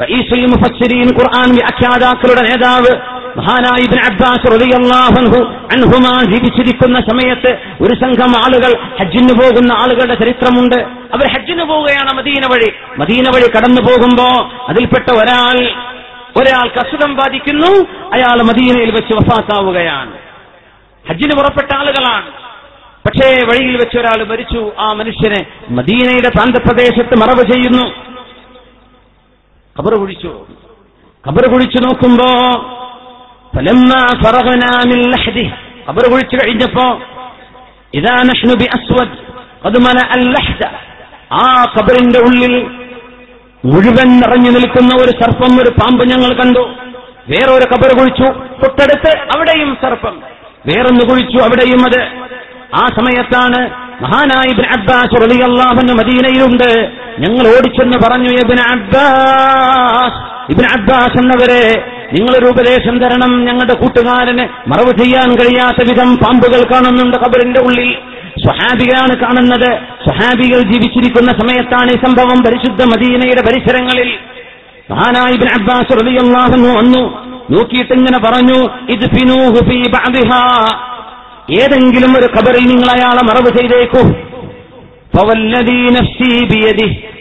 മുഫസ്സിരീൻ ഖുർആൻ വ്യാഖ്യാതാക്കളുടെ നേതാവ് മഹാനായ Ibn Abbas റളിയല്ലാഹു അൻഹു അൻഹുമാ ജീവിച്ചിരിക്കുന്ന സമയത്ത് ഒരു സംഘം ആളുകൾ ഹജ്ജിന് പോകുന്ന ആളുകളുടെ ചരിത്രമുണ്ട്. അവർ ഹജ്ജിന് പോവുകയാണ് മദീന വഴി. മദീന വഴി കടന്നു പോകുമ്പോ അതിൽപ്പെട്ട ഒരാൾ ഒരാൾ അസുഖം ബാധിക്കുന്നു. അയാൾ മദീനയിൽ വെച്ച് വഫാത്താവുകയാണ്. ഹജ്ജിന് പുറപ്പെട്ട ആളുകളാണ്. പക്ഷേ വഴിയിൽ വെച്ച് ഒരാൾ മരിച്ചു. ആ മനുഷ്യനെ മദീനയുടെ പ്രാന്തപ്രദേശത്ത് മറവ് ചെയ്യുന്നു. ഖബറ കുഴിച്ചു. ഖബർ കുഴിച്ചു നോക്കുമ്പോ ഖബർ കുഴിച്ചു കഴിഞ്ഞപ്പോ ഇദാ നഹ്നു ബി അസ്വദ് അൽ അല്ലഹ്ദ ആ ഖബറിന്റെ ഉള്ളിൽ മുഴുവൻ നിറഞ്ഞു നിൽക്കുന്ന ഒരു സർപ്പം ഒരു പാമ്പ് ഞങ്ങൾ കണ്ടു. വേറൊരു കബർ കുഴിച്ചു. തൊട്ടടുത്ത് അവിടെയും സർപ്പം. വേറൊന്ന് കുഴിച്ചു അവിടെയും അത്. ആ സമയത്താണ് മഹാനായ അബ്ബാസ് റളിയല്ലാഹു അൻഹു മദീനയിലുണ്ട്. ഞങ്ങൾ ഓടിച്ചെന്ന് പറഞ്ഞു ഇബ്നു അബ്ബാസ് ഇബ്നു അബ്ബാസ് എന്നവരെ നിങ്ങളൊരു ഉപദേശം തരണം. ഞങ്ങളുടെ കൂട്ടുകാരന് മറവ് ചെയ്യാൻ കഴിയാത്ത വിധം പാമ്പുകൾ കാണുന്നുണ്ട് കബറിന്റെ ഉള്ളിൽ. സ്വഹാബികളാണ് കാണുന്നത്. സ്വഹാബികൾ ജീവിച്ചിരിക്കുന്ന സമയത്താണ് ഈ സംഭവം പരിശുദ്ധ മദീനയുടെ പരിസരങ്ങളിൽ. മഹാനായ ഇബ്നു അബ്ബാസ് റളിയല്ലാഹു വന്നു. നോക്കിയിട്ടിങ്ങനെ പറഞ്ഞു ഇത് ഫിനൂഹു ഫീ ഏതെങ്കിലും ഒരു ഖബറിൽ നിങ്ങൾ അയാളെ മറവ് ചെയ്തേക്കൂ.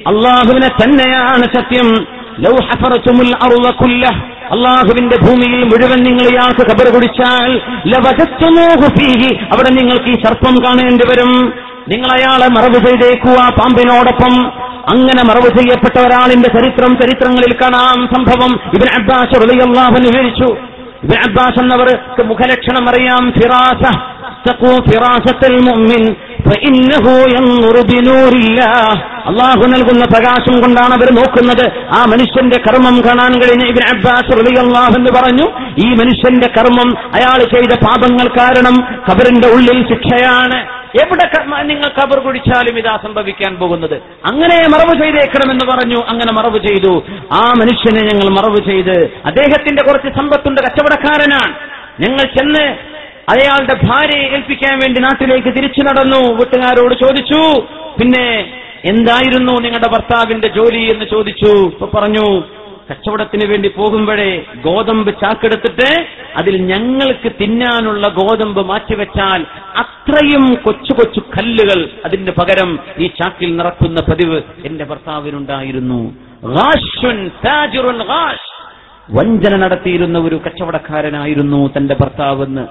അള്ളാഹുവിനെ തന്നെയാണ് സത്യം. അള്ളാഹുവിന്റെ ഭൂമിയിൽ മുഴുവൻ നിങ്ങൾ ഇയാൾക്ക് ഖബർ കുടിച്ചാൽ അവിടെ നിങ്ങൾക്ക് ഈ സർപ്പം കാണേണ്ടി വരും. നിങ്ങൾ അയാളെ മറവ് ചെയ്തേക്കൂ ആ പാമ്പിനോടൊപ്പം. അങ്ങനെ മറവ് ചെയ്യപ്പെട്ട ഒരാളിന്റെ ചരിത്രം ചരിത്രങ്ങളിൽ കാണാം സംഭവം. ഇബിൻ അബ്ബാസ് അള്ളാഹു വിവരിച്ചു. ഇബിൻ അബ്ബാസ് എന്നവർക്ക് മുഖലക്ഷണം അറിയാം. ഫിറാസ. അള്ളാഹു നൽകുന്ന പ്രകാശം കൊണ്ടാണ് അവർ നോക്കുന്നത്. ആ മനുഷ്യന്റെ കർമ്മം കാണാൻ കഴിഞ്ഞ ഇബിൻ അബ്ബാസ് അള്ളാഹു എന്ന് പറഞ്ഞു ഈ മനുഷ്യന്റെ കർമ്മം അയാൾ ചെയ്ത പാപങ്ങൾ കാരണം കബറിന്റെ ഉള്ളിൽ ശിക്ഷയാണ്. എവിടെ നിങ്ങൾ കബർ കുടിച്ചാലും ഇതാ സംഭവിക്കാൻ പോകുന്നത്. അങ്ങനെ മറവ് ചെയ്തേക്കണമെന്ന് പറഞ്ഞു അങ്ങനെ മറവ് ചെയ്തു. ആ മനുഷ്യനെ ഞങ്ങൾ മറവ് ചെയ്ത് അദ്ദേഹത്തിന്റെ കുറച്ച് സമ്പത്തുണ്ട് കച്ചവടക്കാരനാണ്. ഞങ്ങൾ ചെന്ന് അയാളുടെ ഭാര്യയെ ഏൽപ്പിക്കാൻ വേണ്ടി നാട്ടിലേക്ക് തിരിച്ചു നടന്നു. വീട്ടുകാരോട് ചോദിച്ചു പിന്നെ എന്തായിരുന്നു നിങ്ങളുടെ ഭർത്താവിന്റെ ജോലി? എന്ന് ചോദിച്ചു. ഇപ്പൊ പറഞ്ഞു കച്ചവടത്തിന് വേണ്ടി പോകുമ്പോഴേ ഗോതമ്പ് ചാക്കെടുത്തിട്ട് അതിൽ ഞങ്ങൾക്ക് തിന്നാനുള്ള ഗോതമ്പ് മാറ്റിവെച്ചാൽ അത്രയും കൊച്ചു കൊച്ചു കല്ലുകൾ അതിന് പകരം ഈ ചാക്കിൽ നിറക്കുന്ന പതിവ് എന്റെ ഭർത്താവിനുണ്ടായിരുന്നു. വഞ്ചന നടത്തിയിരുന്ന ഒരു കച്ചവടക്കാരനായിരുന്നു തന്റെ ഭർത്താവെന്ന്.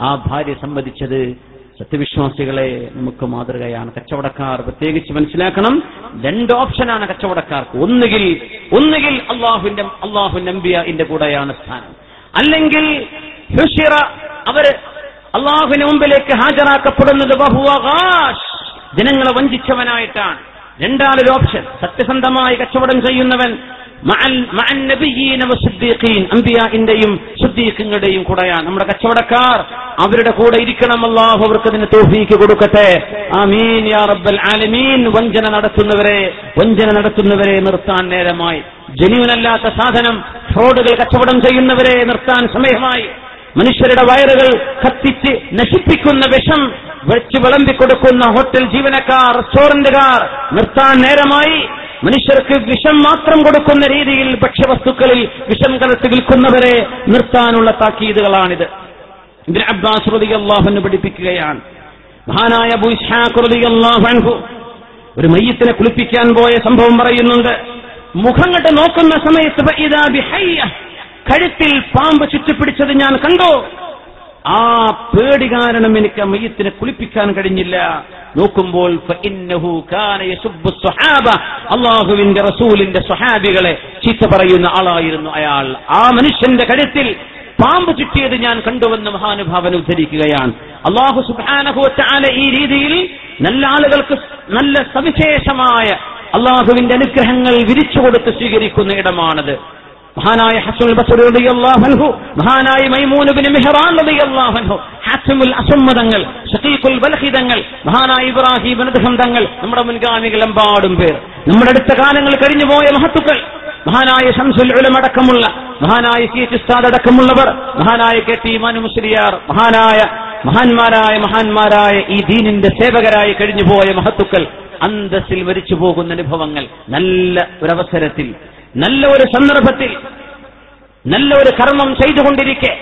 ആ ഭാര്യ സമ്മതിച്ചത് സത്യവിശ്വാസികളെ നമുക്ക് മാതൃകയാണ്. കച്ചവടക്കാർ പ്രത്യേകിച്ച് മനസ്സിലാക്കണം. രണ്ട് ഓപ്ഷനാണ് കച്ചവടക്കാർക്ക്. ഒന്നുകിൽ ഒന്നുകിൽ അള്ളാഹുവിന്റെ അള്ളാഹു നമ്പിയ കൂടെയാണ് സ്ഥാനം. അല്ലെങ്കിൽ ഹുഷിറ അവർ അള്ളാഹുവിന് മുമ്പിലേക്ക് ഹാജരാക്കപ്പെടുന്നത്. ജനങ്ങളെ വഞ്ചിച്ചവനായിട്ടാണ്. രണ്ടാമൊരു ഓപ്ഷൻ. സത്യസന്ധമായി കച്ചവടം ചെയ്യുന്നവൻ മഅൽ- സുദ്ദീഖിങ്ങളുടെയും കൂടെയാണ് നമ്മുടെ കച്ചവടക്കാർ. അവരുടെ കൂടെ ഇരിക്കണം അള്ളാഹു അവർക്ക് അതിന് തോഫീക്ക് കൊടുക്കട്ടെ. ആമീൻ യാ റബ്ബൽ ആലമീൻ. വഞ്ചന നടത്തുന്നവരെ വഞ്ചന നടത്തുന്നവരെ നിർത്താൻ നേരമായി. ജനുവനല്ലാത്ത സാധനം ഫ്രോഡുകൾ കച്ചവടം ചെയ്യുന്നവരെ നിർത്താൻ സമയമായി. മനുഷ്യരുടെ വയറുകൾ കത്തിച്ച് നശിപ്പിക്കുന്ന വിഷം വെച്ച് വിളമ്പിക്കൊടുക്കുന്ന ഹോട്ടൽ ജീവനക്കാർ റെസ്റ്റോറന്റുകാർ നിർത്താൻ നേരമായി. മനുഷ്യർക്ക് വിഷം മാത്രം കൊടുക്കുന്ന രീതിയിൽ ഭക്ഷ്യവസ്തുക്കളിൽ വിഷം കലർത്തി വിൽക്കുന്നവരെ നിർത്താനുള്ള താക്കീതുകളാണിത്. ഇബ്നു അബ്ബാസ് അൻഹു പഠിപ്പിക്കുകയാണ്. മഹാനായ അൻഹു ഒരു മയ്യത്തിനെ കുളിപ്പിക്കാൻ പോയ സംഭവം പറയുന്നുണ്ട്. മുഖം കണ്ട് നോക്കുന്ന സമയത്ത് കഴുത്തിൽ പാമ്പ് ചുറ്റിപ്പിടിച്ചത് ഞാൻ കണ്ടു. ആ പേടി കാരണം എനിക്ക് മയ്യത്തിനെ കുളിപ്പിക്കാൻ കഴിഞ്ഞില്ല. നോക്കുമ്പോൾ അള്ളാഹുവിന്റെ റസൂലിന്റെ സ്വഹാബികളെ ചീത്ത പറയുന്ന ആളായിരുന്നു അയാൾ. ആ മനുഷ്യന്റെ കഴുത്തിൽ പാമ്പ് ചുറ്റിയത് ഞാൻ കണ്ടുവന്ന മഹാനുഭാവൻ ഉദ്ധരിക്കുകയാണ്. അള്ളാഹു സുബാനഹുവറ്റാല ഈ രീതിയിൽ നല്ല ആളുകൾക്ക് നല്ല സവിശേഷമായ അള്ളാഹുവിന്റെ അനുഗ്രഹങ്ങൾ വിരിച്ചു കൊടുത്ത് സ്വീകരിക്കുന്ന ഇടമാണത്. മഹാനായ ഹസൻ ബസറി റളിയല്ലാഹു അൻഹു മഹാനായ മൈമൂൻ ഇബ്നു മിഹ്റാൻ ഹാസിമുൽ അസ്മദങ്ങൾ ശഖീഖുൽ ബൽഹിദങ്ങൾ മഹാനായ ഇബ്രാഹിം അദ്ഹം തങ്ങൾ നമ്മുടെ മുൻഗാമികൾ എമ്പാടും പേർ. നമ്മുടെ അടുത്ത കാലങ്ങൾ കഴിഞ്ഞു പോയ മഹത്തുക്കൾ മഹാനായ ഷംസുൽ ഉലമടക്കമുള്ള മഹാനായ സി എച്ച് ഉസ്താദ് അടക്കമുള്ളവർ മഹാനായ കെ ടി മാനു മുസ്ലിയാർ മഹാനായ മഹാന്മാരായ മഹാന്മാരായ ഈ ദീനിന്റെ സേവകരായി കഴിഞ്ഞുപോയ മഹത്തുക്കൾ അന്തസ്സിൽ മരിച്ചു പോകുന്ന അനുഭവങ്ങൾ നല്ല ഒരവസരത്തിൽ നല്ല ഒരു സന്ദർഭത്തിൽ നല്ല ഒരു കർമ്മം ചെയ്തുകൊണ്ടിരിക്കെ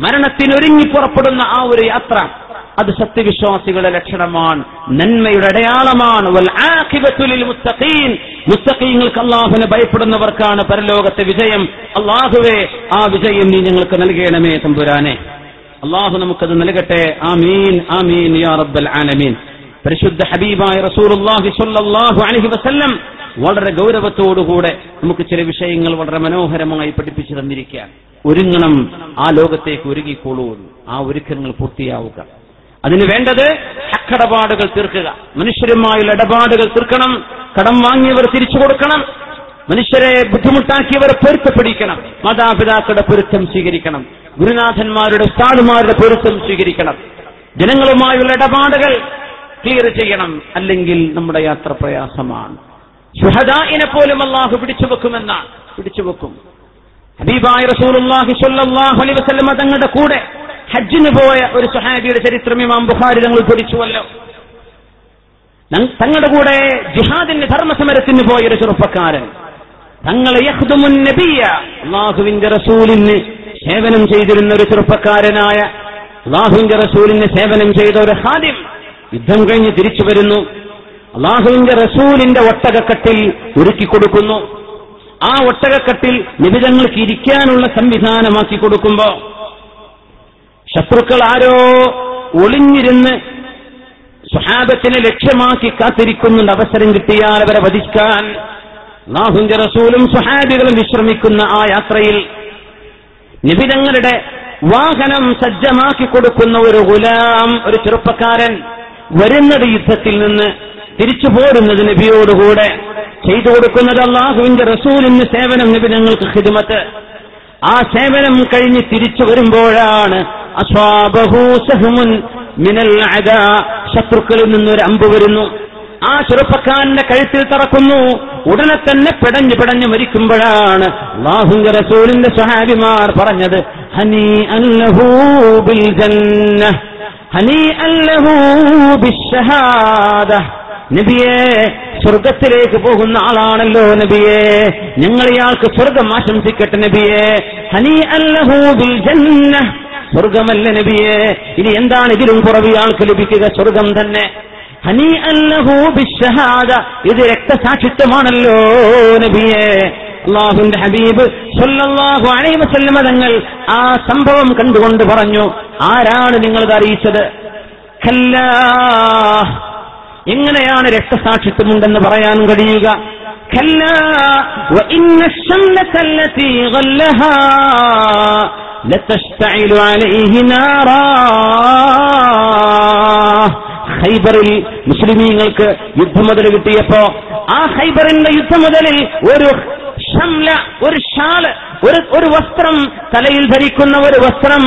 മരണത്തിനൊരുങ്ങി പുറപ്പെടുന്ന ആ ഒരു യാത്ര അത് സത്യവിശ്വാസികളുടെ ലക്ഷണമാണ് നന്മയുടെ അടയാളമാണ്. മുസ്തഖീങ്ങൾക്ക് അള്ളാഹുവിനെ ഭയപ്പെടുന്നവർക്കാണ് പരലോകത്തെ വിജയം. അള്ളാഹുവേ ആ വിജയം നീ ഞങ്ങൾക്ക് നൽകണമേ തമ്പുരാനെ. അള്ളാഹു നമുക്കത് നൽകട്ടെ. ആമീൻ ആമീൻ യാ റബ്ബൽ ആലമീൻ. പരിശുദ്ധ ഹബീബായ റസൂലുള്ളാഹി സ്വല്ലല്ലാഹു അലൈഹി വസല്ലം വളരെ ഗൗരവത്തോടുകൂടെ നമുക്ക് ചില വിഷയങ്ങൾ വളരെ മനോഹരമായി പഠിപ്പിച്ചു തന്നിരിക്കുകയാണ്. ഒരുങ്ങണം ആ ലോകത്തേക്ക് ഒരുങ്ങിക്കോളൂ ആ ഒരുക്കങ്ങൾ പൂർത്തിയാവുക. അതിന് വേണ്ടത് ഹക്കടപാടുകൾ തീർക്കുക. മനുഷ്യരുമായുള്ള ഇടപാടുകൾ തീർക്കണം. കടം വാങ്ങിയവർ തിരിച്ചു കൊടുക്കണം. മനുഷ്യരെ ബുദ്ധിമുട്ടാക്കിയവരെ പൊരുത്തപ്പെടിക്കണം. മാതാപിതാക്കളുടെ പൊരുത്തം സ്വീകരിക്കണം. ഗുരുനാഥന്മാരുടെ ഉസ്താദുമാരുടെ പൊരുത്തം സ്വീകരിക്കണം. ജനങ്ങളുമായുള്ള ഇടപാടുകൾ ക്ലിയർ ചെയ്യണം. അല്ലെങ്കിൽ നമ്മുടെ യാത്ര പ്രയാസമാണ്. ഷുഹദായിനെ പോലും അള്ളാഹു പിടിച്ചു വെക്കുമെന്നാണ്. പിടിച്ചു വെക്കും. ഹബീബായ റസൂലുള്ളാഹി സ്വല്ലല്ലാഹു അലൈഹി വസല്ലം തങ്ങളുടെ കൂടെ ഹജ്ജിന് പോയ ഒരു സുഹാബിയുടെ ചരിത്രം ഇമാം ബുഖാരി തങ്ങൾ പിടിച്ചുവല്ലോ തങ്ങളുടെ കൂടെ ജിഹാദിന്റെ ധർമ്മസമരത്തിന് പോയ ഒരു ചെറുപ്പക്കാരൻ. തങ്ങളെ നബിയ അള്ളാഹുവിന്റെ റസൂലിന് സേവനം ചെയ്തിരുന്ന ഒരു ചെറുപ്പക്കാരനായ അള്ളാഹുവിന്റെ റസൂലിന് സേവനം ചെയ്ത ഒരു ഹാദിം യുദ്ധം കഴിഞ്ഞ് തിരിച്ചു വരുന്നു. അള്ളാഹുവിന്റെ റസൂലിന്റെ ഒട്ടകക്കട്ടിൽ ഒരുക്കി കൊടുക്കുന്നു. ആ ഒട്ടകക്കട്ടിൽ നിബിതങ്ങൾക്ക് ഇരിക്കാനുള്ള സംവിധാനമാക്കി കൊടുക്കുമ്പോ ശത്രുക്കൾ ആരോ ഒളിഞ്ഞിരുന്ന് സ്വഹാബത്തിനെ ലക്ഷ്യമാക്കി കാത്തിരിക്കുന്നുണ്ട്. അവസരം കിട്ടിയാൽ അവരെ വധിക്കാൻ. അള്ളാഹുവിന്റെ റസൂലും സ്വഹാബികളും വിശ്രമിക്കുന്ന ആ യാത്രയിൽ നിബിതങ്ങളുടെ വാഹനം സജ്ജമാക്കി കൊടുക്കുന്ന ഒരു ഗുലാം ഒരു ചെറുപ്പക്കാരൻ വരുന്നത് യുദ്ധത്തിൽ നിന്ന് തിരിച്ചു പോരുന്നത് നബിയോടുകൂടെ. ചെയ്തു കൊടുക്കുന്നത് അള്ളാഹുവിന്റെ റസൂലിന് സേവനം നബി ഞങ്ങൾക്ക് ഹിദ്മത്ത് ആ സേവനം കഴിഞ്ഞ് തിരിച്ചു വരുമ്പോഴാണ് അസ്വാബഹു സഹ്മുൻ മിനൽ ശത്രുക്കളിൽ നിന്നൊരു അമ്പ് വരുന്നു. ആ ചെറുപ്പക്കാരന്റെ കഴുത്തിൽ തറക്കുന്നു. ഉടനെ തന്നെ പിടഞ്ഞു പിടഞ്ഞു മരിക്കുമ്പോഴാണ് അള്ളാഹുന്റെ റസൂലിന്റെ സ്വഹാബിമാർ പറഞ്ഞത് ഹനി അല്ലഹൂ ബിൽ ജന്ന ഹനി അല്ലഹൂ ബിശ്ശഹാദ നബിയെ സ്വർഗത്തിലേക്ക് പോകുന്ന ആളാണല്ലോ നബിയെ. ഞങ്ങൾ ഇയാൾക്ക് സ്വർഗം ആശംസിക്കട്ടെ നബിയെ. ഹനി അല്ലഹൂബിൽ ജന്ന സ്വർഗമല്ല നബിയെ. ഇനി എന്താണ് ഇതിലും കുറവ് ഇയാൾക്ക് ലഭിക്കുക? സ്വർഗം തന്നെ. ഹനി അല്ലഹൂബി ഷഹാദ. ഇത് രക്തസാക്ഷിത്വമാണല്ലോ നബിയെ. അള്ളാഹുന്റെ ഹബീബ് സൊല്ലാഹു അലൈഹി വസല്ലമ തങ്ങൾ ആ സംഭവം കണ്ടുകൊണ്ട് പറഞ്ഞു. ആരാണ് നിങ്ങളത് അറിയിച്ചത്? കല്ലാ. എങ്ങനെയാണ് രക്തസാക്ഷിത്വമുണ്ടെന്ന് പറയാൻ കഴിയുക? ഹൈബറിൽ മുസ്ലിമീങ്ങൾക്ക് യുദ്ധമുതൽ കിട്ടിയപ്പോ ആ ഹൈബറിന്റെ യുദ്ധമുതലിൽ ഒരു ഷംല ഒരു ഷാൾ ഒരു ഒരു വസ്ത്രം തലയിൽ ധരിക്കുന്ന ഒരു വസ്ത്രം.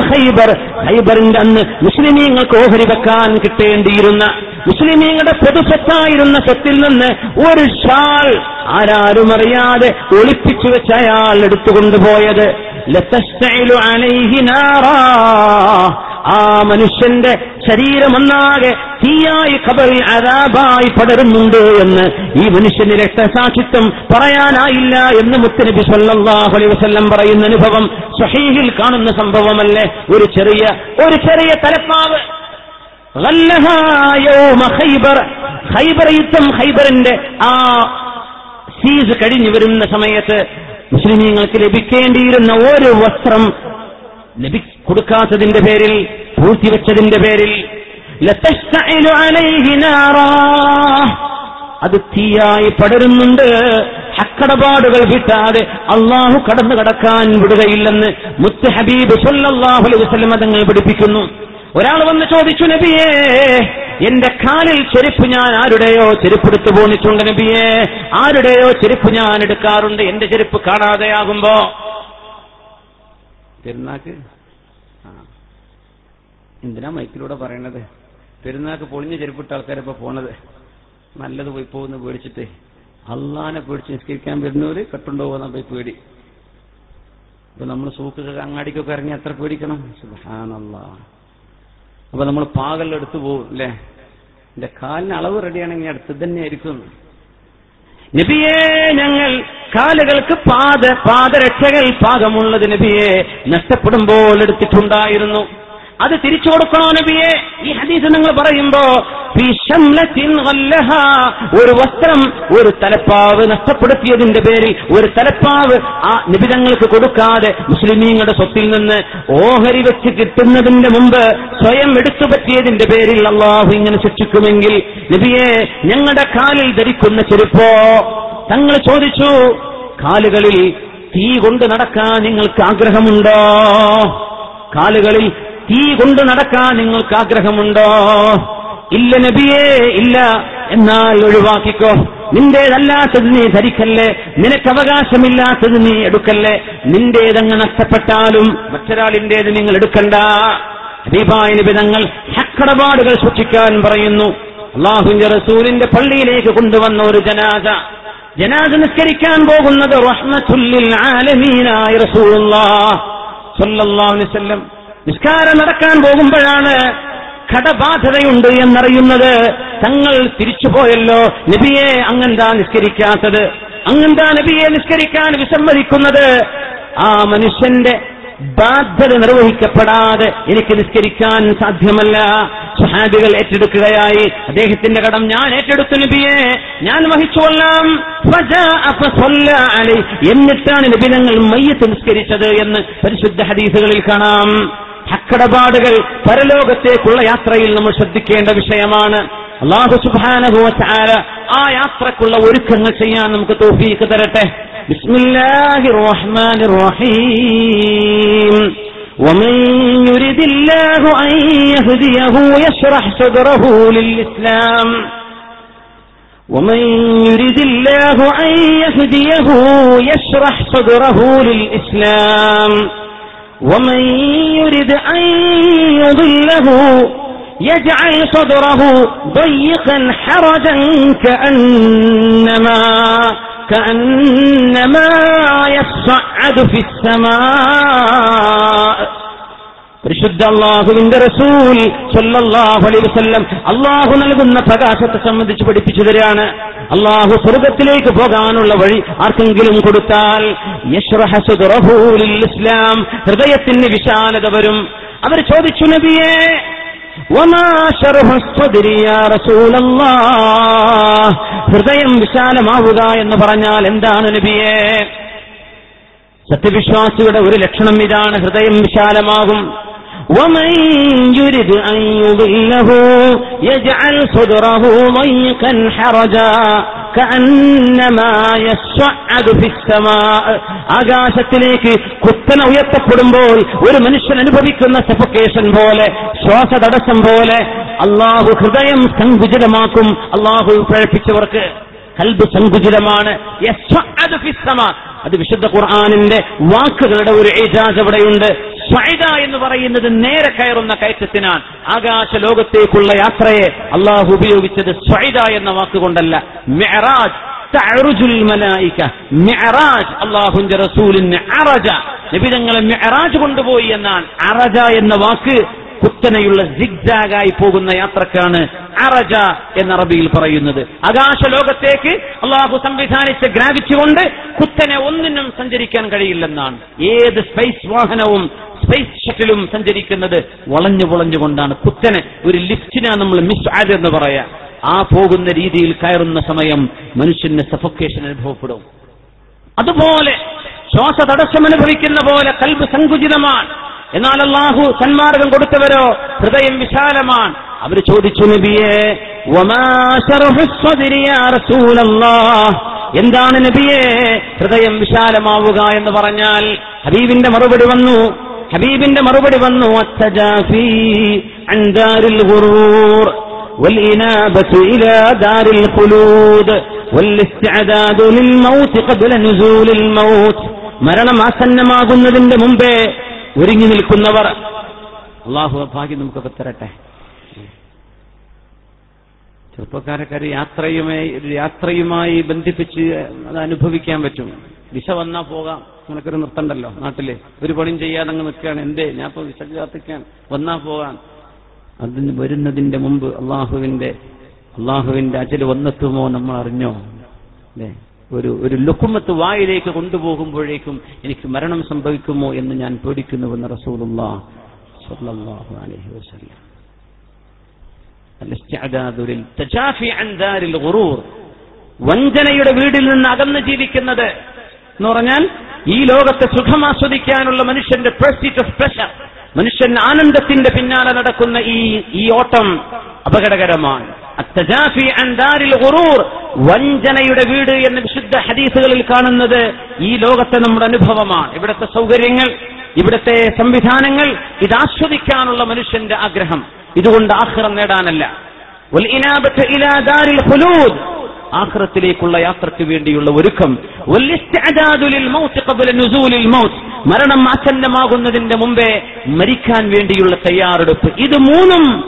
ഖൈബർ. ഖൈബറിന്റെ അന്ന് മുസ്ലിമീങ്ങൾക്ക് ഓഹരി വെക്കാൻ കിട്ടേണ്ടിയിരുന്ന മുസ്ലിമീങ്ങളുടെ പൊതുസ്വത്തായിരുന്ന സ്വത്തിൽ നിന്ന് ഒരു ഷാൾ ആരാരും അറിയാതെ ഒളിപ്പിച്ചു വെച്ച അയാൾ എടുത്തുകൊണ്ടുപോയത്. ആ മനുഷ്യന്റെ ശരീരമൊന്നാകെ തീയായി കബറിൽ അരാബായി പടരുന്നുണ്ട് എന്ന് ഈ മനുഷ്യന്റെ രക്തസാക്ഷിത്വം പറയാനായില്ല എന്ന് മുത്തനബി സല്ലാഹുലി അലൈഹി വസ്ല്ലം പറയുന്ന അനുഭവം സഹീഹിൽ കാണുന്ന സംഭവമല്ലേ? ഒരു ചെറിയ ഒരു ചെറിയ തലപ്പാവ്. ഹൈബർ യുദ്ധം ഹൈബറിന്റെ ആ സീസ് കഴിഞ്ഞു വരുന്ന സമയത്ത് മുസ്ലിമീങ്ങൾക്ക് ലഭിക്കേണ്ടിയിരുന്ന ഒരു വസ്ത്രം ലഭി കൊടുക്കാത്തതിന്റെ പേരിൽ പൂഴ്ത്തിവെച്ചതിന്റെ പേരിൽ. അത് തീയായി പടരുന്നുണ്ട് ഹക്കടപാടുകൾ വിട്ടാതെ അള്ളാഹു കടന്നു കടക്കാൻ വിടുകയില്ലെന്ന് മുത്ത് ഹബീബ് സല്ലാഹുലി അലൈഹി പഠിപ്പിക്കുന്നു ഒരാൾ വന്ന് ചോദിച്ചു നബിയേ എന്റെ കാലിൽ ചെരുപ്പ് ഞാൻ ആരുടെയോ ചെരുപ്പെടുത്തു പോന്നിട്ടുണ്ട് നബിയേ. ആരുടെയോ ചെരുപ്പ് ഞാൻ എടുക്കാറുണ്ട് എന്റെ ചെരുപ്പ് കാണാതെയാകുമ്പോ. പെരുന്നാക്ക് എന്തിനാ മൈക്കിലൂടെ പറയണത്? പെരുന്നാക്ക് പൊളിഞ്ഞ ചെരുപ്പിട്ട ആൾക്കാരിപ്പോ പോണത്. നല്ലത് പോയി പോകുന്ന പേടിച്ചിട്ട്. അള്ളാനെ പേടിച്ച് നിസ്കരിക്കാൻ വരുന്നവര് കെട്ടുണ്ടോ പോകുന്ന പോയി പേടി. ഇപ്പൊ നമ്മൾ സൂക്കൊക്കെ അങ്ങാടിക്കൊക്കെ ഇറങ്ങി എത്ര പേടിക്കണം? സുബ്ഹാനല്ലാ. അപ്പൊ നമ്മൾ പാകലെടുത്തു പോകും അല്ലേ എന്റെ കാലിന് അളവ് റെഡിയാണെങ്കിൽ അടുത്ത് തന്നെ ആയിരിക്കും. നബിയെ ഞങ്ങൾ കാലുകൾക്ക് പാദ പാദരക്ഷകൾ പാകമുള്ളത് നബിയെ നഷ്ടപ്പെടുമ്പോൾ എടുത്തിട്ടുണ്ടായിരുന്നു. അത് തിരിച്ചു കൊടുക്കണോ നബിയെ? ഈ ഹദീസ് നിങ്ങൾ പറയുമ്പോ ഒരു വസ്ത്രം ഒരു തലപ്പാവ് നഷ്ടപ്പെടുത്തിയതിന്റെ പേരിൽ ഒരു തലപ്പാവ് ആ നിബിതങ്ങൾക്ക് കൊടുക്കാതെ മുസ്ലിമീങ്ങളുടെ സ്വത്തിൽ നിന്ന് ഓഹരി വെച്ച് കിട്ടുന്നതിന്റെ മുമ്പ് സ്വയം എടുത്തു പറ്റിയതിന്റെ പേരിൽ അള്ളാഹു ഇങ്ങനെ ശിക്ഷിക്കുമെങ്കിൽ നബിയെ ഞങ്ങളുടെ കാലിൽ ധരിക്കുന്ന ചെരുപ്പോ? തങ്ങൾ ചോദിച്ചു കാലുകളിൽ തീ കൊണ്ട് നടക്കാൻ നിങ്ങൾക്ക് ആഗ്രഹമുണ്ടോ? കാലുകളിൽ തീ കൊണ്ട് നടക്കാൻ നിങ്ങൾക്ക് ആഗ്രഹമുണ്ടോ? ഇല്ല നബിയേ ഇല്ല. എന്നാൽ ഒഴിവാക്കിക്കോ. നിന്റേതല്ലാത്തത് നീ ധരിക്കല്ലേ? നിനക്ക് അവകാശമില്ലാത്തത് നീ എടുക്കല്ലേ? നിന്റേതങ്ങ് നഷ്ടപ്പെട്ടാലും മറ്റൊരാളിന്റേത് നിങ്ങൾ എടുക്കണ്ട. ഹബീബായ നിബിതങ്ങൾ ഹക്കടപാടുകൾ സൂക്ഷിക്കാൻ പറയുന്നു. അള്ളാഹുവിന്റെ റസൂലിന്റെ പള്ളിയിലേക്ക് കൊണ്ടുവന്ന ഒരു ജനാജ ജനാജ നിസ്കരിക്കാൻ പോകുന്നത് റഹ്മത്തുല്ലിൽ ആലമീനായ റസൂലുള്ളാഹ് സല്ലല്ലാഹു അലൈഹി വസല്ലം. നിസ്കാരം നടക്കാൻ പോകുമ്പോഴാണ് കടബാധതയുണ്ട് എന്നറിയുന്നത്. തങ്ങൾ തിരിച്ചുപോയല്ലോ. നബിയെ അങ്ങെന്താ നിസ്കരിക്കാത്തത്? അങ്ങെന്താ നബിയെ നിസ്കരിക്കാൻ വിസമ്മതിക്കുന്നത്? ആ മനുഷ്യന്റെ ബാധ്യത നിർവഹിക്കപ്പെടാതെ എനിക്ക് നിസ്കരിക്കാൻ സാധ്യമല്ല. സഹാബികൾ ഏറ്റെടുക്കുകയായി. അദ്ദേഹത്തിന്റെ കടം ഞാൻ ഏറ്റെടുത്തു നബിയെ. ഞാൻ വഹിച്ചുകൊള്ളാം. എന്നിട്ടാണ് നബി മയ്യത്ത് നിസ്കരിച്ചത് എന്ന് പരിശുദ്ധ ഹദീസുകളിൽ കാണാം. ഹക്കടപാടുകൾ പരലോകത്തേക്കുള്ള യാത്രയിൽ നമ്മൾ ശ്രദ്ധിക്കേണ്ട വിഷയമാണ് അള്ളാഹു സുബ്ഹാനഹു വതആല ആ യാത്രക്കുള്ള ഒരുക്കങ്ങൾ ചെയ്യാൻ നമുക്ക് തൗഫീഖ് തരട്ടെ ബിസ്മില്ലാഹിർ റഹ്മാനിർ റഹീം ومن يرد الله أن يهديه يشرح صدره للإسلام ومن يرد الله أن يهديه يشرح صدره للإسلام ومن يرد أن يضله يجعل صدره ضيقا حرجا كأنما كأنما يصعد في السماء. പരിശുദ്ധ അള്ളാഹുവിന്റെ റസൂൽ സല്ലല്ലാഹു അലൈഹി വസല്ലം അള്ളാഹു നൽകുന്ന പ്രകാശത്തെ സംബന്ധിച്ച് പഠിപ്പിച്ചു തരാണ് അള്ളാഹു സ്വർഗത്തിലേക്ക് പോകാനുള്ള വഴി ആർക്കെങ്കിലും കൊടുത്താൽ ഇസ്ലാം ഹൃദയത്തിന് വിശാലത വരും. അവർ ചോദിച്ചു നബിയെ ഹൃദയം വിശാലമാവുക എന്ന് പറഞ്ഞാൽ എന്താണ് നബിയെ? സത്യവിശ്വാസിയുടെ ഒരു ലക്ഷണം ഇതാണ്. ഹൃദയം വിശാലമാകും. ومن يرد أن يضله يجعل صدره ضيقا حرجا كأنما يصعد في السماء ആകാശത്തിലേക്ക് കുത്തന ഉയർത്തപ്പെടുമ്പോൾ ഒരു മനുഷ്യൻ അനുഭവിക്കുന്ന സഫക്കേഷൻ പോലെ ശ്വാസതടസ്സം പോലെ അള്ളാഹു ഹൃദയം സങ്കുചിതമാക്കും അള്ളാഹു പ്രഴപ്പിച്ചവർക്ക് കൽബ് സങ്കുചിതമാണ്. അത് വിശുദ്ധ ഖുർആാനിന്റെ വാക്കുകളുടെ ഒരു ഏജാസ് അവിടെയുണ്ട്. സ്വൈദ എന്ന് പറയുന്നത് നേരെ കയറുന്ന കയറ്റത്തിനാണ്. ആകാശ ലോകത്തേക്കുള്ള യാത്രയെ അള്ളാഹു ഉപയോഗിച്ചത് സ്വൈദ എന്ന വാക്കുകൊണ്ടല്ല. മെഹറാജ് മിഅറാജ് അള്ളാഹുവിന്റെ റസൂലിന് അറജ. നിബിതങ്ങളെ മിഅറാജ് കൊണ്ടുപോയി എന്നാണ്. അറജ എന്ന വാക്ക് കുത്തനെയുള്ള സിഗ്സാഗായി പോകുന്ന യാത്രക്കാണ് അറജ എന്ന അറബിയിൽ പറയുന്നത്. ആകാശ ലോകത്തേക്ക് അള്ളാഹു സംവിധാനിച്ച് ഗ്രാവിറ്റി കൊണ്ട് കുത്തനെ ഒന്നിനും സഞ്ചരിക്കാൻ കഴിയില്ലെന്നാണ്. ഏത് സ്പേസ് വാഹനവും സ്പേസ് ഷട്ടിലും സഞ്ചരിക്കുന്നത് വളഞ്ഞു വളഞ്ഞുകൊണ്ടാണ്. കുത്തനെ ഒരു ലിഫ്റ്റിനാണ് നമ്മൾ മിസ് എന്ന് പറയാം. ആ പോകുന്ന രീതിയിൽ കയറുന്ന സമയം മനുഷ്യന് സഫൊക്കേഷൻ അനുഭവപ്പെടും. അതുപോലെ ശ്വാസ തടസ്സം അനുഭവിക്കുന്ന പോലെ കൽബ് സങ്കുചിതമാണ്. എന്നാൽ അള്ളാഹു സന്മാർഗം കൊടുത്തവരോ ഹൃദയം വിശാലമാണ് അവർ ചോദിച്ചു നബിയെ വമാ ശർഹു സ്വദ്രി യാ റസൂലല്ലാഹ്. എന്താണ് നബിയെ ഹൃദയം വിശാലമാവുക എന്ന് പറഞ്ഞാൽ ഹബീബിന്റെ മറുപടി വന്നു ഹബീബിന്റെ മറുപടി വന്നു അത്തജാഫി അൻ ദാരിൽ ഗുറൂർ والإنابة إلى دار الخلود والاستعداد للموت قبل نزول الموت മരണം ആസന്നമാകുന്നതിന്റെ മുമ്പേ ഒരുങ്ങി നിൽക്കുന്നവർ. അള്ളാഹു ഭാഗ്യം നമുക്കൊക്കെ തരട്ടെ. ചെറുപ്പക്കാരൊക്കെ ഒരു യാത്രയുമായി യാത്രയുമായി ബന്ധിപ്പിച്ച് അത് അനുഭവിക്കാൻ പറ്റും. ദിശ വന്നാ പോകാം. നിനക്കൊരു നിർത്തണ്ടല്ലോ നാട്ടിൽ. ഒരു പണിയും ചെയ്യാതെ അങ്ങ് നിൽക്കുകയാണ്. എന്തേ? ഞാൻ ഇപ്പൊ വിശ കാത്തിക്കാൻ വന്നാ പോകാൻ അതിന് വരുന്നതിന്റെ മുമ്പ് അള്ളാഹുവിന്റെ അള്ളാഹുവിന്റെ അജൽ വന്നെത്തുമോ നമ്മൾ അറിഞ്ഞോ അല്ലേ? ഒരു ഒരു ലുക്കുമത്ത് വായിലേക്ക് കൊണ്ടുപോകുമ്പോഴേക്കും എനിക്ക് മരണം സംഭവിക്കുമോ എന്ന് ഞാൻ പേടിക്കുന്നുവെന്ന് റസൂലുള്ള അലൈഹി വസല്ലം. വഞ്ചനയുടെ വീടിൽ നിന്ന് അകന്ന് ജീവിക്കുന്നത് എന്ന് പറഞ്ഞാൽ ഈ ലോകത്തെ സുഖം ആസ്വദിക്കാനുള്ള മനുഷ്യന്റെ പ്രസ്റ്റീറ്റ് ഓഫ് പ്രഷർ മനുഷ്യൻ ആനന്ദത്തിന്റെ പിന്നാലെ നടക്കുന്ന ഈ ഈ ഓട്ടം അപകടകരമാണ്. വഞ്ചനയുടെ വീട് എന്ന വിശുദ്ധ ഹദീസുകളിൽ കാണുന്നത് ഈ ലോകത്തെ നമ്മുടെ അനുഭവമാണ്. ഇവിടുത്തെ സൗകര്യങ്ങൾ ഇവിടുത്തെ സംവിധാനങ്ങൾ ഇത് ആസ്വദിക്കാനുള്ള മനുഷ്യന്റെ ആഗ്രഹം. ഇതുകൊണ്ട് ആഹ്റം നേടാനല്ല. ആഖിറത്തിലേക്കുള്ള യാത്രയ്ക്ക് വേണ്ടിയുള്ള ഒരുക്കം. മരണം ആസന്നമാകുന്നതിന്റെ മുമ്പേ മരിക്കാൻ വേണ്ടിയുള്ള തയ്യാറെടുപ്പ്. ഇത് മൂന്നും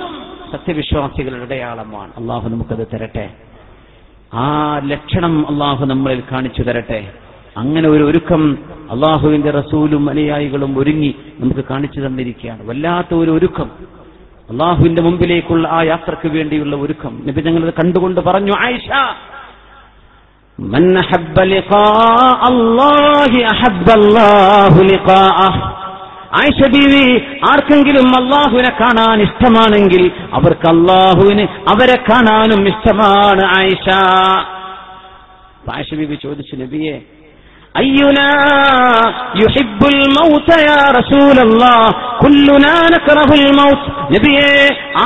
സത്യവിശ്വാസികളുടെ അടയാളമാണ്. അള്ളാഹു നമുക്കത് തരട്ടെ. ആ ലക്ഷണം അള്ളാഹു നമ്മളിൽ കാണിച്ചു തരട്ടെ. അങ്ങനെ ഒരു ഒരുക്കം അള്ളാഹുവിന്റെ റസൂലും അനുയായികളും ഒരുങ്ങി നമുക്ക് കാണിച്ചു തന്നിരിക്കുകയാണ്. വല്ലാത്ത ഒരു ഒരുക്കം. അള്ളാഹുവിന്റെ മുമ്പിലേക്കുള്ള ആ യാത്രയ്ക്ക് വേണ്ടിയുള്ള ഒരുക്കം. നബി ഞങ്ങൾ കണ്ടുകൊണ്ട് പറഞ്ഞു ആയിഷ ആയിഷ ബീവി ആർക്കെങ്കിലും അള്ളാഹുവിനെ കാണാൻ ഇഷ്ടമാണെങ്കിൽ അവർക്ക് അള്ളാഹുവിന് അവരെ കാണാനും ഇഷ്ടമാണ് ആയിഷ. ആയിഷ ബീവി ചോദിച്ചു നബിയെ أينا يحب الموت يا رسول الله كلنا نكره الموت നബിയെ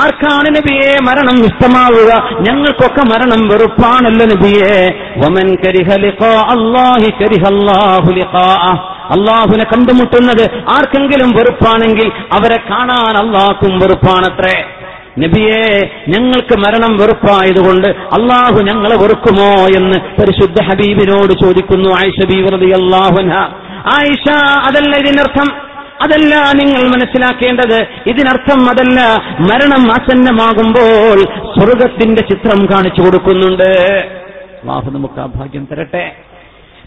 ആർക്കാണ് നബിയെ മരണം ഇഷ്ടമാവുക ഞങ്ങൾക്കൊക്കെ മരണം വെറുപ്പാണല്ലോ നബിയെ വമൻ കരിഹ ലിഖാ അല്ലാഹി കരിഹ അല്ലാഹു ലിഖാഅഹ് അള്ളാഹുവിനെ കണ്ടുമുട്ടുന്നത് ആർക്കെങ്കിലും വെറുപ്പാണെങ്കിൽ അവരെ കാണാൻ അള്ളാഹ്ക്കും വെറുപ്പാണത്രേ നബിയെ ഞങ്ങൾക്ക് മരണം വെറുപ്പായതുകൊണ്ട് അള്ളാഹു ഞങ്ങളെ വെറുക്കുമോ എന്ന് പരിശുദ്ധ ഹബീബിനോട് ചോദിക്കുന്നു ആയിഷ ബീവറതി അള്ളാഹുന ആയിഷ അതല്ല ഇതിനർത്ഥം. അതല്ല നിങ്ങൾ മനസ്സിലാക്കേണ്ടത്. ഇതിനർത്ഥം അതല്ല. മരണം ആസന്നമാകുമ്പോൾ സ്വർഗത്തിന്റെ ചിത്രം കാണിച്ചു കൊടുക്കുന്നുണ്ട്. അള്ളാഹു നമുക്ക് ആ ഭാഗ്യം തരട്ടെ.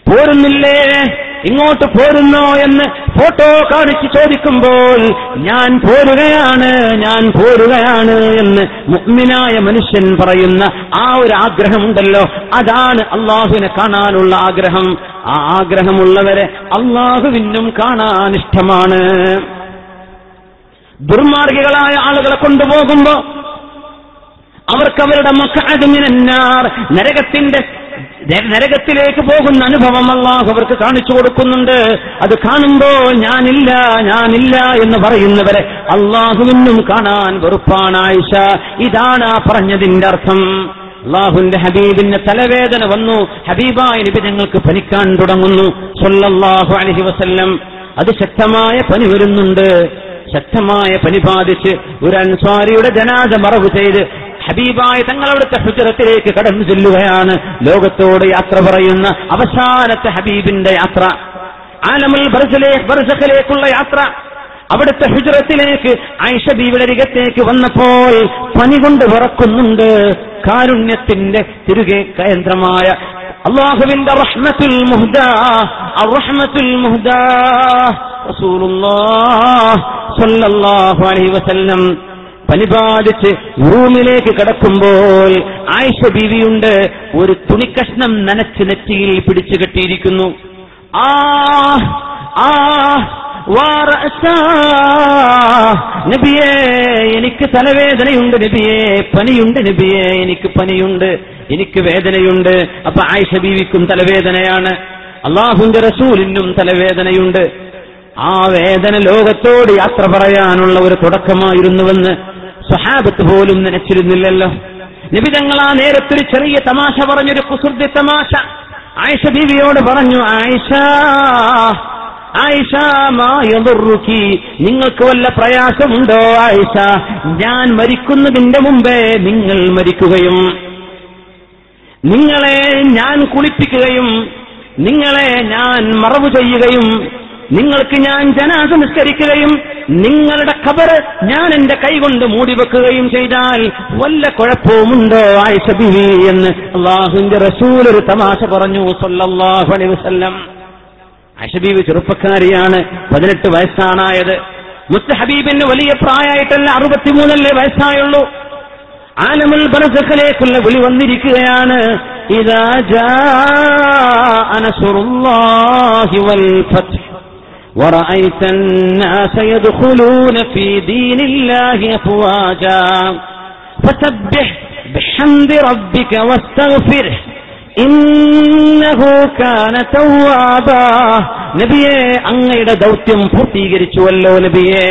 പോരുന്നില്ലേ? ഇങ്ങോട്ട് പോരുന്നോ എന്ന് ഫോട്ടോ കാണിച്ച് ചോദിക്കുമ്പോൾ ഞാൻ പോരുകയാണ് ഞാൻ പോരുകയാണ് എന്ന് മുഗ്മിനായ മനുഷ്യൻ പറയുന്ന ആ ഒരു ആഗ്രഹമുണ്ടല്ലോ. അതാണ് അള്ളാഹുവിനെ കാണാനുള്ള ആഗ്രഹം. ആ ആഗ്രഹമുള്ളവരെ അള്ളാഹുവിനും കാണാൻ ഇഷ്ടമാണ്. ദുർമാർഗികളായ ആളുകളെ കൊണ്ടുപോകുമ്പോ അവർക്ക് അവരുടെ മക്കാതുമിനാർ നരകത്തിന്റെ നരകത്തിലേക്ക് പോകുന്ന അനുഭവം അള്ളാഹു അവർക്ക് കാണിച്ചു കൊടുക്കുന്നുണ്ട്. അത് കാണുമ്പോൾ ഞാനില്ല ഞാനില്ല എന്ന് പറയുന്നവരെ അള്ളാഹുവിനും കാണാൻ വെറുപ്പാണ് ആയിഷ. ഇതാണ് ആ പറഞ്ഞതിന്റെ അർത്ഥം. അള്ളാഹുന്റെ ഹബീബിന് തലവേദന വന്നു. ഹബീബായ നബി ഞങ്ങൾക്ക് പനിക്കാൻ തുടങ്ങുന്നു. സൊല്ലാഹു അലഹി വസല്ലം. അത് ശക്തമായ പനി വരുന്നുണ്ട്. ശക്തമായ പനി ബാധിച്ച് ഒരു അൻസ്വാരിയുടെ ജനാദ മറവ് ചെയ്ത് ഹബീബായ തങ്ങളവിടുത്തെ ഹുജറത്തിലേക്ക് കടന്നു ചെല്ലുകയാണ്. ലോകത്തോട് യാത്ര പറയുന്ന അവസാനത്തെ ഹബീബിന്റെ യാത്ര. ആലമുൽ ബർസഖലേക്കുള്ള യാത്ര. അവിടുത്തെ ഹുജറത്തിലേക്ക് ആയിഷ ബീവിയുടെ അരികത്തേക്ക് വന്നപ്പോൾ പനി കൊണ്ട് വിറക്കുന്നുണ്ട്. കാരുണ്യത്തിന്റെ തിരികെ കേന്ദ്രമായ അള്ളാഹുവിന്റെ റഹ്മത്തുൽ മുഹ്ദ റഹ്മത്തുൽ മുഹ്ദ റസൂലുള്ളാഹ് സ്വല്ലല്ലാഹു അലൈഹി വസല്ലം പനിബാധിച്ച് റൂമിലേക്ക് കടക്കുമ്പോൾ ആയിഷ ബീവിയുണ്ട് ഒരു തുണിക്കഷ്ണം നനച്ച് നെറ്റിയിൽ പിടിച്ചു കെട്ടിയിരിക്കുന്നു. ആ ആ നബിയേ എനിക്ക് തലവേദനയുണ്ട് നബിയേ പനിയുണ്ട് നബിയേ എനിക്ക് പനിയുണ്ട് എനിക്ക് വേദനയുണ്ട്. അപ്പൊ ആയിഷ ബീവിക്കും തലവേദനയാണ്. അള്ളാഹുന്റെ റസൂലിനും തലവേദനയുണ്ട്. ആ വേദന ലോകത്തോട് യാത്ര പറയാനുള്ള ഒരു തുടക്കമായിരുന്നുവെന്ന് സ്വഹാബത്ത് പോലും നനച്ചിരുന്നില്ലല്ലോ. നിബിതങ്ങൾ ആ നേരത്തൊരു ചെറിയ തമാശ പറഞ്ഞൊരു കുസൃതി തമാശ. ആയിഷ ബീവിയോട് പറഞ്ഞു ആയിഷ ആയിഷ നിങ്ങൾക്ക് വല്ല പ്രയാസമുണ്ടോ ആയിഷ? ഞാൻ മരിക്കുന്നതിന്റെ മുമ്പേ നിങ്ങൾ മരിക്കുകയും നിങ്ങളെ ഞാൻ കുളിപ്പിക്കുകയും നിങ്ങളെ ഞാൻ മറവ് ചെയ്യുകയും നിങ്ങൾക്ക് ഞാൻ ജനാസ നിസ്കരിക്കുകയും നിങ്ങളുടെ ഖബറ് ഞാൻ എന്റെ കൈകൊണ്ട് മൂടിവെക്കുകയും ചെയ്താൽ വല്ല കുഴപ്പവുമുണ്ടോ ആയിഷ ബിവി എന്ന് അള്ളാഹുവിന്റെ റസൂൽ ഒരു തമാശ പറഞ്ഞു സല്ലാഹു അലൈ വസ്ല്ലം. ആയിഷ ബിവി ചെറുപ്പക്കാരിയാണ് പതിനെട്ട് വയസ്സാണായത്. മുസ്തഹബീബിന് വലിയ പ്രായമായിട്ടല്ല അറുപത്തിമൂന്നല്ലേ വയസ്സായുള്ളൂ. ആലമുൽ ബർസഖിലേക്കുള്ള വിളി വന്നിരിക്കുകയാണ് ഇതാ ജാ അനസുറുല്ലാഹി വൽ ورأيت الناس يدخلون في دين الله أفواجا فسبح بحمد ربك واستغفره ഇന്നഹു കാന തവ്വാബാ നബിയെ അങ്ങയുടെ ദൗത്യം പൂർത്തീകരിച്ചുവല്ലോ നബിയെ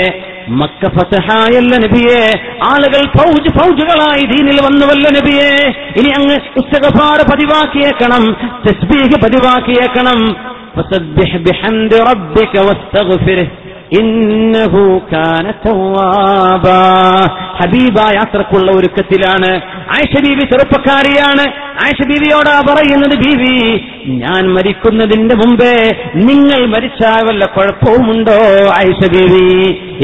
മക്ക ഫതഹായല്ല നബിയെ ആളുകൾ ഫൗജ് ഫൗജുകളായി ദീനിൽ വന്നുവല്ലോ നബിയെ ഇനി അങ്ങ് ഇസ്തഗഫാർ പതിവാക്കിയേക്കണം തസ്ബീഹ് പതിവാക്കിയേക്കണം ഫസബ്ബിഹ് ബിഹംദി റബ്ബിക واستغفره. ഇന്നഹു കാന തവ്വാബാ ഹബീബ അത്രക്കുള്ള ഒരുക്കത്തിലാണ്. ആയിഷ ബീവി ചെറുപ്പക്കാരിയാണ്. ആയിഷ ബീവിയോടാ പറയുന്നത് ബീവി ഞാൻ മരിക്കുന്നതിന്റെ മുമ്പേ നിങ്ങൾ മരിച്ചാൽ വല്ല കുഴപ്പവുമുണ്ടോ ആയിഷ ബീവി?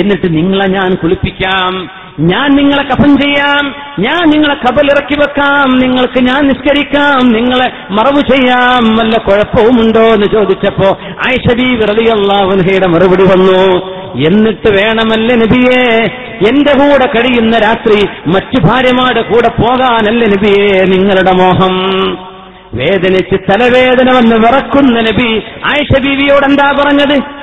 എന്നിട്ട് നിങ്ങളെ ഞാൻ കുളിപ്പിക്കാം. ഞാൻ നിങ്ങളെ കഫൻ ചെയ്യാം. ഞാൻ നിങ്ങളെ കബലിറക്കി വെക്കാം. നിങ്ങൾക്ക് ഞാൻ നിസ്കരിക്കാം. നിങ്ങളെ മറവ് ചെയ്യാം. വല്ല കുഴപ്പവുമുണ്ടോ എന്ന് ചോദിച്ചപ്പോ ആയിഷബി വിറലിയല്ലാവുൻഹയുടെ മറുപടി വന്നു. എന്നിട്ട് വേണമല്ല നബിയെ? എന്റെ കൂടെ കഴിയുന്ന രാത്രി മറ്റു ഭാര്യമാരുടെ കൂടെ പോകാനല്ല നബിയെ നിങ്ങളുടെ മോഹം? വേദനിച്ച് തലവേദന വന്ന് വിറക്കുന്ന നബി ആയിഷ ബീവിയോട് എന്താ പറഞ്ഞത്?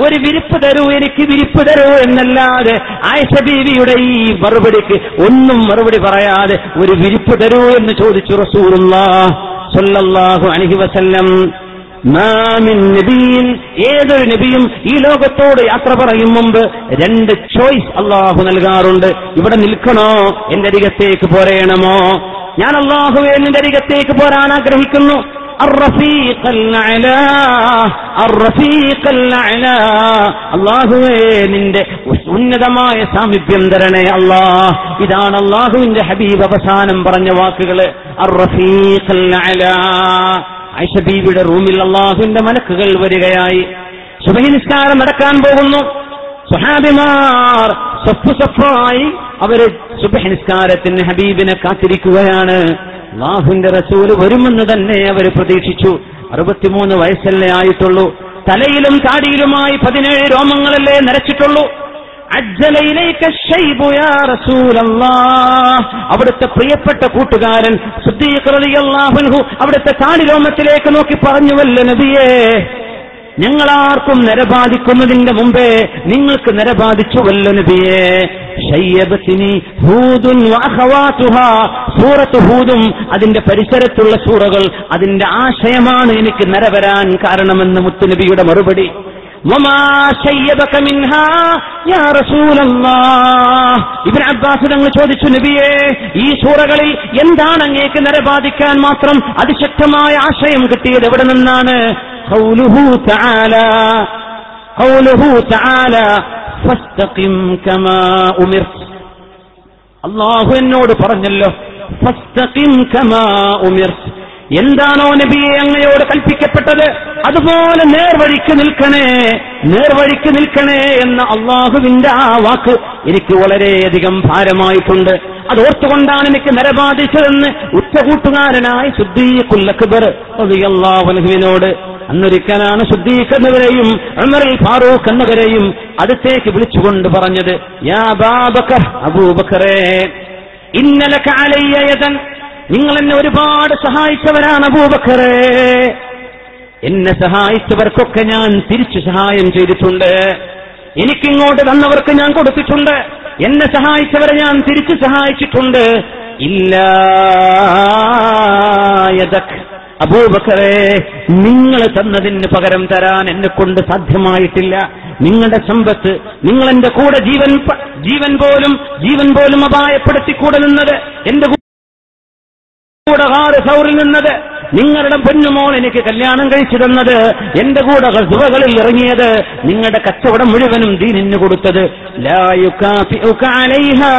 ഒരു വിരിപ്പ് തരൂ എനിക്ക് വിരിപ്പ് തരൂ എന്നല്ലാതെ ആയിഷ ബീവിയുടെ ഈ മറുപടിക്ക് ഒന്നും മറുപടി പറയാതെ ഒരു വിരിപ്പ് തരൂ എന്ന് ചോദിച്ചു റസൂറുള്ളാഹു അലഹി വസല്ലം. ഏതൊരു നബിയും ഈ ലോകത്തോട് യാത്ര പറയും മുമ്പ് രണ്ട് ചോയ്സ് അള്ളാഹു നൽകാറുണ്ട്. ഇവിടെ നിൽക്കണോ? എന്റെ അരികത്തേക്ക് പോരേണമോ? ഞാൻ അള്ളാഹുവെ നിന്റെ അരികത്തേക്ക് പോരാൻ ആഗ്രഹിക്കുന്നു. അള്ളാഹുവേ നിന്റെ ഉന്നതമായ സാമീപ്യം തരണേ അള്ളാഹ് ഇതാണ് അള്ളാഹുവിന്റെ ഹബീബ് അവസാനം പറഞ്ഞ വാക്കുകൾ. ഐഷബീബിയുടെ റൂമിൽ അള്ളാഹുവിന്റെ മലക്കുകൾ വരികയായി. ശുഭനിസ്കാരം നടക്കാൻ പോകുന്നു. സുഹാബിമാർ സ്വപ്പു സ്വപ്പായി അവർ സുബഹനിസ്കാരത്തിന് ഹബീബിനെ കാത്തിരിക്കുകയാണ്. അള്ളാഹുവിന്റെ റസൂൽ വരുമെന്ന് തന്നെ അവർ പ്രതീക്ഷിച്ചു. അറുപത്തിമൂന്ന് വയസ്സല്ലേ ആയിട്ടുള്ളൂ. തലയിലും താടിയിലുമായി പതിനേഴ് രോമങ്ങളല്ലേ നരച്ചിട്ടുള്ളൂ. അവിടുത്തെ പ്രിയപ്പെട്ട കൂട്ടുകാരൻ അവിടുത്തെ താടിരോമത്തിലേക്ക് നോക്കി പറഞ്ഞുവല്ലേ നബിയേ ഞങ്ങളാർക്കും നരബാധിക്കുന്നതിന്റെ മുമ്പേ നിങ്ങൾക്ക് നിരബാധിച്ചു നബിയെ. സൂറത്ത് ഹൂദും അതിന്റെ പരിസരത്തുള്ള സൂറകൾ അതിന്റെ ആശയമാണ് എനിക്ക് നരവരാൻ കാരണമെന്ന് മുത്തുനബിയുടെ മറുപടി. ഇബിൻ അബ്ബാസ് തങ്ങൾ ചോദിച്ചു നബിയെ ഈ സൂറകളിൽ എന്താണ് അങ്ങേക്ക് നരബാധിക്കാൻ മാത്രം അതിശക്തമായ ആശയം കിട്ടിയത്? എവിടെ നിന്നാണ്? അള്ളാഹു എന്നോട് പറഞ്ഞല്ലോ എന്താണോ നബിയെ അങ്ങയോട് കൽപ്പിക്കപ്പെട്ടത്? അതുപോലെ നേർവഴിക്ക് നിൽക്കണേ നേർവഴിക്ക് നിൽക്കണേ എന്ന അള്ളാഹുവിന്റെ ആ വാക്ക് എനിക്ക് വളരെയധികം ഭാരമായിട്ടുണ്ട്. അത് ഓർത്തുകൊണ്ടാണ് എനിക്ക് നരബാധിച്ചതെന്ന് ഉച്ചകൂട്ടുകാരനായി ശുദ്ധീ അക്ബർ അള്ളാഹുവിനോട് അന്നൊരിക്കലാണ് സുദ്ദീഖ് എന്നവരെയും അമറിൽ ഫാറൂഖ് എന്നവരെയും അടുത്തേക്ക് വിളിച്ചുകൊണ്ട് പറഞ്ഞത് യാ അബൂബക്കറേ ഇന്നലക്ക് അലയ്യതൻ നിങ്ങൾ എന്നെ ഒരുപാട് സഹായിച്ചവരാണ് അബൂബക്കറേ. എന്നെ സഹായിച്ചവർക്കൊക്കെ ഞാൻ തിരിച്ചു സഹായം ചെയ്തിട്ടുണ്ട്. എനിക്കിങ്ങോട്ട് തന്നവർക്ക് ഞാൻ കൊടുത്തിട്ടുണ്ട്. എന്നെ സഹായിച്ചവരെ ഞാൻ തിരിച്ചു സഹായിച്ചിട്ടുണ്ട്. ഇല്ലായതക് അബൂബക്കറെ നിങ്ങൾ തന്നതിന് പകരം തരാൻ എന്നെ കൊണ്ട് സാധ്യമായിട്ടില്ല. നിങ്ങളുടെ സമ്പത്ത് നിങ്ങൾ എന്റെ കൂടെ ജീവൻ ജീവൻ പോലും ജീവൻ പോലും അപായപ്പെടുത്തി കൂടെ നിന്നത്. എന്റെ കൂടെ ഹാറ് സൗറിൽ നിന്നത്. നിങ്ങളുടെ പൊന്നുമോൾ എനിക്ക് കല്യാണം കഴിച്ചു തന്നത് എന്റെ കൂടെ ഗസുവകളിൽ ഇറങ്ങിയത് നിങ്ങളുടെ കച്ചവടം മുഴുവനും ദീനിന് കൊടുത്തത് ലാ യുകാഫിഉക അലൈഹാ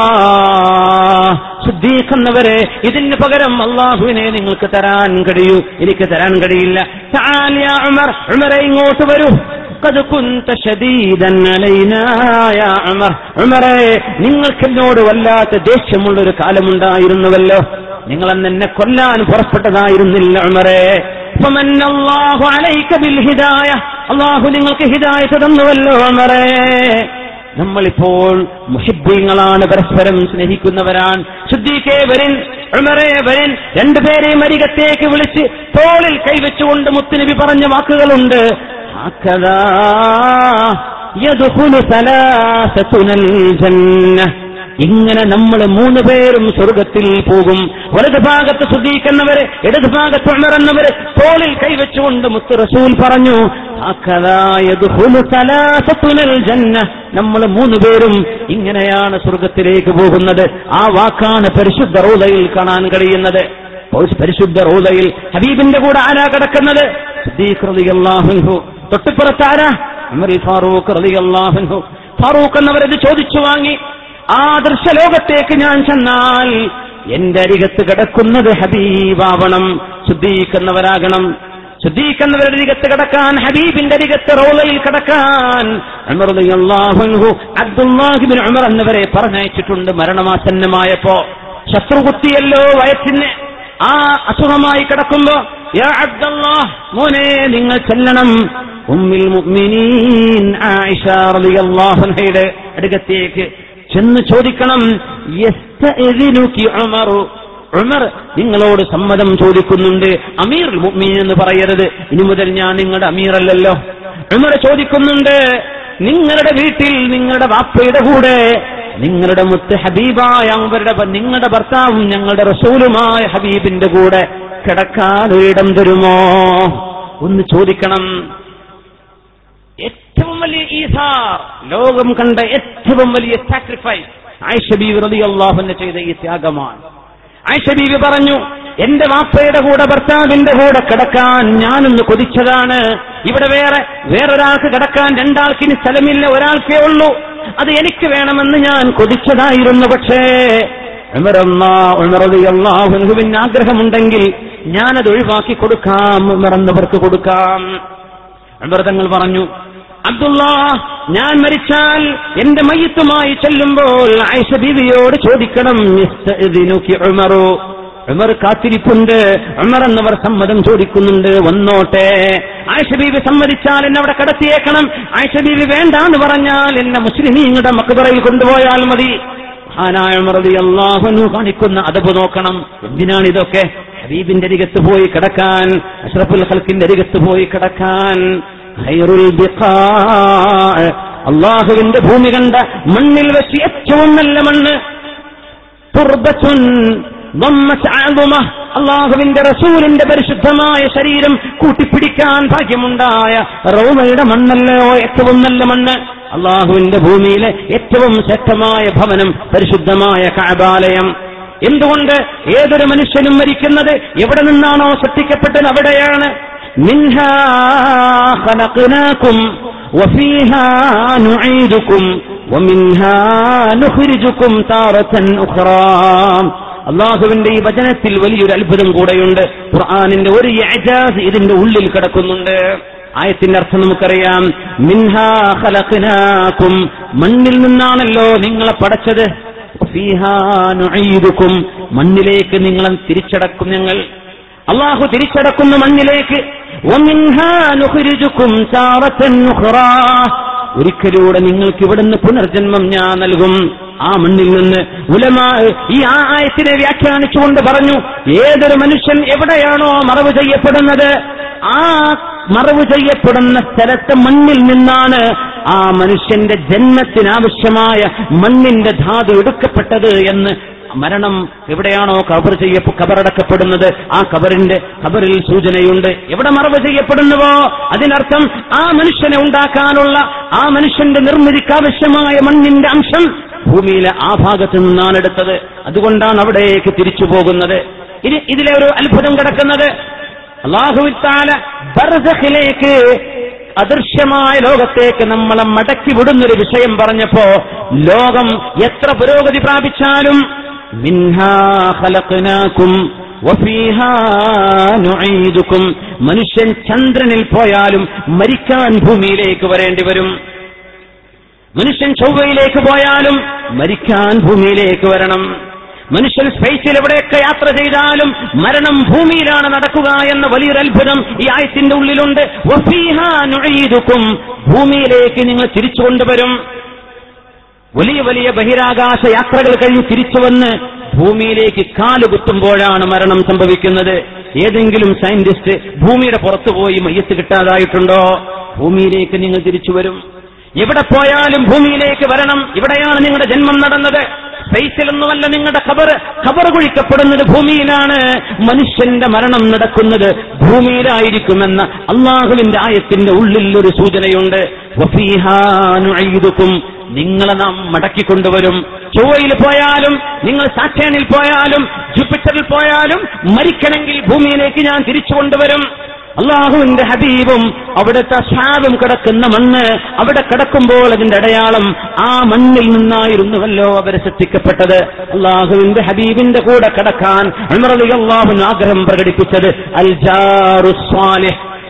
ഇല്ലല്ലാഹ്. സുദ്ദീഖ് എന്നവരെ ഇതിന് പകരം അള്ളാഹുവിനെ നിങ്ങൾക്ക് തരാൻ കഴിയൂ എനിക്ക് തരാൻ കഴിയില്ല തആൽ യാ ഉമർ ഉമറെ ഇങ്ങോട്ട് വരൂ قد كنت شديدا علينا يا عمر ഉമറെ നിങ്ങൾക്കെന്നോട് വല്ലാത്ത ദേഷ്യമുള്ളൊരു കാലമുണ്ടായിരുന്നുവല്ലോ നിങ്ങളെന്ന് എന്നെ കൊല്ലാൻ പുറപ്പെട്ടതായിരുന്നില്ല ഉമറേ. അള്ളാഹു നിങ്ങൾക്ക് ഹിദായത്ത് തന്നുവല്ലോ അമറേ നമ്മളിപ്പോൾ മുഹിബ്ബീങ്ങളാണ് പരസ്പരം സ്നേഹിക്കുന്നവരാൻ ശുദ്ധിക്കേ വരിൻ അമറേ വരിൻ രണ്ടുപേരെയും അരികത്തേക്ക് വിളിച്ച് തോളിൽ കൈവച്ചുകൊണ്ട് മുത്തുനബി പറഞ്ഞ വാക്കുകളുണ്ട്. ആക്കതാ ഇങ്ങനെ നമ്മൾ മൂന്ന് പേരും സ്വർഗത്തിൽ പോകും. വലത് ഭാഗത്ത് സുദീഖെന്നവര് ഇടത് ഭാഗത്ത് ഉണർന്നവരെ തോളിൽ കൈവച്ചുകൊണ്ട് മുത്ത് റസൂൽ പറഞ്ഞു ജന്ന നമ്മൾ മൂന്ന് പേരും ഇങ്ങനെയാണ് സ്വർഗത്തിലേക്ക് പോകുന്നത്. ആ വാക്കാണ് പരിശുദ്ധ റോലയിൽ കാണാൻ കഴിയുന്നത്. പരിശുദ്ധ റോലയിൽ ഹബീബിന്റെ കൂടെ ആരാ കിടക്കുന്നത്? തൊട്ടിപ്പുറത്ത് ആരാ? ഫാറൂഖ് ഫാറൂഖ് എന്നവരത് ചോദിച്ചു വാങ്ങി. ആ ദൃശ്യലോകത്തേക്ക് ഞാൻ ചെന്നാൽ എന്റെ അരികത്ത് കിടക്കുന്നത് ഹബീബാവണം. ശുദ്ധീകരിക്കുന്നവരാകണം. ശുദ്ധീകരിക്കുന്നവരുടെ അരികത്ത് കിടക്കാൻ ഹബീബിന്റെ അരികത്ത് റോളയിൽ കിടക്കാൻ. അബ്ദുല്ലാഹിബിൻ ഉമർ എന്നവരെ പറഞ്ഞയച്ചിട്ടുണ്ട് മരണമാസന്നമായപ്പോ. ശത്രുകുത്തിയല്ലോ വയറ്റിന്. ആ അസുഖമായി കിടക്കുമ്പോ മോനെ നിങ്ങൾ ചെല്ലണം. ഉമ്മിൽ മുഅ്മിനീൻ ആയിഷ റളിയല്ലാഹു അടുക്കത്തേക്ക് ചെന്ന് ചോദിക്കണം ഉമർ നിങ്ങളോട് സമ്മതം ചോദിക്കുന്നുണ്ട്. അമീർ മുഅ്മിൻ എന്ന് പറയരുത്. ഇനി മുതൽ ഞാൻ നിങ്ങളുടെ അമീറല്ലല്ലോ. ഉമർ ചോദിക്കുന്നുണ്ട് നിങ്ങളുടെ വീട്ടിൽ നിങ്ങളുടെ വാപ്പയുടെ കൂടെ നിങ്ങളുടെ മുത്ത് ഹബീബായ അവരുടെ നിങ്ങളുടെ ഭർത്താവും ഞങ്ങളുടെ റസൂലുമായ ഹബീബിന്റെ കൂടെ കിടക്കാൻ ഒരിടം തരുമോ? ഒന്ന് ചോദിക്കണം. വലിയ ഈസാർ. ലോകം കണ്ട ഏറ്റവും വലിയ സാക്രിഫൈസ് ആയിഷബീബി റതി അള്ളാഹുന്നെ ചെയ്ത ഈ ത്യാഗമാണ്. ആയിഷബീബി പറഞ്ഞു എന്റെ വാപ്പയുടെ കൂടെ ഭർത്താവിന്റെ കൂടെ കിടക്കാൻ ഞാനൊന്ന് കൊതിച്ചതാണ്. ഇവിടെ വേറെ വേറൊരാൾക്ക് കിടക്കാൻ രണ്ടാൾക്കിനി സ്ഥലമില്ല ഒരാൾക്കേ ഉള്ളൂ. അത് എനിക്ക് വേണമെന്ന് ഞാൻ കൊതിച്ചതായിരുന്നു പക്ഷേ ഉമറല്ലാഹുവിന് ആഗ്രഹമുണ്ടെങ്കിൽ ഞാനത് ഒഴിവാക്കി കൊടുക്കാം ഉമറന്നവർക്ക് കൊടുക്കാം. അമൃതങ്ങൾ പറഞ്ഞു അബ്ദുള്ള ഞാൻ മരിച്ചാൽ എന്റെ മയ്യത്തുമായി ചെല്ലുമ്പോൾ ആയിഷ ബീവിയോട് ചോദിക്കണം ഉമറു. ഉമർ കാത്തിരിപ്പുണ്ട്. ഉമർ എന്നവർ സമ്മതം ചോദിക്കുന്നുണ്ട്. വന്നോട്ടെ. ആയിഷ ബീവി സമ്മതിച്ചാൽ എന്നെ അവിടെ കടത്തിയേക്കണം. ആയിഷ ബീവി വേണ്ടാന്ന് പറഞ്ഞാൽ എന്നെ മുസ്ലിമീങ്ങളുടെ മക്കുതറയിൽ കൊണ്ടുപോയാൽ മതി. അള്ളാഹുനു കാണിക്കുന്ന അതപ് നോക്കണം. എന്തിനാണ് ഇതൊക്കെ ഹബീബിന്റെ അരികത്ത് പോയി കിടക്കാൻ അഷ്റഫുൽ ഹൽക്കിന്റെ അരികത്ത് പോയി കിടക്കാൻ. അള്ളാഹുവിന്റെ ഭൂമി കണ്ട മണ്ണിൽ വെച്ച് ഏറ്റവും നല്ല മണ്ണ്. അള്ളാഹുവിന്റെ റസൂലിന്റെ പരിശുദ്ധമായ ശരീരം കൂട്ടിപ്പിടിക്കാൻ ഭാഗ്യമുണ്ടായ റൗമയുടെ മണ്ണല്ലോ ഏറ്റവും നല്ല മണ്ണ്. അള്ളാഹുവിന്റെ ഭൂമിയിലെ ഏറ്റവും ശക്തമായ ഭവനം പരിശുദ്ധമായ കാബാലയം എന്തുകൊണ്ട് ഏതൊരു മനുഷ്യനും മരിക്കുന്നത് എവിടെ നിന്നാണോ സൃഷ്ടിക്കപ്പെട്ടത് അവിടെയാണ്? منها خلقناكم وفيها نعيدكم ومنها نخرجكم تارة أخرى അള്ളാഹുവിന്റെ ഈ വചനത്തിൽ വലിയൊരു അത്ഭുതം കൂടെയുണ്ട് ഖുർആാനിന്റെ ഒരു എജാസ് ഇതിന്റെ ഉള്ളിൽ കിടക്കുന്നുണ്ട് ആയത്തിന്റെ അർത്ഥം നമുക്കറിയാം മിൻഹാ ഖലഖ്നാകും മണ്ണിൽ നിന്നാണല്ലോ നിങ്ങളെ പടച്ചത് ഫീഹാ നുഈദുക്കും മണ്ണിലേക്ക് നിങ്ങളെ തിരിച്ചടക്കും ഞങ്ങൾ അള്ളാഹു തിരിച്ചടക്കുന്ന മണ്ണിലേക്ക് ഒരിക്കലൂടെ നിങ്ങൾക്ക് ഇവിടുന്ന് പുനർജന്മം ഞാൻ നൽകും. ആ മണ്ണിൽ നിന്ന് ഉലമാ ഈ ആയത്തിനെ വ്യാഖ്യാനിച്ചുകൊണ്ട് പറഞ്ഞു ഏതൊരു മനുഷ്യൻ എവിടെയാണോ മറവ് ചെയ്യപ്പെടുന്നത് ആ മറവ് ചെയ്യപ്പെടുന്ന സ്ഥലത്തെ മണ്ണിൽ നിന്നാണ് ആ മനുഷ്യന്റെ ജന്മത്തിനാവശ്യമായ മണ്ണിന്റെ ധാതു എടുക്കപ്പെട്ടത് എന്ന് മരണം എവിടെയാണോ കബർ ചെയ്യ കബറടക്കപ്പെടുന്നത് ആ കബറിന്റെ കബറിൽ സൂചനയുണ്ട്. എവിടെ മറവ് ചെയ്യപ്പെടുന്നുവോ? അതിനർത്ഥം ആ മനുഷ്യനെ ഉണ്ടാക്കാനുള്ള ആ മനുഷ്യന്റെ നിർമ്മിതിക്കാവശ്യമായ മണ്ണിന്റെ അംശം ഭൂമിയിലെ ആ ഭാഗത്ത് നിന്നാണ് എടുത്തത്. അതുകൊണ്ടാണ് അവിടേക്ക് തിരിച്ചു പോകുന്നത്. ഇനി ഇതിലെ ഒരു അത്ഭുതം കിടക്കുന്നത്. അള്ളാഹുവിത്താല ബർസഖിലേക്ക് അദൃശ്യമായ ലോകത്തേക്ക് നമ്മളെ മടക്കി വിടുന്നൊരു വിഷയം പറഞ്ഞപ്പോ ലോകം എത്ര പുരോഗതി പ്രാപിച്ചാലും മനുഷ്യൻ ചന്ദ്രനിൽ പോയാലും മരിക്കാൻ ഭൂമിയിലേക്ക് വരേണ്ടി വരും. മനുഷ്യൻ ചൊവ്വയിലേക്ക് പോയാലും മരിക്കാൻ ഭൂമിയിലേക്ക് വരണം. മനുഷ്യൻ സ്പേസിൽ എവിടെയൊക്കെ യാത്ര ചെയ്താലും മരണം ഭൂമിയിലാണ് നടക്കുക എന്ന വലിയൊരു അത്ഭുതം ഈ ആയത്തിന്റെ ഉള്ളിലുണ്ട്. ഭൂമിയിലേക്ക് നിങ്ങൾ തിരിച്ചു കൊണ്ടുവരും വലിയ വലിയ ബഹിരാകാശ യാത്രകൾ കഴിഞ്ഞ് തിരിച്ചു വന്ന് ഭൂമിയിലേക്ക് കാൽ കുത്തുമ്പോഴാണ് മരണം സംഭവിക്കുന്നത്. ഏതെങ്കിലും സയന്റിസ്റ്റ് ഭൂമിയുടെ പുറത്തു പോയി മയ്യത്ത് കിട്ടാതായിട്ടുണ്ടോ? ഭൂമിയിലേക്ക് നിങ്ങൾ തിരിച്ചു വരും. എവിടെ പോയാലും ഭൂമിയിലേക്ക് വരണം. ഇവിടെയാണ് നിങ്ങളുടെ ജന്മം നടന്നത്. സ്പേസിലൊന്നുമല്ല നിങ്ങളുടെ ഖബർ. ഖബർ കുഴിക്കപ്പെടുന്നത് ഭൂമിയിലാണ്. മനുഷ്യന്റെ മരണം നടക്കുന്നത് ഭൂമിയിലായിരിക്കുമെന്ന അള്ളാഹുവിന്റെ ആയത്തിന്റെ ഉള്ളിൽ ഒരു സൂചനയുണ്ട് നിങ്ങളെ നാം മടക്കിക്കൊണ്ടുവരും ചൊവ്വയിൽ പോയാലും നിങ്ങൾ സാക്ഷേണിൽ പോയാലും ജൂപ്പിറ്ററിൽ പോയാലും മരിക്കണമെങ്കിൽ ഭൂമിയിലേക്ക് ഞാൻ തിരിച്ചു കൊണ്ടുവരും. അള്ളാഹുവിന്റെ ഹബീബും അവിടുത്തെ സ്വാദും കിടക്കുന്ന മണ്ണ് അവിടെ കിടക്കുമ്പോൾ അതിന്റെ അടയാളം ആ മണ്ണിൽ നിന്നായിരുന്നുവല്ലോ അവരെ സൃഷ്ടിക്കപ്പെട്ടത്. അള്ളാഹുവിന്റെ ഹബീബിന്റെ കൂടെ കിടക്കാൻ അള്ളാഹുവിന് ആഗ്രഹം പ്രകടിപ്പിച്ചത് അൽ ജാറു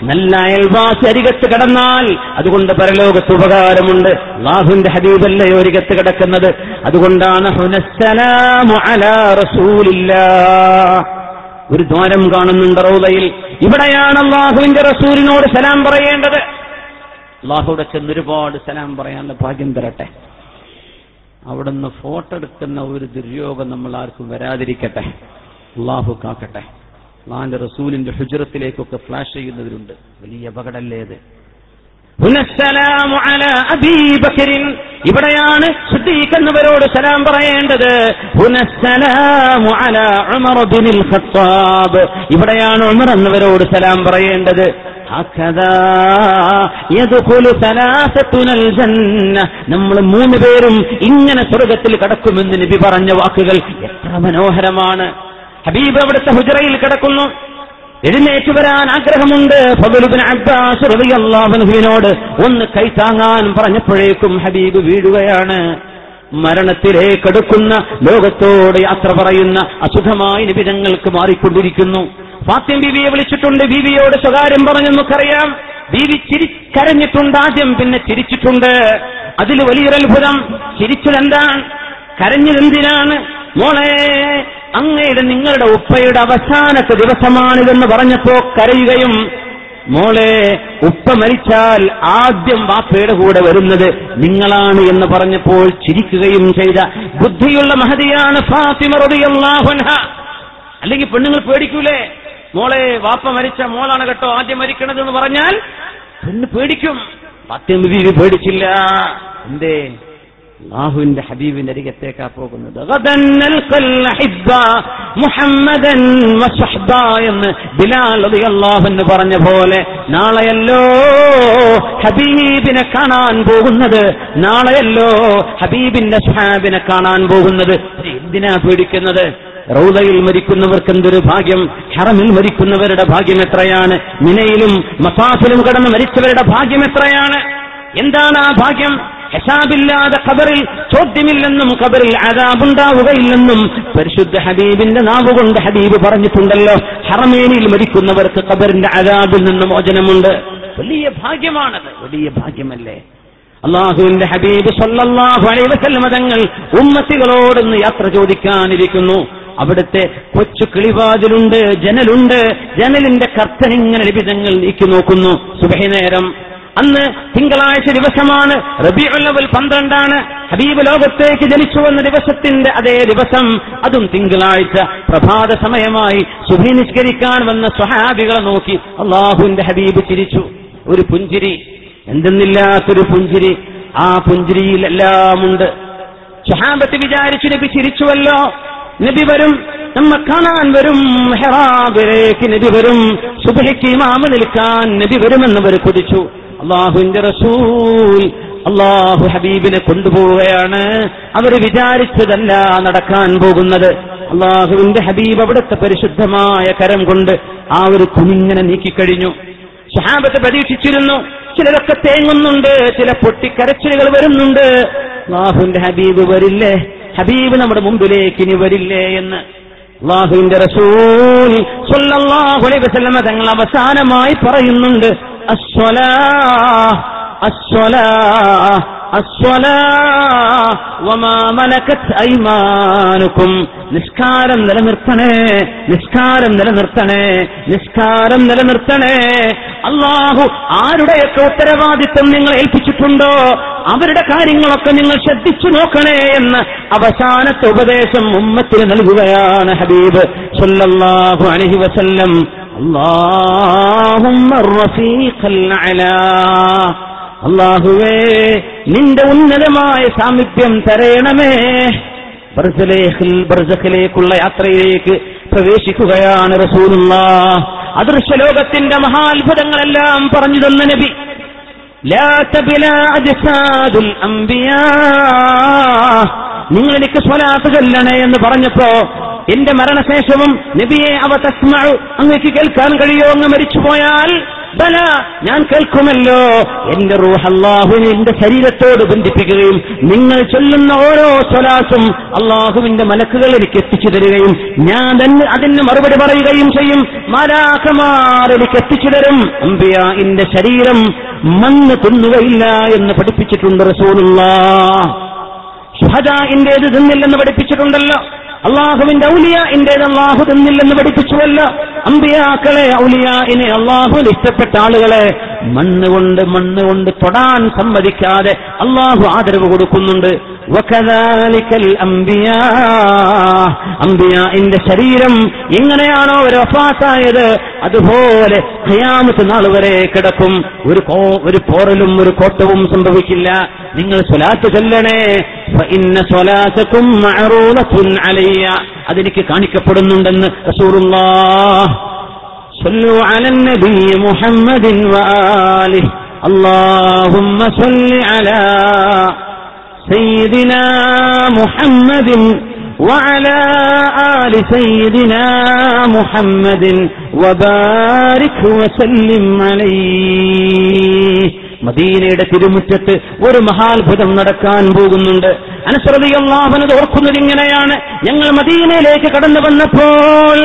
നല്ല അയൽവാസി അരികത്ത് കിടന്നാൽ അതുകൊണ്ട് പരലോകത്ത് ഉപകാരമുണ്ട്. അള്ളാഹുവിന്റെ ഹബീബല്ലേ ഒരികത്ത് കിടക്കുന്നത്. അതുകൊണ്ടാണ് ഒരു ദ്വാരം കാണുന്നുണ്ട് റൗദയിൽ. ഇവിടെയാണ് അള്ളാഹുവിന്റെ റസൂലിനോട് സലാം പറയേണ്ടത്. അള്ളാഹുവിടെ ചെന്ന് ഒരുപാട് സലാം പറയാനുള്ള ഭാഗ്യം തരട്ടെ. അവിടുന്ന് ഫോട്ടോ എടുക്കുന്ന ഒരു ദുര്യോഗം നമ്മൾ ആർക്കും വരാതിരിക്കട്ടെ. അള്ളാഹു കാക്കട്ടെ. അള്ളാഹിന്റെ റസൂലിന്റെ ഹുജറത്തിലേക്കൊക്കെ ഫ്ലാഷ് ചെയ്യുന്നവരുണ്ട്. വലിയ അപകടല്ലേത്. ഇവിടെയാണ് ശുദ്ധീക്കുന്നവരോട് സലാം പറയേണ്ടത്. ഇവിടെയാണ് ഉമർ എന്നവരോട് സലാം പറയേണ്ടത്. നമ്മൾ മൂന്ന് പേരും ഇങ്ങനെ സ്വർഗത്തിൽ കടക്കുമെന്ന് നബി പറഞ്ഞ വാക്കുകൾ എത്ര മനോഹരമാണ്. ഹബീബ് അവിടുത്തെ ഹുജറയിൽ കിടക്കുന്നു. എഴുന്നേറ്റ് വരാൻ ആഗ്രഹമുണ്ട്. ഫബലുബിൻ അബ്ബാസ് റളിയല്ലാഹുവിനോട് ഒന്ന് കൈത്താങ്ങാൻ പറഞ്ഞപ്പോഴേക്കും ഹബീബ് വീഴുകയാണ്. മരണത്തിലേക്കെടുക്കുന്ന ലോകത്തോട് യാത്ര പറയുന്ന അസുഖമായ നിബിധങ്ങൾക്ക് മാറിക്കൊണ്ടിരിക്കുന്നു. ഫാത്തിം ബീവിയെ വിളിച്ചിട്ടുണ്ട്. ബീവിയോട് സ്വകാര്യം പറഞ്ഞു നമുക്കറിയാം ബീവി ചിരി കരഞ്ഞിട്ടുണ്ട് ആദ്യം പിന്നെ ചിരിച്ചിട്ടുണ്ട്. അതിൽ വലിയൊരത്ഭുതം. ചിരിച്ചതെന്താണ്? കരഞ്ഞതെന്തിനാണ്? മോളെ അങ്ങയുടെ നിങ്ങളുടെ ഉപ്പയുടെ അവസാനത്തെ ദിവസമാണിതെന്ന് പറഞ്ഞപ്പോ കരയുകയും മോളെ ഉപ്പ മരിച്ചാൽ ആദ്യം വാപ്പയുടെ കൂടെ വരുന്നത് നിങ്ങളാണ് എന്ന് പറഞ്ഞപ്പോൾ ചിരിക്കുകയും ചെയ്ത ബുദ്ധിയുള്ള മഹതിയാണ് ഫാത്തിമ അല്ലെങ്കിൽ പെണ്ണുങ്ങൾ പേടിക്കൂലേ? മോളെ വാപ്പ മരിച്ച മോളാണ് കേട്ടോ ആദ്യം മരിക്കണത് എന്ന് പറഞ്ഞാൽ പെണ്ണ് പേടിക്കും. ഫാത്തിമ പേടിച്ചില്ല. എന്തേ? അള്ളാഹുവിന്റെ ഹബീബിന്റെ അരികത്തേക്കാ പോകുന്നത്. മുഹമ്മദൻ എന്ന് ബിലാൽ അള്ളാഹുന്ന് പറഞ്ഞ പോലെ നാളെയല്ലോ ഹബീബിനെ കാണാൻ പോകുന്നത്. നാളെയല്ലോ ഹബീബിന്റെ സ്വഹാബിനെ കാണാൻ പോകുന്നത്. എന്തിനാ പേടിക്കുന്നത്? റൗദയിൽ മരിക്കുന്നവർക്ക് എന്തൊരു ഭാഗ്യം? ഹറമിൽ മരിക്കുന്നവരുടെ ഭാഗ്യം എത്രയാണ്? മിനയിലും മസാഫിലും കടന്ന് മരിച്ചവരുടെ ഭാഗ്യം എത്രയാണ്? എന്താണ് ആ ഭാഗ്യം? ഹെസാബില്ലാതെ ഖബറിൽ ചോദ്യമില്ലെന്നും ഖബറിൽ അതാബുണ്ടാവുകയില്ലെന്നും പരിശുദ്ധ ഹബീബിന്റെ നാവുകൊണ്ട് ഹബീബ് പറഞ്ഞിട്ടുണ്ടല്ലോ ഹറമേനിയിൽ മരിക്കുന്നവർക്ക് ഖബറിന്റെ അതാബിൽ നിന്ന് മോചനമുണ്ട്. വലിയ ഭാഗ്യമാണത്. വലിയ ഭാഗ്യമല്ലേ? അള്ളാഹുവിന്റെ ഹബീബ് സല്ലല്ലാഹു അലൈഹി വസല്ലമ തങ്ങൾ ഉമ്മത്തികളോടൊന്ന് യാത്ര ചോദിക്കാനിരിക്കുന്നു. അവിടുത്തെ കൊച്ചു കിളിവാതിലുണ്ട് ജനലുണ്ട്. ജനലിന്റെ കർത്തനിങ്ങനെ ലഭിതങ്ങൾ നീക്കി നോക്കുന്നു. സുബഹി നേരം. അന്ന് തിങ്കളാഴ്ച ദിവസമാണ് റബിഉൽ പന്ത്രണ്ടാണ്. ഹബീബ് ലോകത്തേക്ക് ജനിച്ചു വന്ന ദിവസത്തിന്റെ അതേ ദിവസം അതും തിങ്കളാഴ്ച. പ്രഭാത സമയമായി സുഭീനിഷ്കരിക്കാൻ വന്ന സ്വഹാബികളെ നോക്കി അള്ളാഹുവിന്റെ ഹബീബ് ചിരിച്ചു. ഒരു പുഞ്ചിരി. എന്തെന്നില്ലാത്തൊരു പുഞ്ചിരി. ആ പുഞ്ചിരിയിലെല്ലാമുണ്ട് സ്വഹാബത്ത് വിചാരിച്ചു നബി ചിരിച്ചുവല്ലോ. നബി വരും നമ്മ കാണാൻ വരും. ഹെറാബിലേക്ക് നബി വരും. സുബഹിക്ക് ഇമാമ നിൽക്കാൻ നബി വരുമെന്നവർ കൊതിച്ചു. അള്ളാഹുവിന്റെ റസൂൽ അള്ളാഹു ഹബീബിനെ കൊണ്ടുപോവുകയാണ്. അവർ വിചാരിച്ചതല്ല നടക്കാൻ പോകുന്നത്. അള്ളാഹുവിന്റെ ഹബീബ് അവിടുത്തെ പരിശുദ്ധമായ കരം കൊണ്ട് ആ ഒരു കുനിങ്ങനെ നീക്കിക്കഴിഞ്ഞു. ഷഹാബത്ത് പരീക്ഷിച്ചിരുന്നു ചിലരൊക്കെ തേങ്ങുന്നുണ്ട് ചില പൊട്ടിക്കരച്ചിലുകൾ വരുന്നുണ്ട്. അള്ളാഹുവിന്റെ ഹബീബ് വരില്ലേ? ഹബീബ് നമ്മുടെ മുമ്പിലേക്ക് ഇനി വരില്ലേ എന്ന്. അള്ളാഹുവിന്റെ റസൂൽ തങ്ങൾ അവസാനമായി പറയുന്നുണ്ട് മലക്കത്ത് ഐമാനുക്കും. നിസ്കാരം നിലനിർത്തണേ നിസ്കാരം നിലനിർത്തണേ നിസ്കാരം നിലനിർത്തണേ. അള്ളാഹു ആരുടെയൊക്കെ ഉത്തരവാദിത്വം നിങ്ങൾ ഏൽപ്പിച്ചിട്ടുണ്ടോ? അവരുടെ കാര്യങ്ങളൊക്കെ നിങ്ങൾ ശ്രദ്ധിച്ചു നോക്കണേ എന്ന് അവസാനത്തെ ഉപദേശം ഉമ്മത്തിന് നൽകുകയാണ് ഹബീബ്. സല്ലല്ലാഹു അലൈഹി വസല്ലം. അള്ളാഹുവേ നിന്റെ ഉന്നതമായ സാമീപ്യം തരയണമേ. ബർസലേഹിൽ ബർസഖിലേക്കുള്ള യാത്രയിലേക്ക് പ്രവേശിക്കുകയാണ് റസൂലുള്ള അദൃശ്യ ലോകത്തിന്റെ മഹാത്ഭുതങ്ങളെല്ലാം പറഞ്ഞു തന്ന നബി. ലാ തബ്ലാ അജ്സാദുൽ അംബിയാ. നിങ്ങൾ എനിക്ക് സ്വലാത്ത് ചൊല്ലണേ എന്ന് പറഞ്ഞപ്പോ എന്റെ മരണശേഷവും നബിയെ അവ തസ്മഴു അങ്ങേക്ക് കേൾക്കാൻ കഴിയോ അങ്ങ് മരിച്ചുപോയാൽ ബല ഞാൻ കേൾക്കുമല്ലോ. എന്റെ റൂഹ് എന്റെ ശരീരത്തോട് ബന്ധിപ്പിക്കുകയും നിങ്ങൾ ചൊല്ലുന്ന ഓരോ സ്വലാസും അള്ളാഹുവിന്റെ മലക്കുകൾ എനിക്ക് എത്തിച്ചു തരികയും ഞാൻ തന്നെ അതിന് മറുപടി പറയുകയും ചെയ്യും. മാലാഖമാർ എത്തിച്ചു തരും. അമ്പിയ എന്റെ ശരീരം മണ്ണ് തിന്നുകയില്ല എന്ന് പഠിപ്പിച്ചിട്ടുണ്ട് റസൂലുള്ള. ഷുഹദാഇന്റേത് തിന്നില്ലെന്ന് പഠിപ്പിച്ചിട്ടുണ്ടല്ലോ. അള്ളാഹുവിന്റെ ഔലിയ ഇന്റേത് അള്ളാഹു തിന്നില്ലെന്ന് പഠിപ്പിച്ചുവല്ലോ. അമ്പിയാക്കളെ ഔലിയാഇനെ അള്ളാഹുവിന് ഇഷ്ടപ്പെട്ട ആളുകളെ മണ്ണ് കൊണ്ട് മണ്ണ് കൊണ്ട് തൊടാൻ സമ്മതിക്കാതെ അള്ളാഹു ആദരവ് കൊടുക്കുന്നുണ്ട്. വകദാലിക്കൽ അംബിയാ അംബിയാഇന്റെ ശരീരം എങ്ങനെയാണോ ഒരു വഫാത്തായത് അതുപോലെ ഖിയാമത്ത് നാൾ വരെ കിടക്കും ഒരു കോ ഒരു പോറലും ഒരു കോട്ടവും സംഭവിക്കില്ല നിങ്ങൾ സ്വലാത്ത് ചൊല്ലണേ ഫഇന്ന സ്വലാത്തക്കും മഅറൂദത്തുൻ അലയ്യ അതെനിക്ക് കാണിക്കപ്പെടുന്നുണ്ടെന്ന് റസൂലുള്ളാഹ് صلوا على النبي محمد وآله اللهم صل على سيدنا محمد وعلى آل سيدنا محمد وبارك وسلم عليه മദീനയുടെ തിരുമുറ്റത്ത് ഒരു മഹാത്ഭുതം നടക്കാൻ പോകുന്നുണ്ട് അനുസൃതിയല്ലാവനത് ഓർക്കുന്നത് ഇങ്ങനെയാണ് ഞങ്ങൾ മദീനയിലേക്ക് കടന്നു വന്നപ്പോൾ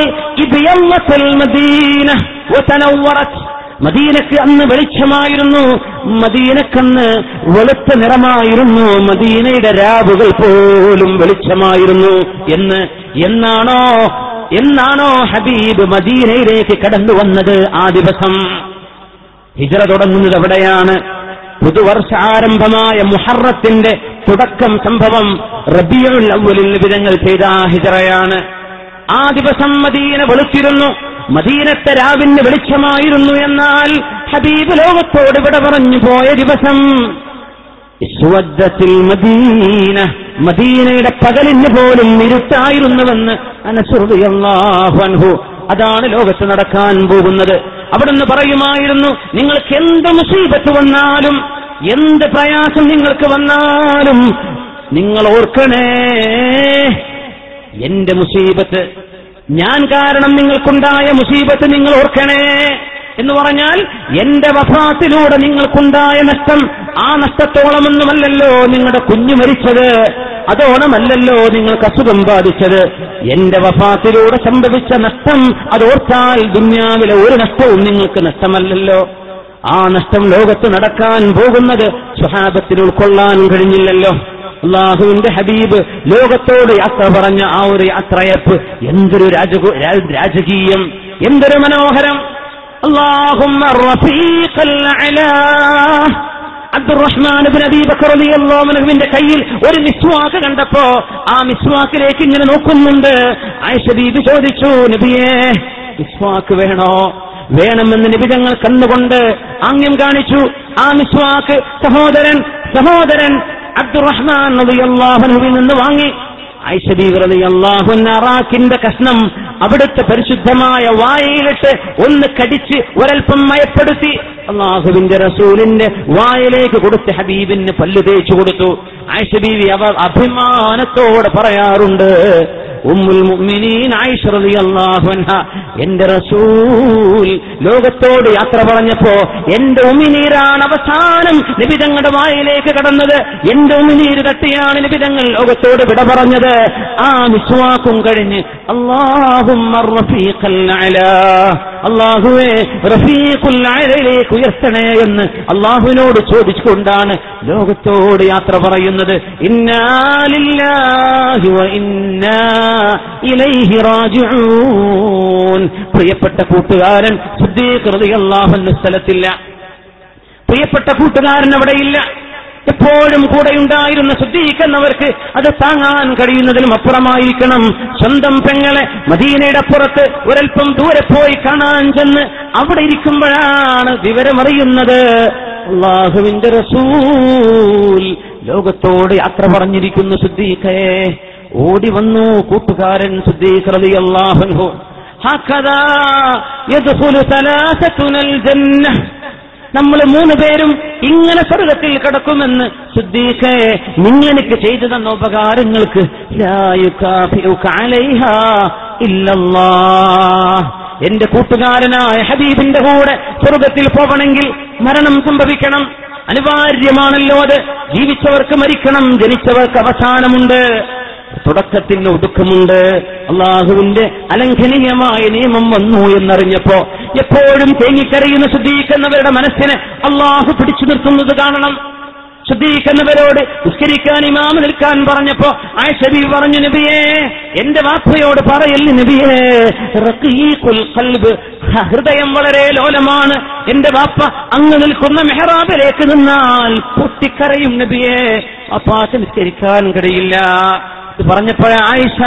ഇബിയമ്മത്തൽ മദീന വതനവ്വറത്. മദീനക്ക് അന്ന് വെളിച്ചമായിരുന്നു. മദീനക്കന്ന് വെളുത്ത നിറമായിരുന്നു. മദീനയുടെ രാവുകൾ പോലും വെളിച്ചമായിരുന്നു. എന്ന് എന്നാണോ എന്നാണോ ഹബീബ് മദീനയിലേക്ക് കടന്നു വന്നത് ആ ദിവസം? ഹിജറ തുടങ്ങുന്നത് എവിടെയാണ്? പുതുവർഷാരംഭമായ മുഹറത്തിന്റെ തുടക്കം സംഭവം റബിയുൽ അവലിൽ വിധങ്ങൾ ചെയ്ത ആ ഹിജറയാണ്. ആ ദിവസം മദീന വെളുത്തിരുന്നു. മദീനത്തെ രാവിന് വെളിച്ചമായിരുന്നു എന്നാൽ ഹബീബ് ലോകത്തോട് ഇവിടെ പറഞ്ഞു പോയ ദിവസം സുവദ്ദത്തിൽ മദീന മദീനയുടെ പകലിന് പോലും ഇരുട്ടായിരുന്നുവെന്ന് അനസുറിയല്ലാഹു അതാണ് ലോകത്ത് നടക്കാൻ പോകുന്നത്. അവിടുന്ന് പറയുമായിരുന്നു നിങ്ങൾക്ക് എന്ത് മുസീബത്ത് വന്നാലും എന്ത് പ്രയാസം നിങ്ങൾക്ക് വന്നാലും നിങ്ങൾ ഓർക്കണേ എന്റെ മുസീബത്ത്. ഞാൻ കാരണം നിങ്ങൾക്കുണ്ടായ മുസീബത്ത് നിങ്ങൾ ഓർക്കണേ എന്ന് പറഞ്ഞാൽ എന്റെ വഫാത്തിലൂടെ നിങ്ങൾക്കുണ്ടായ നഷ്ടം ആ നഷ്ടത്തോളമൊന്നുമല്ലല്ലോ നിങ്ങളുടെ കുഞ്ഞു മരിച്ചത്. അതോണമല്ലല്ലോ നിങ്ങൾക്ക് അസുഖം ബാധിച്ചത്. എന്റെ വഫാത്തിലൂടെ സംഭവിച്ച നഷ്ടം അതോർത്താൽ ദുന്യാവിലെ ഒരു നഷ്ടവും നിങ്ങൾക്ക് നഷ്ടമല്ലല്ലോ. ആ നഷ്ടം ലോകത്ത് നടക്കാൻ പോകുന്നത് സ്വഹാബത്തിന് ഉൾക്കൊള്ളാൻ കഴിഞ്ഞില്ലല്ലോ. അള്ളാഹുവിന്റെ ഹബീബ് ലോകത്തോട് യാത്ര പറഞ്ഞ ആ ഒരു യാത്രയപ്പ് എന്തൊരു രാജകീയം എന്തൊരു മനോഹരം. അള്ളാഹുമ്മ അബ്ദുറഹ്മാൻബിന്റെ കയ്യിൽ ഒരു മിസ്വാക്ക് കണ്ടപ്പോ ആ മിസ്വാക്കിലേക്ക് ഇങ്ങനെ നോക്കുന്നുണ്ട്. ആയിഷബീബ് ചോദിച്ചു നബിയേ മിസ്വാക്ക് വേണോ? വേണമെന്ന് നിബിതങ്ങൾ കന്നുകൊണ്ട് ആംഗ്യം കാണിച്ചു. ആ മിസ്വാക്ക് സഹോദരൻ സഹോദരൻ അബ്ദുറഹ്മാൻ അള്ളാഹുനുവിൽ നിന്ന് വാങ്ങി. ഐഷബീറിയാഹുന്റെ കഷ്ണം അവിടുത്തെ പരിശുദ്ധമായ വായയിലിട്ട് ഒന്ന് കടിച്ച് ഒരൽപ്പം മയപ്പെടുത്തി. അള്ളാഹുവിന്റെ റസൂലിന്റെ വായിലേക്ക് കൊടുത്ത് ഹബീബിന് പല്ലു തേച്ചു കൊടുത്തു. ആയിഷബീവി അവർ അഭിമാനത്തോടെ പറയാറുണ്ട് ഉമ്മുൽ മുഅ്മിനീൻ ആയിഷ റളിയല്ലാഹു എന്റെ റസൂൽ ലോകത്തോട് യാത്ര പറഞ്ഞപ്പോ എന്റെ ഉമിനീരാണ് അവസാനം നിബിതങ്ങളുടെ വായിലേക്ക് കടന്നത്. എന്റെ ഉമിനീര് തട്ടിയാണ് നിബിതങ്ങൾ ലോകത്തോട് വിട പറഞ്ഞത്. ആ വിശ്വാസം കഴിഞ്ഞ് അള്ളാഹും അള്ളാഹുവെ റഫീഖുൽ ഉയർത്തണേ എന്ന് അള്ളാഹുവിനോട് ചോദിച്ചുകൊണ്ടാണ് ലോകത്തോട് യാത്ര പറയുന്നത്. ഇന്നാലില്ലാഹി ഇന്നാ ഇലൈഹി പ്രിയപ്പെട്ട കൂട്ടുകാരൻ സിദ്ദീഖ് റളിയല്ലാഹു അൻഹു സ്ഥലത്തില്ല. പ്രിയപ്പെട്ട കൂട്ടുകാരൻ അവിടെയില്ല എപ്പോഴും കൂടെയുണ്ടായിരുന്ന ശുദ്ധീകരിക്കുന്നവർക്ക് അത് താങ്ങാൻ കഴിയുന്നതിലും അപ്പുറമായിരിക്കണം. സ്വന്തം പെങ്ങളെ മദീനയുടെ അപ്പുറത്ത് ഒരൽപ്പം ദൂരെ പോയി കാണാൻ ചെന്ന് അവിടെ ഇരിക്കുമ്പോഴാണ് വിവരമറിയുന്നത്. അള്ളാഹുവിന്റെ റസൂൽ ലോകത്തോട് യാത്ര പറഞ്ഞിരിക്കുന്നു ശുദ്ധീഖയെ ഓടി വന്നു കൂട്ടുകാരൻ നമ്മൾ മൂന്ന് പേരും ഇങ്ങനെ സ്വർഗത്തിൽ കിടക്കുമെന്ന് ശുദ്ധീഖേ നിങ്ങനെക്ക് ചെയ്തു തന്ന ഉപകാരങ്ങൾക്ക് എന്റെ കൂട്ടുകാരനായ ഹബീബിന്റെ കൂടെ സ്വർഗത്തിൽ പോകണമെങ്കിൽ മരണം സംഭവിക്കണം. അനിവാര്യമാണല്ലോ അത്. ജീവിച്ചവർക്ക് മരിക്കണം ജനിച്ചവർക്ക് അവസാനമുണ്ട്. തുടക്കത്തിന് ഒതുക്കമുണ്ട്. അള്ളാഹുവിന്റെ അലംഘനീയമായ നിയമം വന്നു എന്നറിഞ്ഞപ്പോ എപ്പോഴും തേങ്ങിക്കരയുന്ന ശുദ്ധീകരിക്കുന്നവരുടെ മനസ്സിനെ അള്ളാഹു പിടിച്ചു നിർത്തുന്നത് കാണണം. ശുദ്ധീകരിക്കുന്നവരോട് നിസ്കരിക്കാൻ ഇമാമ നിൽക്കാൻ പറഞ്ഞപ്പോ ആയിഷബി പറഞ്ഞു നബിയേ എന്റെ വാപ്പയോട് പറയല്ല നബിയേ? ഹൃദയം വളരെ ലോലമാണ്. എന്റെ വാപ്പ അങ്ങ് നിൽക്കുന്ന മെഹറാബിലേക്ക് നിന്നാൽ പൊട്ടിക്കരയും നബിയേ. അപ്പാക്ക് നിസ്കരിക്കാൻ കഴിയില്ല ഇത് ആയിഷ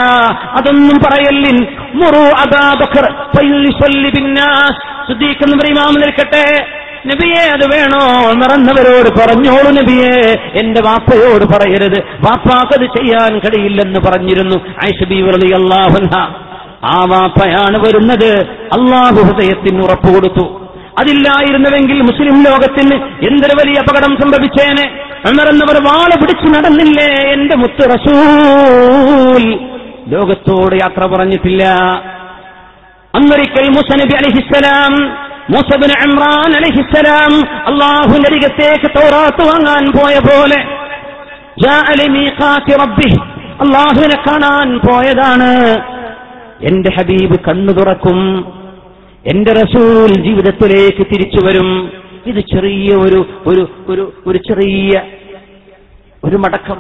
അതൊന്നും പറയല്ലിൻ. മുറു അബാബക്കർ ഇമാമ നിൽക്കട്ടെ. നബിയെ അത് വേണോ? നിറന്നവരോട് പറഞ്ഞോളൂ നബിയെ. എന്റെ വാപ്പയോട് പറയരുത്. വാപ്പാക്കത് ചെയ്യാൻ കഴിയില്ലെന്ന് പറഞ്ഞിരുന്നു. ഐഷബി വെറുതെ അള്ളാഹ ആ വാപ്പയാണ് വരുന്നത്. അള്ളാഹു ഹൃദയത്തിന് ഉറപ്പ് കൊടുത്തു. അതില്ലായിരുന്നുവെങ്കിൽ മുസ്ലിം ലോകത്തിന് എന്തൊരു വലിയ അപകടം സംഭവിച്ചേനെ? എന്നവർ വാള പിടിച്ചു നടന്നില്ലേ എന്റെ മുത്ത് റസൂൽ? ലോകത്തോട് യാത്ര പറഞ്ഞിട്ടില്ല. അന്നൊരിക്കൽ മുസനബി അലഹിസ്സലാം മൂസബിന് ഇമ്രാൻ അലഹിസ്സലാം അള്ളാഹുവിന്റെ അരികത്തേക്ക് തോറാത്ത് വാങ്ങാൻ പോയ പോലെ അള്ളാഹുവിനെ കാണാൻ പോയതാണ്. എന്റെ ഹബീബ് കണ്ണു തുറക്കും. എന്റെ റസൂൽ ജീവിതത്തിലേക്ക് തിരിച്ചു വരും. ഇത് ചെറിയ ഒരു ഒരു ഒരു ചെറിയ ഒരു മടക്കം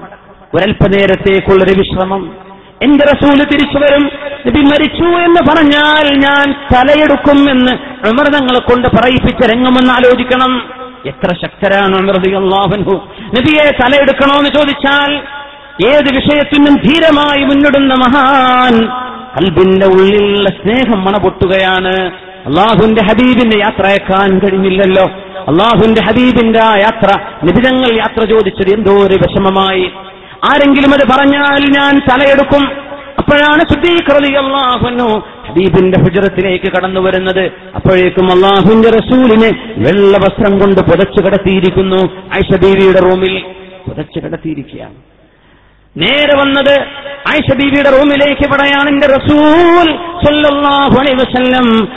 ഒരല്പനേരത്തേക്കുള്ളൊരു വിശ്രമം. എന്റെ റസൂൽ തിരിച്ചു വരും. നബി മരിച്ചു എന്ന് പറഞ്ഞാൽ ഞാൻ തലയെടുക്കും എന്ന് അമൃതങ്ങളെ കൊണ്ട് പറയിപ്പിച്ച രംഗമെന്ന് ആലോചിക്കണം. എത്ര ശക്തരാണ് അമൃതിയല്ലാഹു നബിയെ തലയെടുക്കണോ എന്ന് ചോദിച്ചാൽ ഏത് വിഷയത്തിനും ധീരമായി മുന്നിടുന്ന മഹാൻ കൽബിന്റെ ഉള്ളിലുള്ള സ്നേഹം മണപൊട്ടുകയാണ്. അള്ളാഹുവിന്റെ ഹബീബിന്റെ യാത്ര അയക്കാൻ കഴിഞ്ഞില്ലല്ലോ. അള്ളാഹുന്റെ ഹബീബിന്റെ ആ യാത്ര നിബിതങ്ങൾ യാത്ര ചോദിച്ചത് എന്തോ ഒരു വിഷമമായി. ആരെങ്കിലും അത് പറഞ്ഞാൽ ഞാൻ തലയെടുക്കും. അപ്പോഴാണ് അള്ളാഹുനു ഹബീബിന്റെ ഹുജറത്തിലേക്ക് കടന്നു വരുന്നത്. അപ്പോഴേക്കും അള്ളാഹുന്റെ റസൂലിനെ വെള്ള വസ്ത്രം കൊണ്ട് പുതച്ചു കിടത്തിയിരിക്കുന്നു. ഐഷ ബീവിയുടെ റൂമിൽ പുതച്ചു കിടത്തിയിരിക്കുകയാണ്. നേരെ വന്നത് ആയിഷ ബീവിയുടെ റൂമിലേക്ക് പടയാണ് എന്റെ റസൂൽ വസല്ലം.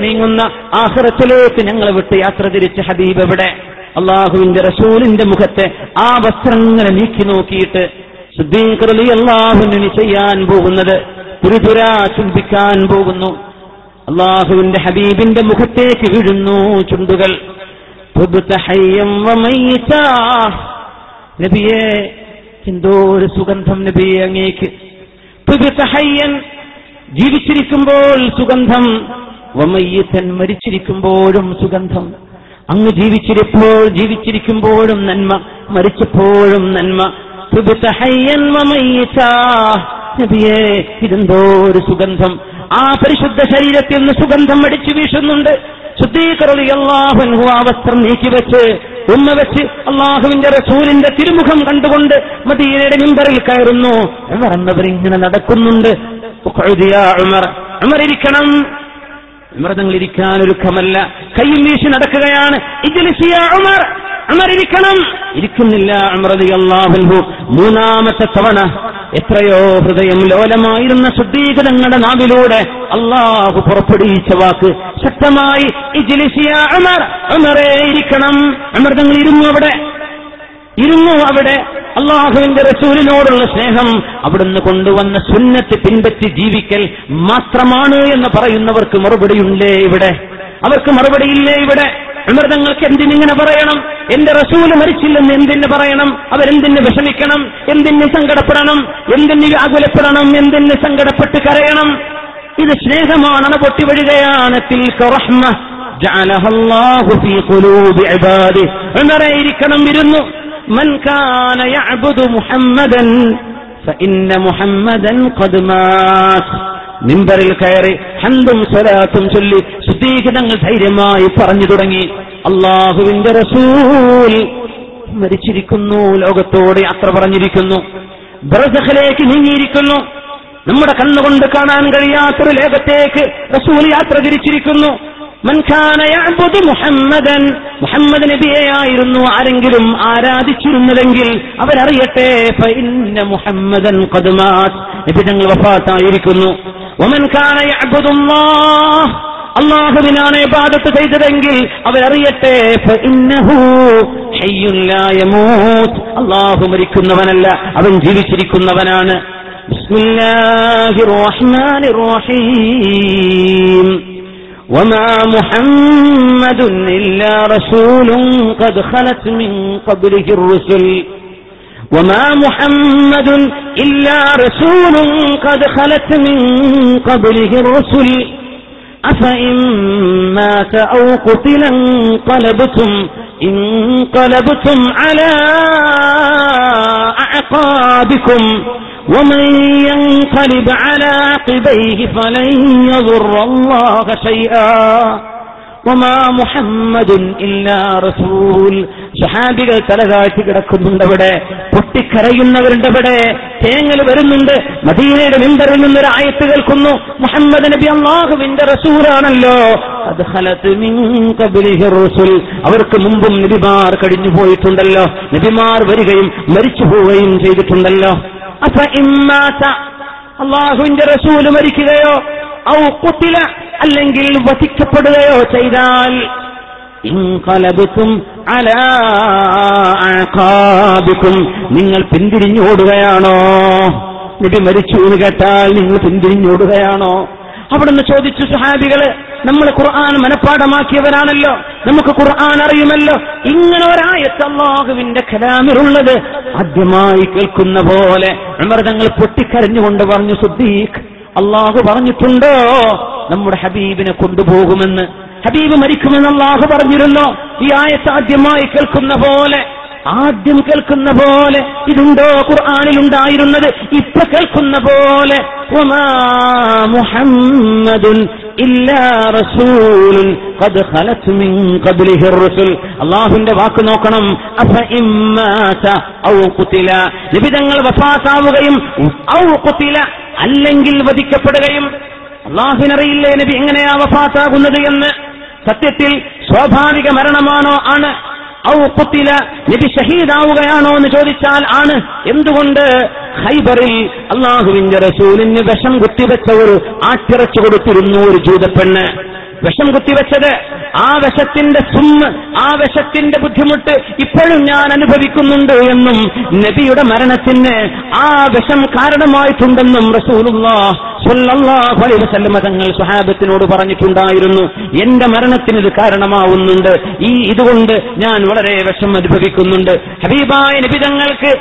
നീങ്ങുന്ന ആഹ്റത്തിലേക്ക് ഞങ്ങൾ വിട്ട് യാത്ര തിരിച്ച ഹബീബ് എവിടെ? അള്ളാഹുവിന്റെ റസൂലിന്റെ മുഖത്തെ ആ വസ്ത്രങ്ങളെ നീക്കി നോക്കിയിട്ട് സുദ്ദീഖ്റലി അള്ളാഹുവിന് ചെയ്യാൻ പോകുന്നത് തുരുതുര ചുംബിക്കാൻ പോകുന്നു. അള്ളാഹുവിന്റെ ഹബീബിന്റെ മുഖത്തേക്ക് വീഴുന്നു ചുണ്ടുകൾ. നബിയെ എന്തോ ഒരു സുഗന്ധം നബിയെ അങ്ങേക്ക്. ജീവിച്ചിരിക്കുമ്പോൾ സുഗന്ധം വമയ്യത്തൻ മരിച്ചിരിക്കുമ്പോഴും സുഗന്ധം. അങ്ങ് ജീവിച്ചിരിപ്പോൾ ജീവിച്ചിരിക്കുമ്പോഴും നന്മ മരിച്ചപ്പോഴും നന്മ. നബിയെ ഇതെന്തോ ഒരു സുഗന്ധം. ആ പരിശുദ്ധ ശരീരത്തിൽ നിന്ന് സുഗന്ധം അടിച്ചു വീശുന്നുണ്ട്. ശുദ്ധീകരണി അള്ളാഹു ആ വസ്ത്രം നീക്കിവെച്ച് ഉമ്മ വെച്ച് അള്ളാഹുവിന്റെ റസൂലിന്റെ തിരുമുഖം കണ്ടുകൊണ്ട് മദീനയുടെ മിമ്പറിൽ കയറുന്നു. എന്നവർ ഇങ്ങനെ നടക്കുന്നുണ്ട്. ഉമർ. ഉമർ ഇരിക്കണം. ഉമർ തങ്ങൾ ഇരിക്കാൻ ഒരുക്കമല്ല കയ്യും വീശി നടക്കുകയാണ്. ഉമർ. അമർ ഇരിക്കണം. ഇരിക്കുന്നില്ല ഉമർ അള്ളാഹു മൂന്നാമത്തെ തവണ എത്രയോ ഹൃദയം ലോലമായിരുന്ന ശുദ്ധീകരങ്ങളുടെ നാവിലൂടെ അള്ളാഹു പുറപ്പെടുവിച്ച വാക്ക് ശക്തമായി ഇരിക്കണം. അമൃതങ്ങൾ തങ്ങൾ ഇരുന്നു അവിടെ. ഇരുന്നു അവിടെ അള്ളാഹുവിന്റെ റസൂലിനോടുള്ള സ്നേഹം അവിടുന്ന് കൊണ്ടുവന്ന സുന്നത്ത് പിൻപറ്റി ജീവിക്കൽ മാത്രമാണ് എന്ന് പറയുന്നവർക്ക് മറുപടിയുണ്ടേ ഇവിടെ? അവർക്ക് മറുപടിയില്ലേ ഇവിടെ? അമൃതങ്ങൾക്ക് എന്തിനിങ്ങനെ പറയണം? എന്റെ റസൂൽ മരിച്ചില്ലെന്ന് എന്തിന് പറയണം? അവരെന്തിന് വിഷമിക്കണം? എന്തിന് സങ്കടപ്പെടണം? എന്തിന് വ്യാകുലപ്പെടണം? എന്തിന് സങ്കടപ്പെട്ട് കരയണം? ഇത് സ്നേഹമാണ് ഖുലൂബി ഇബാദിഹി ഉമറേ ഇരിക്കണം ഇരുന്നു. من كان يعبد محمدا فإن محمدا قد مات മിമ്പറിൽ കയറി ഹന്തും സ്വലാത്തും ചൊല്ലി ശുദ്ധീകരണങ്ങൾ ധൈര്യമായി പറഞ്ഞു തുടങ്ങി അള്ളാഹുവിന്റെ റസൂൽ മരിച്ചിരിക്കുന്നു ലോകത്തോട് യാത്ര പറഞ്ഞിരിക്കുന്നു ബ്രസഖിലേക്ക് നീങ്ങിയിരിക്കുന്നു നമ്മുടെ കണ്ണുകൊണ്ട് കാണാൻ കഴിയാത്തൊരു ലോകത്തേക്ക് റസൂൽ യാത്ര തിരിച്ചിരിക്കുന്നു മൻഖാനയാബുദ് മുഹമ്മദൻ മുഹമ്മദ് നബിയെയായിരുന്നു ആരെങ്കിലും ആരാധിച്ചിരുന്നതെങ്കിൽ അവരറിയട്ടെ മുഹമ്മദൻ നബി തങ്ങൾ വഫാത്തായിരിക്കുന്നു. അള്ളാഹുവിനാണ് ഇബാദത്ത് ചെയ്തതെങ്കിൽ അവരറിയട്ടെ അള്ളാഹു മരിക്കുന്നവനല്ല അവൻ ജീവിച്ചിരിക്കുന്നവനാണ്. ബിസ്മില്ലാഹിർ റഹ്മാനിർ റഹീം. وما محمد إلا رسول قد خلت من قبله الرسل. وما محمد إلا رسول قد خلت من قبله الرسل. أفإن مات أو قتل انقلبتم انقلبتم على أعقابكم. ومن ينقلب على عقبيه فلن يضر الله شيئا وما محمد إلا رسول സഹാബികൾ തലതാഴ്ത്തി കിടക്കുന്നുണ്ടവിടെ പൊട്ടിക്കരയുന്നവരുണ്ടവിടെ തേങ്ങൽ വരുന്നുണ്ട് മദീനയുടെ മിമ്പറിൽ നിന്നൊരു ആയത്ത് കേൾക്കുന്നു മുഹമ്മദ് നബി അള്ളാഹുവിന്റെ റസൂലാണല്ലോ അത് ഹലത്ത് മിൻ ഖബ്ലിഹി റസൂൽ അവർക്ക് മുമ്പും നബിമാർ കഴിഞ്ഞു പോയിട്ടുണ്ടല്ലോ നബിമാർ വരികയും മരിച്ചു പോവുകയും ചെയ്തിട്ടുണ്ടല്ലോ അഫ ഇമ്മാത അള്ളാഹുവിന്റെ റസൂൽ മരിക്കുകയോ ഔ കുത്തില അല്ലെങ്കിൽ വധിക്കപ്പെടുകയോ ചെയ്താൽ ഇൻകലബുക്കും അലാബിക്കും നിങ്ങൾ പിന്തിരിഞ്ഞോടുകയാണോ? നബി മരിച്ചു എന്ന് കേട്ടാൽ നിങ്ങൾ പിന്തിരിഞ്ഞോടുകയാണോ? അവിടുന്ന് ചോദിച്ചു സുഹാബികൾ നമ്മൾ ഖുർആൻ മനഃപ്പാഠമാക്കിയവരാണല്ലോ. നമുക്ക് ഖുർആൻ അറിയുമല്ലോ. ഇങ്ങനെ ഒരായത്ത് അള്ളാഹുവിന്റെ കലാമിലുള്ളത് ആദ്യമായി കേൾക്കുന്ന പോലെ അമൃതങ്ങൾ പൊട്ടിക്കരഞ്ഞുകൊണ്ട് പറഞ്ഞു സുദ്ദീഖ് അള്ളാഹു പറഞ്ഞിട്ടുണ്ടോ? നമ്മുടെ ഹബീബിനെ കൊണ്ടുപോകുമെന്ന്. ഹബീബ് മരിക്കുമെന്ന് അള്ളാഹു പറഞ്ഞിരുന്നോ. ഈ ആയത്ത് ആദ്യമായി കേൾക്കുന്ന പോലെ ആദ്യം കേൾക്കുന്ന പോലെ ഇതുണ്ടോ ഖുർആാനിലുണ്ടായിരുന്നത്? ഇപ്പൊ കേൾക്കുന്ന പോലെ. ഒമാ അള്ളാഹുവിന്റെ വാക്ക് നോക്കണം. നിബിതങ്ങൾ വഫാസാവുകയും അല്ലെങ്കിൽ വധിക്കപ്പെടുകയും. അള്ളാഹുവിനറിയില്ലേ നബി എങ്ങനെയാ വഫാസാകുന്നത് എന്ന്? സത്യത്തിൽ സ്വാഭാവിക മരണമാണോ ആണ്? ഔ കുത്തില നബി ഷഹീദാവുകയാണോ എന്ന് ചോദിച്ചാൽ ആണ്. എന്തുകൊണ്ട്? ഹൈബറിൽ അള്ളാഹുവിന്റെ റസൂലിന് വിഷം കുത്തിവെച്ച ഒരു ആട്ടിറച്ചു കൊടുത്തിരുന്നു ഒരു ജൂതപ്പെണ്ണ്. വിഷം കുത്തിവെച്ചത്. ആ വിഷത്തിന്റെ സുമ്മ് ആ വിഷത്തിന്റെ ബുദ്ധിമുട്ട് ഇപ്പോഴും ഞാൻ അനുഭവിക്കുന്നുണ്ട് എന്നും നബിയുടെ മരണത്തിന് ആ വിഷം കാരണമായിട്ടുണ്ടെന്നും റസൂലുള്ള തങ്ങൾ സ്വഹാബത്തിനോട് പറഞ്ഞിട്ടുണ്ടായിരുന്നു. എന്റെ മരണത്തിന് ഇത് കാരണമാവുന്നുണ്ട്. ഈ ഇതുകൊണ്ട് ഞാൻ വളരെ വിഷം അനുഭവിക്കുന്നുണ്ട്. ഹബീബായ നബിതങ്ങൾക്ക്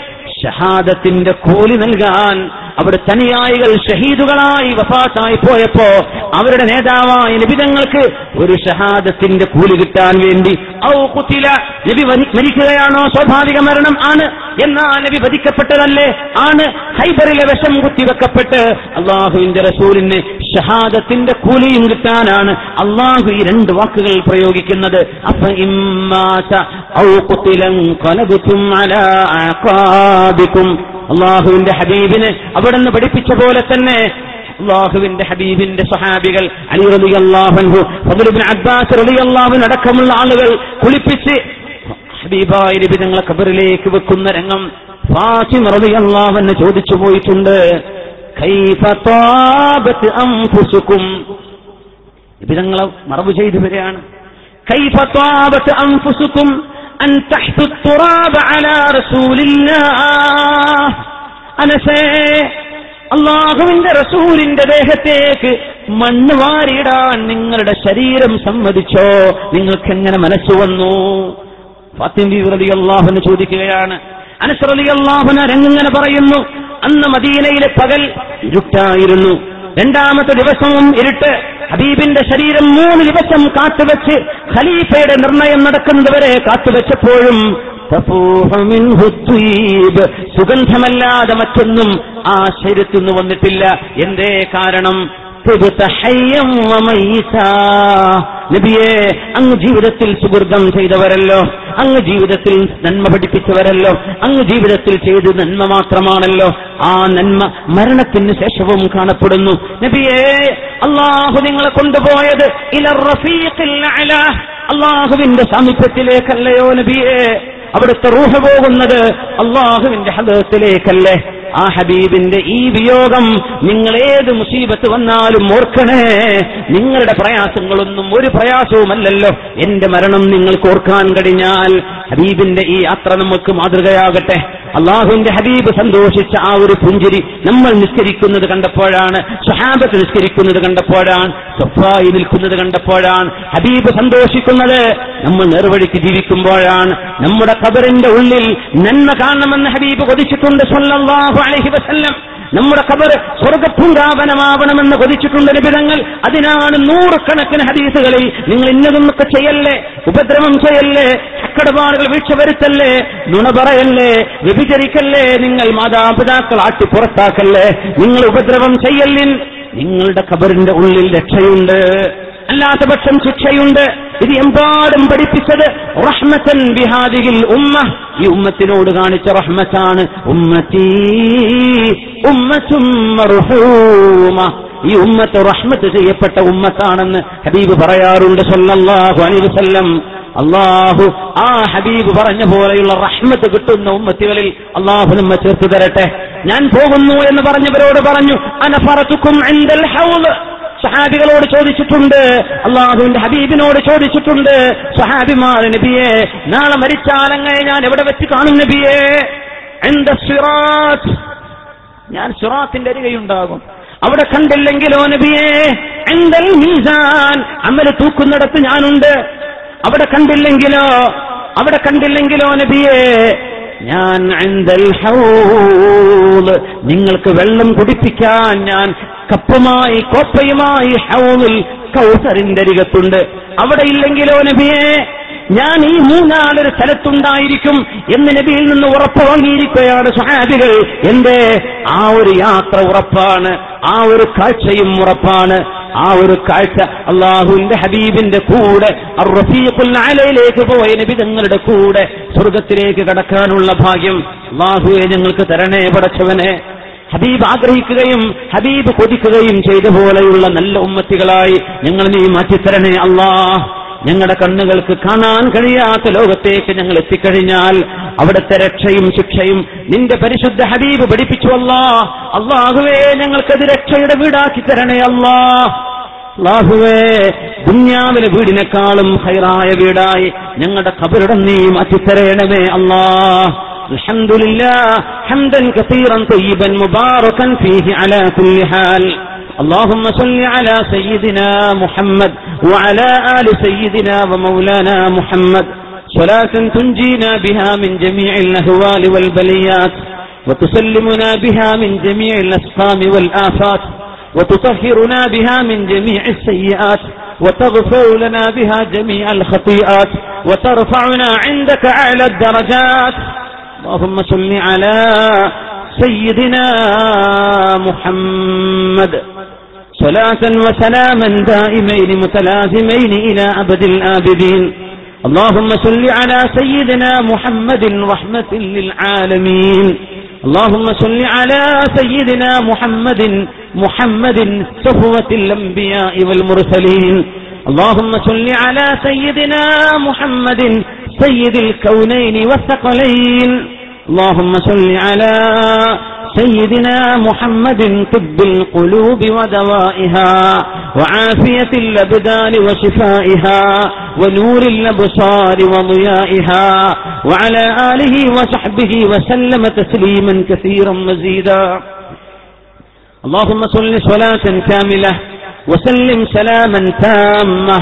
ഷഹാദത്തിന്റെ കൂലി നൽകാൻ അവിടെ തനിയായികൾ ഷഹീദുകളായി വഫാത്തായി പോയപ്പോ അവരുടെ നേതാവായ നിബിതങ്ങൾക്ക് ഒരു ഷഹാദത്തിന്റെ കൂലി കിട്ടാൻ വേണ്ടി ഔ കുത്തില നബി മരിക്കുകയാണോ? സ്വാഭാവിക മരണം ആണ്. എന്നാ നബി വധിക്കപ്പെട്ടതല്ലേ? ആണ്. ഹൈബറിലെ വിഷം കുത്തിവെക്കപ്പെട്ട് അള്ളാഹുവിന്റെ റസൂലിന് ഷഹാദത്തിന്റെ കൂലിയും കിട്ടാനാണ് അള്ളാഹു ഈ രണ്ട് വാക്കുകൾ പ്രയോഗിക്കുന്നത്. അപ്പൊ ഇമ്മാ ആഖാബിക്കും അള്ളാഹുവിന്റെ ഹബീബിന് അവിടെ നിന്ന് പഠിപ്പിച്ച പോലെ തന്നെ അള്ളാഹുവിന്റെ ഹബീബിന്റെ സഹാബികൾ അലി റലി അള്ളാഹു ഫതുലുബിൻ അബ്ബാസ് റലി അള്ളാഹുവിന് അടക്കമുള്ള ആളുകൾ കുളിപ്പിച്ച് ഹബീബായ നബി ഞങ്ങളെ ഖബറിലേക്ക് വെക്കുന്ന രംഗം ഫാത്തിമ റലി അൻഹ ചോദിച്ചു പോയിട്ടുണ്ട്. ഞങ്ങളെ നബി തങ്ങളെ മറവ് ചെയ്തു വരികയാണ്. അള്ളാഹുവിന്റെ റസൂലിന്റെ ദേഹത്തേക്ക് മണ്ണ് വാരിയിടാൻ നിങ്ങളുടെ ശരീരം സമ്മതിച്ചോ? നിങ്ങൾക്ക് എങ്ങനെ മനസ്സു വന്നു? ഫാത്തിം അള്ളാഹുന് ചോദിക്കുകയാണ്. അനസ് റബി അള്ളാഹുന രംഗങ്ങനെ പറയുന്നു. അന്ന് മദീനയിലെ പകൽ ഇരുട്ടായിരുന്നു. രണ്ടാമത്തെ ദിവസവും ഇരുട്ട് ഹബീബിന്റെ ശരീരം മൂന്ന് ദിവസം കാത്തുവെച്ച് ഖലീഫയുടെ നിർണയം നടക്കുന്നതുവരെ കാത്തുവെച്ചപ്പോഴും. സുഗന്ധമല്ലാതെ മറ്റൊന്നും ആ ശരീരത്തിൽ വന്നിട്ടില്ല എന്തേ കാരണം. നബിയെ അങ്ങ് ജീവിതത്തിൽ സുഹൃതം ചെയ്തവരല്ലോ. അങ്ങ് ജീവിതത്തിൽ നന്മ പഠിപ്പിച്ചവരല്ലോ. അങ്ങ് ജീവിതത്തിൽ ചെയ്ത് നന്മ മാത്രമാണല്ലോ. ആ നന്മ മരണത്തിന് ശേഷവും കാണപ്പെടുന്നു. നബിയെ അള്ളാഹു നിങ്ങളെ കൊണ്ടുപോയത് ഇല റഫീഖിൽ. അള്ളാഹുവിന്റെ സാമീപ്യത്തിലേക്കല്ലയോ നബിയെ. അവിടുത്തെ റൂഹ പോകുന്നത് അള്ളാഹുവിന്റെ ഹദത്തിലേക്കല്ലേ? ആ ഹബീബിന്റെ ഈ വിയോഗം നിങ്ങൾ ഏത് മുസീബത്ത് വന്നാലും ഓർക്കണേ. നിങ്ങളുടെ പ്രയാസങ്ങളൊന്നും ഒരു പ്രയാസവുമല്ലല്ലോ. എന്റെ മരണം നിങ്ങൾക്ക് ഓർക്കാൻ കഴിഞ്ഞാൽ ഹബീബിന്റെ ഈ യാത്ര നമുക്ക് മാതൃകയാകട്ടെ. അള്ളാഹുവിന്റെ ഹബീബ് സന്തോഷിച്ച ആ ഒരു പുഞ്ചിരി നമ്മൾ നിസ്കരിക്കുന്നത് കണ്ടപ്പോഴാണ് സഹാബത്ത് നിസ്കരിക്കുന്നത് കണ്ടപ്പോഴാണ് സഫായി നിൽക്കുന്നത് കണ്ടപ്പോഴാണ് ഹബീബ് സന്തോഷിക്കുന്നത്. നമ്മൾ നേർവഴിക്ക് ജീവിക്കുമ്പോഴാണ് നമ്മുടെ കബറിന്റെ ഉള്ളിൽ നന്മ കാണണമെന്ന് ഹബീബ് കൊതിച്ചിട്ടുണ്ട് സല്ലല്ലാഹു അലൈഹി വസല്ലം. നമ്മുടെ ഖബർ സ്വർഗപൂരാവനമാവണമെന്ന് കൊതിച്ചിട്ടുണ്ട് നിബിധങ്ങൾ. അതിനാണ് നൂറുകണക്കിന് ഹദീസുകളിൽ നിങ്ങൾ ഇന്നതൊന്നൊക്കെ ചെയ്യല്ലേ? ഉപദ്രവം ചെയ്യല്ലേ? ചക്കടപാടുകൾ വീഴ്ച വരുത്തല്ലേ? നുണ പറയല്ലേ? വ്യഭിചരിക്കല്ലേ? നിങ്ങൾ മാതാപിതാക്കൾ ആട്ടി പുറത്താക്കല്ലേ? നിങ്ങൾ ഉപദ്രവം ചെയ്യല്ലിൻ നിങ്ങളുടെ ഖബറിന്റെ ഉള്ളിൽ രക്ഷയുണ്ട്. അല്ലാത്ത പക്ഷം ശിക്ഷയുണ്ട്. ഇത് എമ്പാടും പഠിപ്പിച്ചത് റഹ്മത്തൻ ബിഹാദിയിൽ ഉമ്മ. ഈ ഉമ്മത്തിനോട് കാണിച്ച റഹ്മത്താണ് ഈ ഉമ്മത്ത് റഹ്മത്ത് ചെയ്യപ്പെട്ട ഉമ്മത്താണെന്ന് ഹബീബ് പറയാറുണ്ട് സല്ലല്ലാഹു അലൈഹി വസല്ലം. അള്ളാഹു ആ ഹബീബ് പറഞ്ഞ പോലെയുള്ള റഹ്മത്ത് കിട്ടുന്ന ഉമ്മത്തികളിൽ അള്ളാഹു നമ്മെ ചേർത്ത് തരട്ടെ. ഞാൻ പോകുന്നു എന്ന് പറഞ്ഞവരോട് പറഞ്ഞു അനഫറത്തുക്കും എന്തൽ ഹൗദ്. സഹാബികളോട് ചോദിച്ചിട്ടുണ്ട് അള്ളാഹുവിന്റെ ഹബീബിനോട് ചോദിച്ചിട്ടുണ്ട് സഹാബിമാർ നബിയെ നാളെ മരിച്ചാലങ്ങനെ ഞാൻ എവിടെ വെച്ച് കാണും നബിയെ? എന്താ സിറാത്ത്. ഞാൻ സിറാത്തിന്റെ അരികയുണ്ടാകും. അവിടെ കണ്ടില്ലെങ്കിലോ നബിയെ? എന്തൽ മീസാൻ? അമ്മൽ തൂക്കുന്നിടത്ത് ഞാനുണ്ട്. അവിടെ കണ്ടില്ലെങ്കിലോ? അവിടെ കണ്ടില്ലെങ്കിലോ നബിയെ? ഞാൻ നിങ്ങൾക്ക് വെള്ളം കുടിപ്പിക്കാൻ ഞാൻ കപ്പുമായി കോപ്പയുമായി ഹൗലിൽ കൗസറിന്റെ അരികത്തുണ്ട്. അവിടെ ഇല്ലെങ്കിലോ നബിയെ ഞാൻ ഈ മൂന്നാളൊരു സ്ഥലത്തുണ്ടായിരിക്കും എന്ന് നബിയിൽ നിന്ന് ഉറപ്പ് വാങ്ങിയിരിക്കുകയാണ് സഹാബികൾ എന്റെ ആ ഒരു യാത്ര ഉറപ്പാണ്. ആ ഒരു കാഴ്ചയും ഉറപ്പാണ്. ആ ഒരു കാഴ്ച അള്ളാഹുവിന്റെ ഹബീബിന്റെ കൂടെ അലയിലേക്ക് പോയ നബി തങ്ങളുടെ കൂടെ സ്വർഗത്തിലേക്ക് കടക്കാനുള്ള ഭാഗ്യം അള്ളാഹുവെ ഞങ്ങൾക്ക് തരണേ പടച്ചവനെ. ഹബീബ് ആഗ്രഹിക്കുകയും ഹബീബ് കൊതിക്കുകയും ചെയ്ത പോലെയുള്ള നല്ല ഉമ്മത്തികളായി ഞങ്ങൾ നീ മാറ്റിത്തരണേ അള്ളാ ഞങ്ങളുടെ കണ്ണുകൾക്ക് കാണാൻ കഴിയാത്ത ലോകത്തേക്ക് ഞങ്ങൾ എത്തിക്കഴിഞ്ഞാൽ അവിടുത്തെ രക്ഷയും ശിക്ഷയും നിന്റെ പരിശുദ്ധ ഹബീബ് പഠിപ്പിച്ചു അല്ലാ അള്ളാഹുവേ ഞങ്ങൾക്കത് രക്ഷയുടെ വീടാക്കി തരണേ അല്ലാ അള്ളാഹുവേ ദുന്യാവിലെ വീടിനേക്കാളും ഹൈറായ വീടായി ഞങ്ങളുടെ ഖബറിടം നീ മാറ്റിത്തരേണമേ അല്ലാ الحمد لله حمدا كثيرا طيبا مباركا فيه على كل حال اللهم صل على سيدنا محمد وعلى آل سيدنا ومولانا محمد. صلاة تنجينا بها من جميع الأهوال والبليات وتسلمنا بها من جميع الأسقام والآفات وتطهرنا بها من جميع السيئات وتغفر لنا بها جميع الخطيئات وترفعنا عندك أعلى الدرجات. اللهم صل على سيدنا محمد. صلاة وسلاما دائمين متلازمين إلى أبد الآبدين. اللهم صل على سيدنا محمد رحمة للعالمين. اللهم صل على سيدنا محمد محمد صفوة الأنبياء والمرسلين. اللهم صل على سيدنا محمد سيد الكونين والثقلين. اللهم صل على سيدنا محمد طب القلوب ودوائها وعافية الأبدان وشفائها ونور الأبصار وضيائها وعلى آله وصحبه وسلم تسليما كثيرا مزيدا. اللهم صل صلاة كاملة وسلم سلاما تاما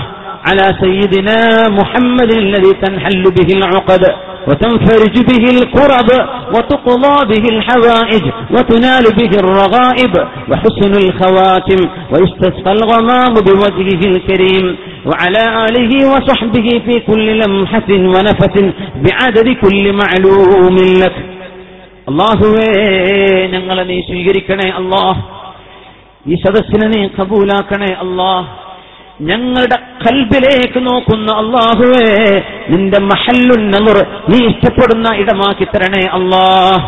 على سيدنا محمد الذي تنحل به العقد. وتنفرج به الكرب وتقضى به الحوائج وتنال به الرغائب وحسن الخواتم ويستسقى الغمام بوجهه الكريم وعلى آله وصحبه في كل لمحة ونفس بعدد كل معلوم لك അള്ളാഹുവേ ഞങ്ങളെ നീ സ്വീകരിക്കണേ അള്ളാഹ് ഈ സദസ്സിനെ നീ കബൂലാക്കണേ അള്ളാഹ് ഞങ്ങളുടെ കൽബിലേക്ക് നോക്കുന്ന അള്ളാഹുവേ നിന്റെ മഹല്ലുന്നർ നീ ഇഷ്ടപ്പെടുന്ന ഇടമാക്കി തരണേ അള്ളാഹ്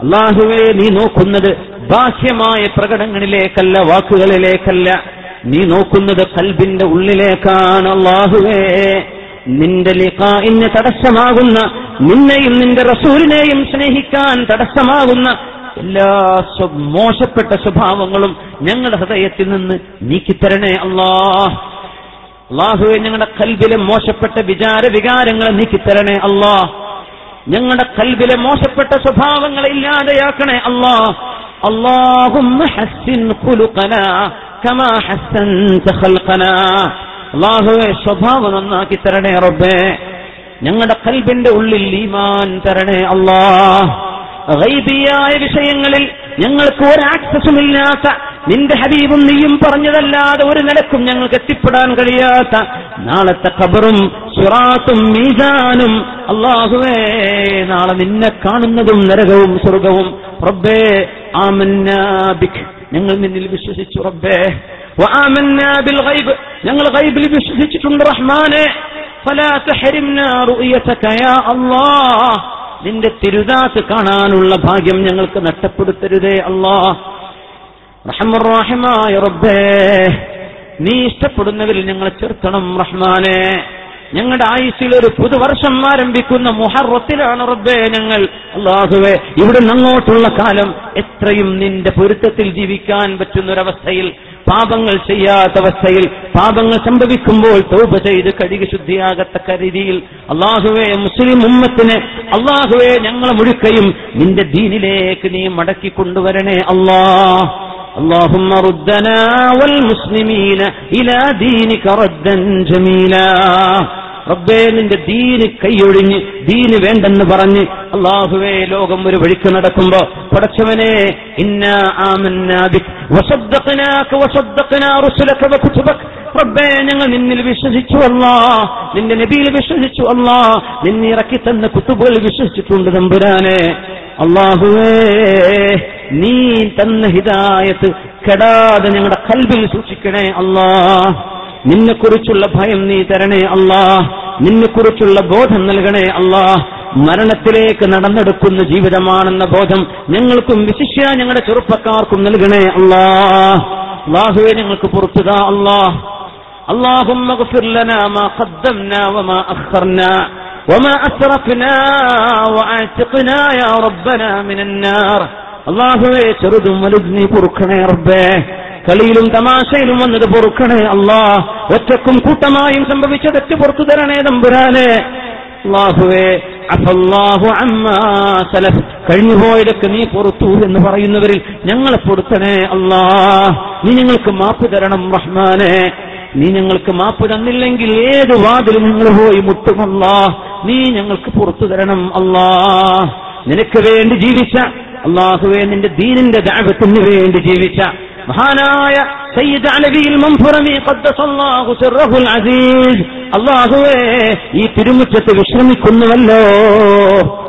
അള്ളാഹുവേ നീ നോക്കുന്നത് ബാഹ്യമായ പ്രകടനങ്ങളിലേക്കല്ല വാക്കുകളിലേക്കല്ല. നീ നോക്കുന്നത് കൽബിന്റെ ഉള്ളിലേക്കാണ് അള്ളാഹുവേ. നിന്റെ ലിഖാഇന് തടസ്സമാകുന്ന നിന്നെയും നിന്റെ റസൂലിനെയും സ്നേഹിക്കാൻ തടസ്സമാകുന്ന എല്ലാ മോശപ്പെട്ട സ്വഭാവങ്ങളും ഞങ്ങളുടെ ഹൃദയത്തിൽ നിന്ന് നീക്കിത്തരണേ അള്ളാ അള്ളാഹുവെ ഞങ്ങളുടെ കൽബിലെ മോശപ്പെട്ട വിചാര വികാരങ്ങളെ നീക്കിത്തരണേ അള്ളാ ഞങ്ങളുടെ കൽബിലെ മോശപ്പെട്ട സ്വഭാവങ്ങളെ ഇല്ലാതെയാക്കണേ അള്ളാ അള്ളാഹുവെ സ്വഭാവം നന്നാക്കി തരണേ റബ്ബേ. ഞങ്ങളുടെ കൽബിന്റെ ഉള്ളിൽ ഈമാൻ തരണേ അള്ളാഹ് ഗൈബിയായ വിഷയങ്ങളിൽ ഞങ്ങൾക്ക് ഒരു ആക്സസും ഇല്ലാത്ത നിന്റെ ഹബീബും നീയും പറഞ്ഞതല്ലാതെ ഒരു നിലക്കും ഞങ്ങൾക്ക് എത്തിപ്പെടാൻ കഴിയാത്ത നാളത്തെ ഖബറും സുറാത്തും മീസാനും അള്ളാഹുവേ നാളെ നിന്നെ കാണുന്നതും നരകവും സ്വർഗവും. റബ്ബേ ആമന്നാബിക് ഞങ്ങൾ നിന്നിൽ വിശ്വസിച്ചു റബ്ബേ. ബിൽ ഗൈബ്. ഞങ്ങൾ ഗൈബിൽ വിശ്വസിച്ചിട്ടുണ്ട് റഹ്മാനെ. ഫലാ തഹരിംനാ റുയതക യാ നിന്റെ തിരുദാസ് കാണാനുള്ള ഭാഗ്യം ഞങ്ങൾക്ക് നഷ്ടപ്പെടുത്തരുതേ അല്ലാ. റഹമുറാഹിമായ റബ്ബേ. നീ ഇഷ്ടപ്പെടുന്നവരിൽ ഞങ്ങളെ ചേർക്കണം റഹ്മാനെ. ഞങ്ങളുടെ ആയുസ്സിൽ ഒരു പുതുവർഷം ആരംഭിക്കുന്ന മുഹറത്തിലാണ് റബ്ബേ ഞങ്ങൾ. അള്ളാഹുവെ ഇവിടെ അങ്ങോട്ടുള്ള കാലം എത്രയും നിന്റെ പൊരുത്തത്തിൽ ജീവിക്കാൻ പറ്റുന്നൊരവസ്ഥയിൽ പാപങ്ങൾ ചെയ്യാത്ത അവസ്ഥയിൽ പാപങ്ങൾ സംഭവിക്കുമ്പോൾ തൗബ ചെയ്ത് കഴുകി ശുദ്ധിയാകത്തക്ക രീതിയിൽ അള്ളാഹുവെ മുസ്ലിം ഉമ്മത്തിനെ അള്ളാഹുവെ ഞങ്ങളെ മുഴുക്കയും നിന്റെ ദീനിലേക്ക് നീ മടക്കി കൊണ്ടുവരണേ അള്ളാഹ് اللهم ردنا والمسلمين إلى دينك ردا جميلا റബ്ബേ നിന്റെ ദീന് കൈയൊഴിഞ്ഞ് ദീന് വേണ്ടെന്ന് പറഞ്ഞ് അള്ളാഹുവേ ലോകം ഒരു വഴിക്ക് നടക്കുമ്പോ പടച്ചവനെ ഇന്നാ ആമന്നാ ബിക് വസദ്ദഖനാക വസദ്ദഖനാ റുസുലക വകുതുബക റബ്ബേ ഞങ്ങൾ നിന്നിൽ വിശ്വസിച്ചു അല്ലാ നിന്റെ നബിയിൽ വിശ്വസിച്ചു അല്ലാ നിന്നെ ഇറക്കി തന്ന കുത്തുബുകൾ വിശ്വസിച്ചിട്ടുണ്ട് തമ്പുരാനെ അള്ളാഹുവേ നീ തന്ന ഹിതായത്ത് കെടാതെ ഞങ്ങളുടെ കൽവിൽ സൂക്ഷിക്കണേ അല്ലാ നിന്നെക്കുറിച്ചുള്ള ഭയം നീ തരണേ അല്ലാ നിന്നെക്കുറിച്ചുള്ള ബോധം നൽകണേ അല്ലാ മരണത്തിലേക്ക് നടന്നെടുക്കുന്ന ജീവിതമാണെന്ന ബോധം ഞങ്ങൾക്കും വിശിഷ്യ ഞങ്ങളുടെ ചെറുപ്പക്കാർക്കും നൽകണേ അല്ലാ അള്ളാഹുവെ ഞങ്ങൾക്ക് പുറത്തുക അല്ലാ അള്ളാഹുമ്മ اغفر لنا ما قدمنا وما أخرنا وما أسرفنا وأعتقنا يا ربنا من النار അള്ളാഹുവെ ചെറുതും വലുതും നീ പൊറുക്കണേ റബ്ബേ കളിയിലും തമാശയിലും വന്നത് പൊറുക്കണേ അല്ലാ ഒറ്റക്കും കൂട്ടമായും സംഭവിച്ച തെറ്റ് പുറത്തു തരണേ തമ്പുരാനെ അള്ളാഹുവേ അഫല്ലാഹു അമ്മാ സലഫ് കഴിഞ്ഞുപോയതൊക്കെ നീ പുറത്തു എന്ന് പറയുന്നവരിൽ ഞങ്ങളെ പൊറുത്തണേ അല്ലാ നീ ഞങ്ങൾക്ക് മാപ്പ് തരണം റഹ്മാനെ നീ ഞങ്ങൾക്ക് മാപ്പ് തന്നില്ലെങ്കിൽ ഏത് വാതിലും ഞങ്ങൾ പോയി മുട്ടുമല്ലാ നീ ഞങ്ങൾക്ക് പുറത്തു തരണം അല്ലാ. നിനക്ക് വേണ്ടി ജീവിച്ച അള്ളാഹുവെ നിന്റെ ദീനിന്റെ ദാപത്തിന് വേണ്ടി ജീവിച്ച മഹാനായ സയ്യിദ് അലവിയിൽ മംഫുറമി ഖദ്ദസല്ലാഹു സിർറഹുൽ അസീസ്. അള്ളാഹുവേ ഈ തിരുമുറ്റത്ത് വിശ്രമിക്കുന്നുവല്ലോ.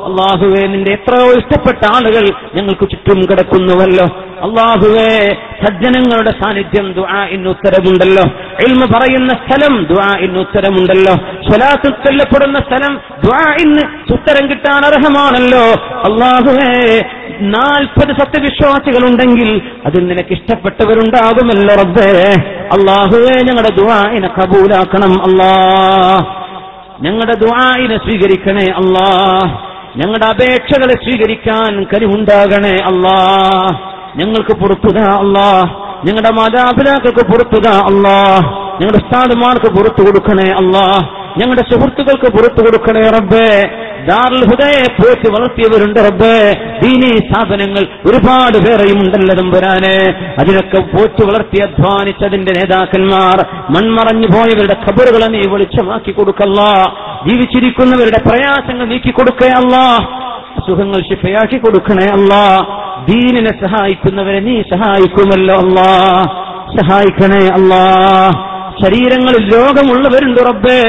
അള്ളാഹുവേ നിന്റെ എത്രയോ ഇഷ്ടപ്പെട്ട ആളുകൾ ഞങ്ങൾക്ക് ചുറ്റും കിടക്കുന്നുവല്ലോ. അള്ളാഹുവേ സജ്ജനങ്ങളുടെ സാന്നിധ്യം ദുആ ഇന്ന് ഉത്തരമുണ്ടല്ലോ ഇൽമ പറയുന്ന സ്ഥലം ദുആ ഇന്ന് ഉത്തരമുണ്ടല്ലോ സ്വലാത്ത് ചൊല്ലപ്പെടുന്ന സ്ഥലം ദുആ ഇന്ന് ഉത്തരം കിട്ടാൻ അർഹമാണല്ലോ. അള്ളാഹുവേ നാൽപ്പത് സത്യവിശ്വാസികളുണ്ടെങ്കിൽ അതിൽ നിനക്ക് ഇഷ്ടപ്പെട്ടവരുണ്ടാകുമല്ലോ റബ്ബേ. അള്ളാഹുവേ ഞങ്ങളുടെ ദുആഇനെ കബൂലാക്കണം അള്ളാ ഞങ്ങളുടെ ദുആയിനെ സ്വീകരിക്കണേ അല്ലാ. ഞങ്ങളുടെ അപേക്ഷകളെ സ്വീകരിക്കാൻ കരിവുണ്ടാകണേ അല്ലാ ഞങ്ങൾക്ക് പുറത്തുക അല്ലാ ഞങ്ങളുടെ മാതാപിതാക്കൾക്ക് പുറത്തുക അല്ലാ ഞങ്ങളുടെ ഉസ്താദുമാർക്ക് പുറത്തു കൊടുക്കണേ അല്ലാ ഞങ്ങളുടെ സുഹൃത്തുക്കൾക്ക് പുറത്തു കൊടുക്കണേ റബ്ബേ. ദാറുൽ പോറ്റി വളർത്തിയവരുണ്ട് റബ്ബേ. ദീനി സ്ഥാപനങ്ങൾ ഒരുപാട് പേരെയും ഉണ്ടല്ലോ തമ്പുരാനെ. അതിനൊക്കെ പോറ്റി വളർത്തി അധ്വാനിച്ചതിന്റെ നേതാക്കന്മാർ മൺമറഞ്ഞു പോയവരുടെ ഖബറുകളെ നീ വെളിച്ചമാക്കി കൊടുക്കല്ല. ജീവിച്ചിരിക്കുന്നവരുടെ പ്രയാസങ്ങൾ നീക്കി കൊടുക്കയല്ല അസുഖങ്ങൾ ശിഫയാക്കി കൊടുക്കണേ അല്ല. ദീനിനെ സഹായിക്കുന്നവരെ നീ സഹായിക്കുമല്ലോ അല്ലാ. സഹായിക്കണേ അല്ലാ. ശരീരങ്ങളിൽ രോഗമുള്ളവരുണ്ട് റബ്ബേ.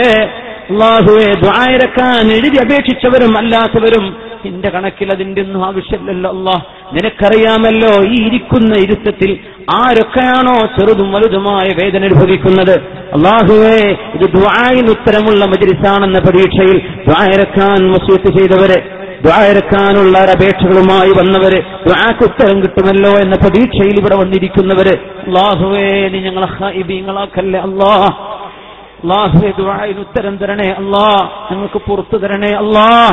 അള്ളാഹുവെ ദ്വായരക്കാൻ എഴുതി അപേക്ഷിച്ചവരും അല്ലാത്തവരും നിന്റെ കണക്കിൽ അതിന്റെ ഒന്നും ആവശ്യമില്ലല്ലോ അള്ളാഹ് നിനക്കറിയാമല്ലോ ഈ ഇരിക്കുന്ന ഇരുത്തത്തിൽ ആരൊക്കെയാണോ ചെറുതും വലുതുമായ വേദന അനുഭവിക്കുന്നത്? അള്ളാഹുവെ ഇത് ദ്വായിന് ഉത്തരമുള്ള മജിരിസാണെന്ന പരീക്ഷയിൽ ദ്വായരക്കാൻ മസൂത്ത് ചെയ്തവരെ ദ്വായരക്കാനുള്ള അപേക്ഷകളുമായി വന്നവര് ദ്വാക്ക് ഉത്തരം കിട്ടുമല്ലോ എന്ന പ്രതീക്ഷയിൽ ഇവിടെ വന്നിരിക്കുന്നവര് അള്ളാഹുവേ നീ ഞങ്ങളെ ഹൈബീങ്ങളാക്കല്ലേ അല്ലാ അള്ളാഹുവെ ദുആയിന് ഉത്തരം തരണേ അല്ലാ ഞങ്ങൾക്ക് പുറത്തു തരണേ അല്ലാ.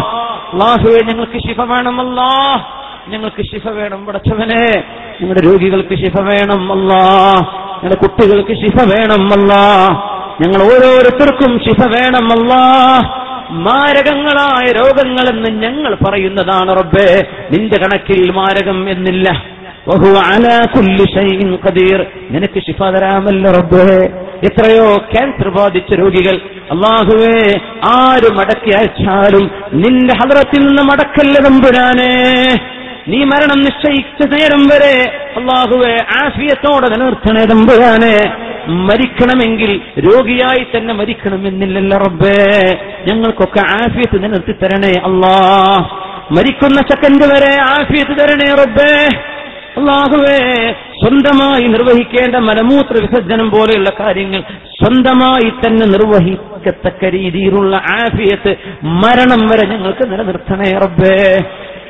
അള്ളാഹുവെ ഞങ്ങൾക്ക് ശിഫ വേണം അല്ലാ. ഞങ്ങൾക്ക് ശിഫ വേണം പടച്ചവനെ. ഞങ്ങളുടെ രോഗികൾക്ക് ശിഫ വേണം അല്ലാ. ഞങ്ങളുടെ കുട്ടികൾക്ക് ശിഫ വേണം അല്ലാ. ഞങ്ങൾ ഓരോരുത്തർക്കും ശിഫ വേണം അല്ലാ. മാരകങ്ങളായ രോഗങ്ങളെന്ന് ഞങ്ങൾ പറയുന്നതാണ് റബ്ബേ. നിന്റെ കണക്കിൽ മാരകം എന്നില്ല. നിനക്ക് ശിഫ തരാമല്ലോ റബ്ബേ. എത്രയോ ക്യാൻസർ ബാധിച്ച രോഗികൾ അള്ളാഹുവേ ആര് മടക്കി അയച്ചാലും നിന്റെ ഹദറത്തിൽ നിന്ന് മടക്കല്ല തമ്പുരാനേ നീ മരണം നിശ്ചയിച്ച നേരം വരെ അള്ളാഹുവെ ആഫിയത്തോടെ നിലനിർത്തണേ തമ്പുരാനെ മരിക്കണമെങ്കിൽ രോഗിയായി തന്നെ മരിക്കണമെന്നില്ലല്ല റബ്ബേ. ഞങ്ങൾക്കൊക്കെ ആഫിയത്ത് നിലനിർത്തി തരണേ അള്ളാ. മരിക്കുന്ന സെക്കൻഡ് വരെ ആഫിയത്ത് തരണേ റബ്ബേ. അള്ളാഹുവേ സ്വന്തമായി നിർവഹിക്കേണ്ട മലമൂത്ര വിസർജനം പോലെയുള്ള കാര്യങ്ങൾ സ്വന്തമായി തന്നെ നിർവഹിക്കത്തക്ക രീതിയിലുള്ള ആഫിയത്ത് മരണം വരെ ഞങ്ങൾക്ക് നിലനിർത്തണേ റബ്ബേ.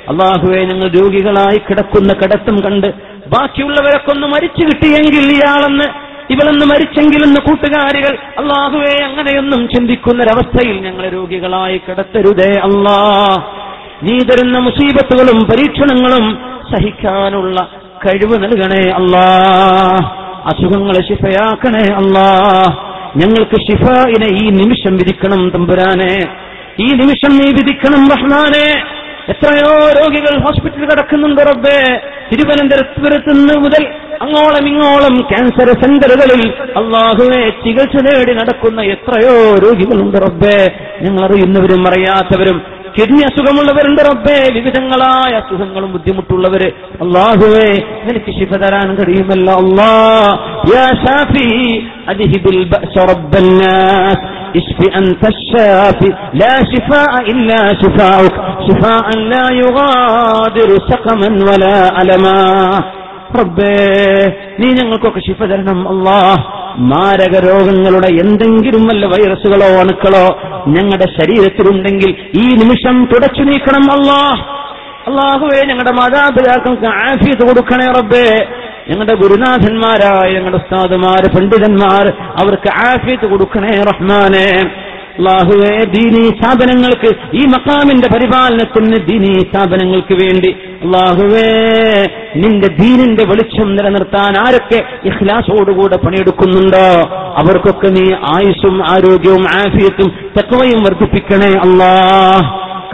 അള്ളാഹുവെ ഞങ്ങൾ രോഗികളായി കിടക്കുന്ന കിടത്തും കണ്ട് ബാക്കിയുള്ളവരൊക്കെ ഒന്ന് മരിച്ചു കിട്ടിയെങ്കിൽ ഇയാളെന്ന് ഇവളെന്ന് മരിച്ചെങ്കിലെന്ന് കൂട്ടുകാരികൾ അള്ളാഹുവെ അങ്ങനെയൊന്നും ചിന്തിക്കുന്നൊരവസ്ഥയിൽ ഞങ്ങളെ രോഗികളായി കിടത്തരുതേ അള്ളാ നീ തരുന്ന മുസീബത്തുകളും പരീക്ഷണങ്ങളും സഹിക്കാനുള്ള കഴിവ് നൽകണേ അല്ലാ. അസുഖങ്ങളെ ശിഫയാക്കണേ അല്ലാ. ഞങ്ങൾക്ക് ഷിഫയിനെ ഈ നിമിഷം വിധിക്കണം തമ്പുരാനെ. ഈ നിമിഷം നീ വിധിക്കണം റഹ്മാനെ. എത്രയോ രോഗികൾ ഹോസ്പിറ്റലിൽ കിടക്കുന്നുണ്ട് റബ്ബേ. തിരുവനന്തപുരത്ത് നിന്ന് മുതൽ അങ്ങോളം ഇങ്ങോളം ക്യാൻസർ സെന്ററുകളിൽ അള്ളാഹുവെ ചികിത്സ നേടി നടക്കുന്ന എത്രയോ രോഗികളുണ്ട് റബ്ബേ. ഞങ്ങൾ അറിയുന്നവരും അറിയാത്തവരും കിഡ്നി അസുഖമുള്ളവരുണ്ട് റബ്ബേ വിവിധങ്ങളായ അസുഖങ്ങളും ബുദ്ധിമുട്ടുള്ളവര് അള്ളാഹുവേ എനിക്ക് ശിഫ തരാൻ കഴിയുമല്ലോ അല്ലാ യാ ഷാഫി അദ്ഹിബിൽ ബഅസ റബ്ബന്നാസ് اشف أنت الشافي لا شفاء إلا شفاؤك شفاء لا يغادر سقما ولا ألما റബ്ബേ നീ ഞങ്ങൾക്കൊക്കെ ശിഫ തരണം അള്ളാ മാരക രോഗങ്ങളുടെ എന്തെങ്കിലും വല്ല വൈറസുകളോ അണുക്കളോ ഞങ്ങളുടെ ശരീരത്തിലുണ്ടെങ്കിൽ ഈ നിമിഷം തുടച്ചു നീക്കണം അള്ളാ അള്ളാഹുവേ ഞങ്ങളുടെ മാതാപിതാക്കൾക്ക് ആഫിയത്ത് കൊടുക്കണേ റബ്ബേ. ഞങ്ങളുടെ ഗുരുനാഥന്മാരായ ഞങ്ങളുടെ ഉസ്താദുമാര് പണ്ഡിതന്മാർ അവർക്ക് ആഫിയത്ത് കൊടുക്കണേ റഹ്മാനെ. അള്ളാഹുവേ ദീനീ സ്ഥാപനങ്ങൾക്ക് ഈ മക്കാമിന്റെ പരിപാലനത്തിന് ദീനീ സ്ഥാപനങ്ങൾക്ക് വേണ്ടി. അള്ളാഹുവേ നിന്റെ ദീനിന്റെ വെളിച്ചം നിലനിർത്താൻ ആരൊക്കെ ഇഖ്ലാസോടുകൂടെ പണിയെടുക്കുന്നുണ്ടോ? അവർക്കൊക്കെ നീ ആയുസ്സും ആരോഗ്യവും ആഫിയത്തും തക്കവയും വർദ്ധിപ്പിക്കണേ അള്ളാ.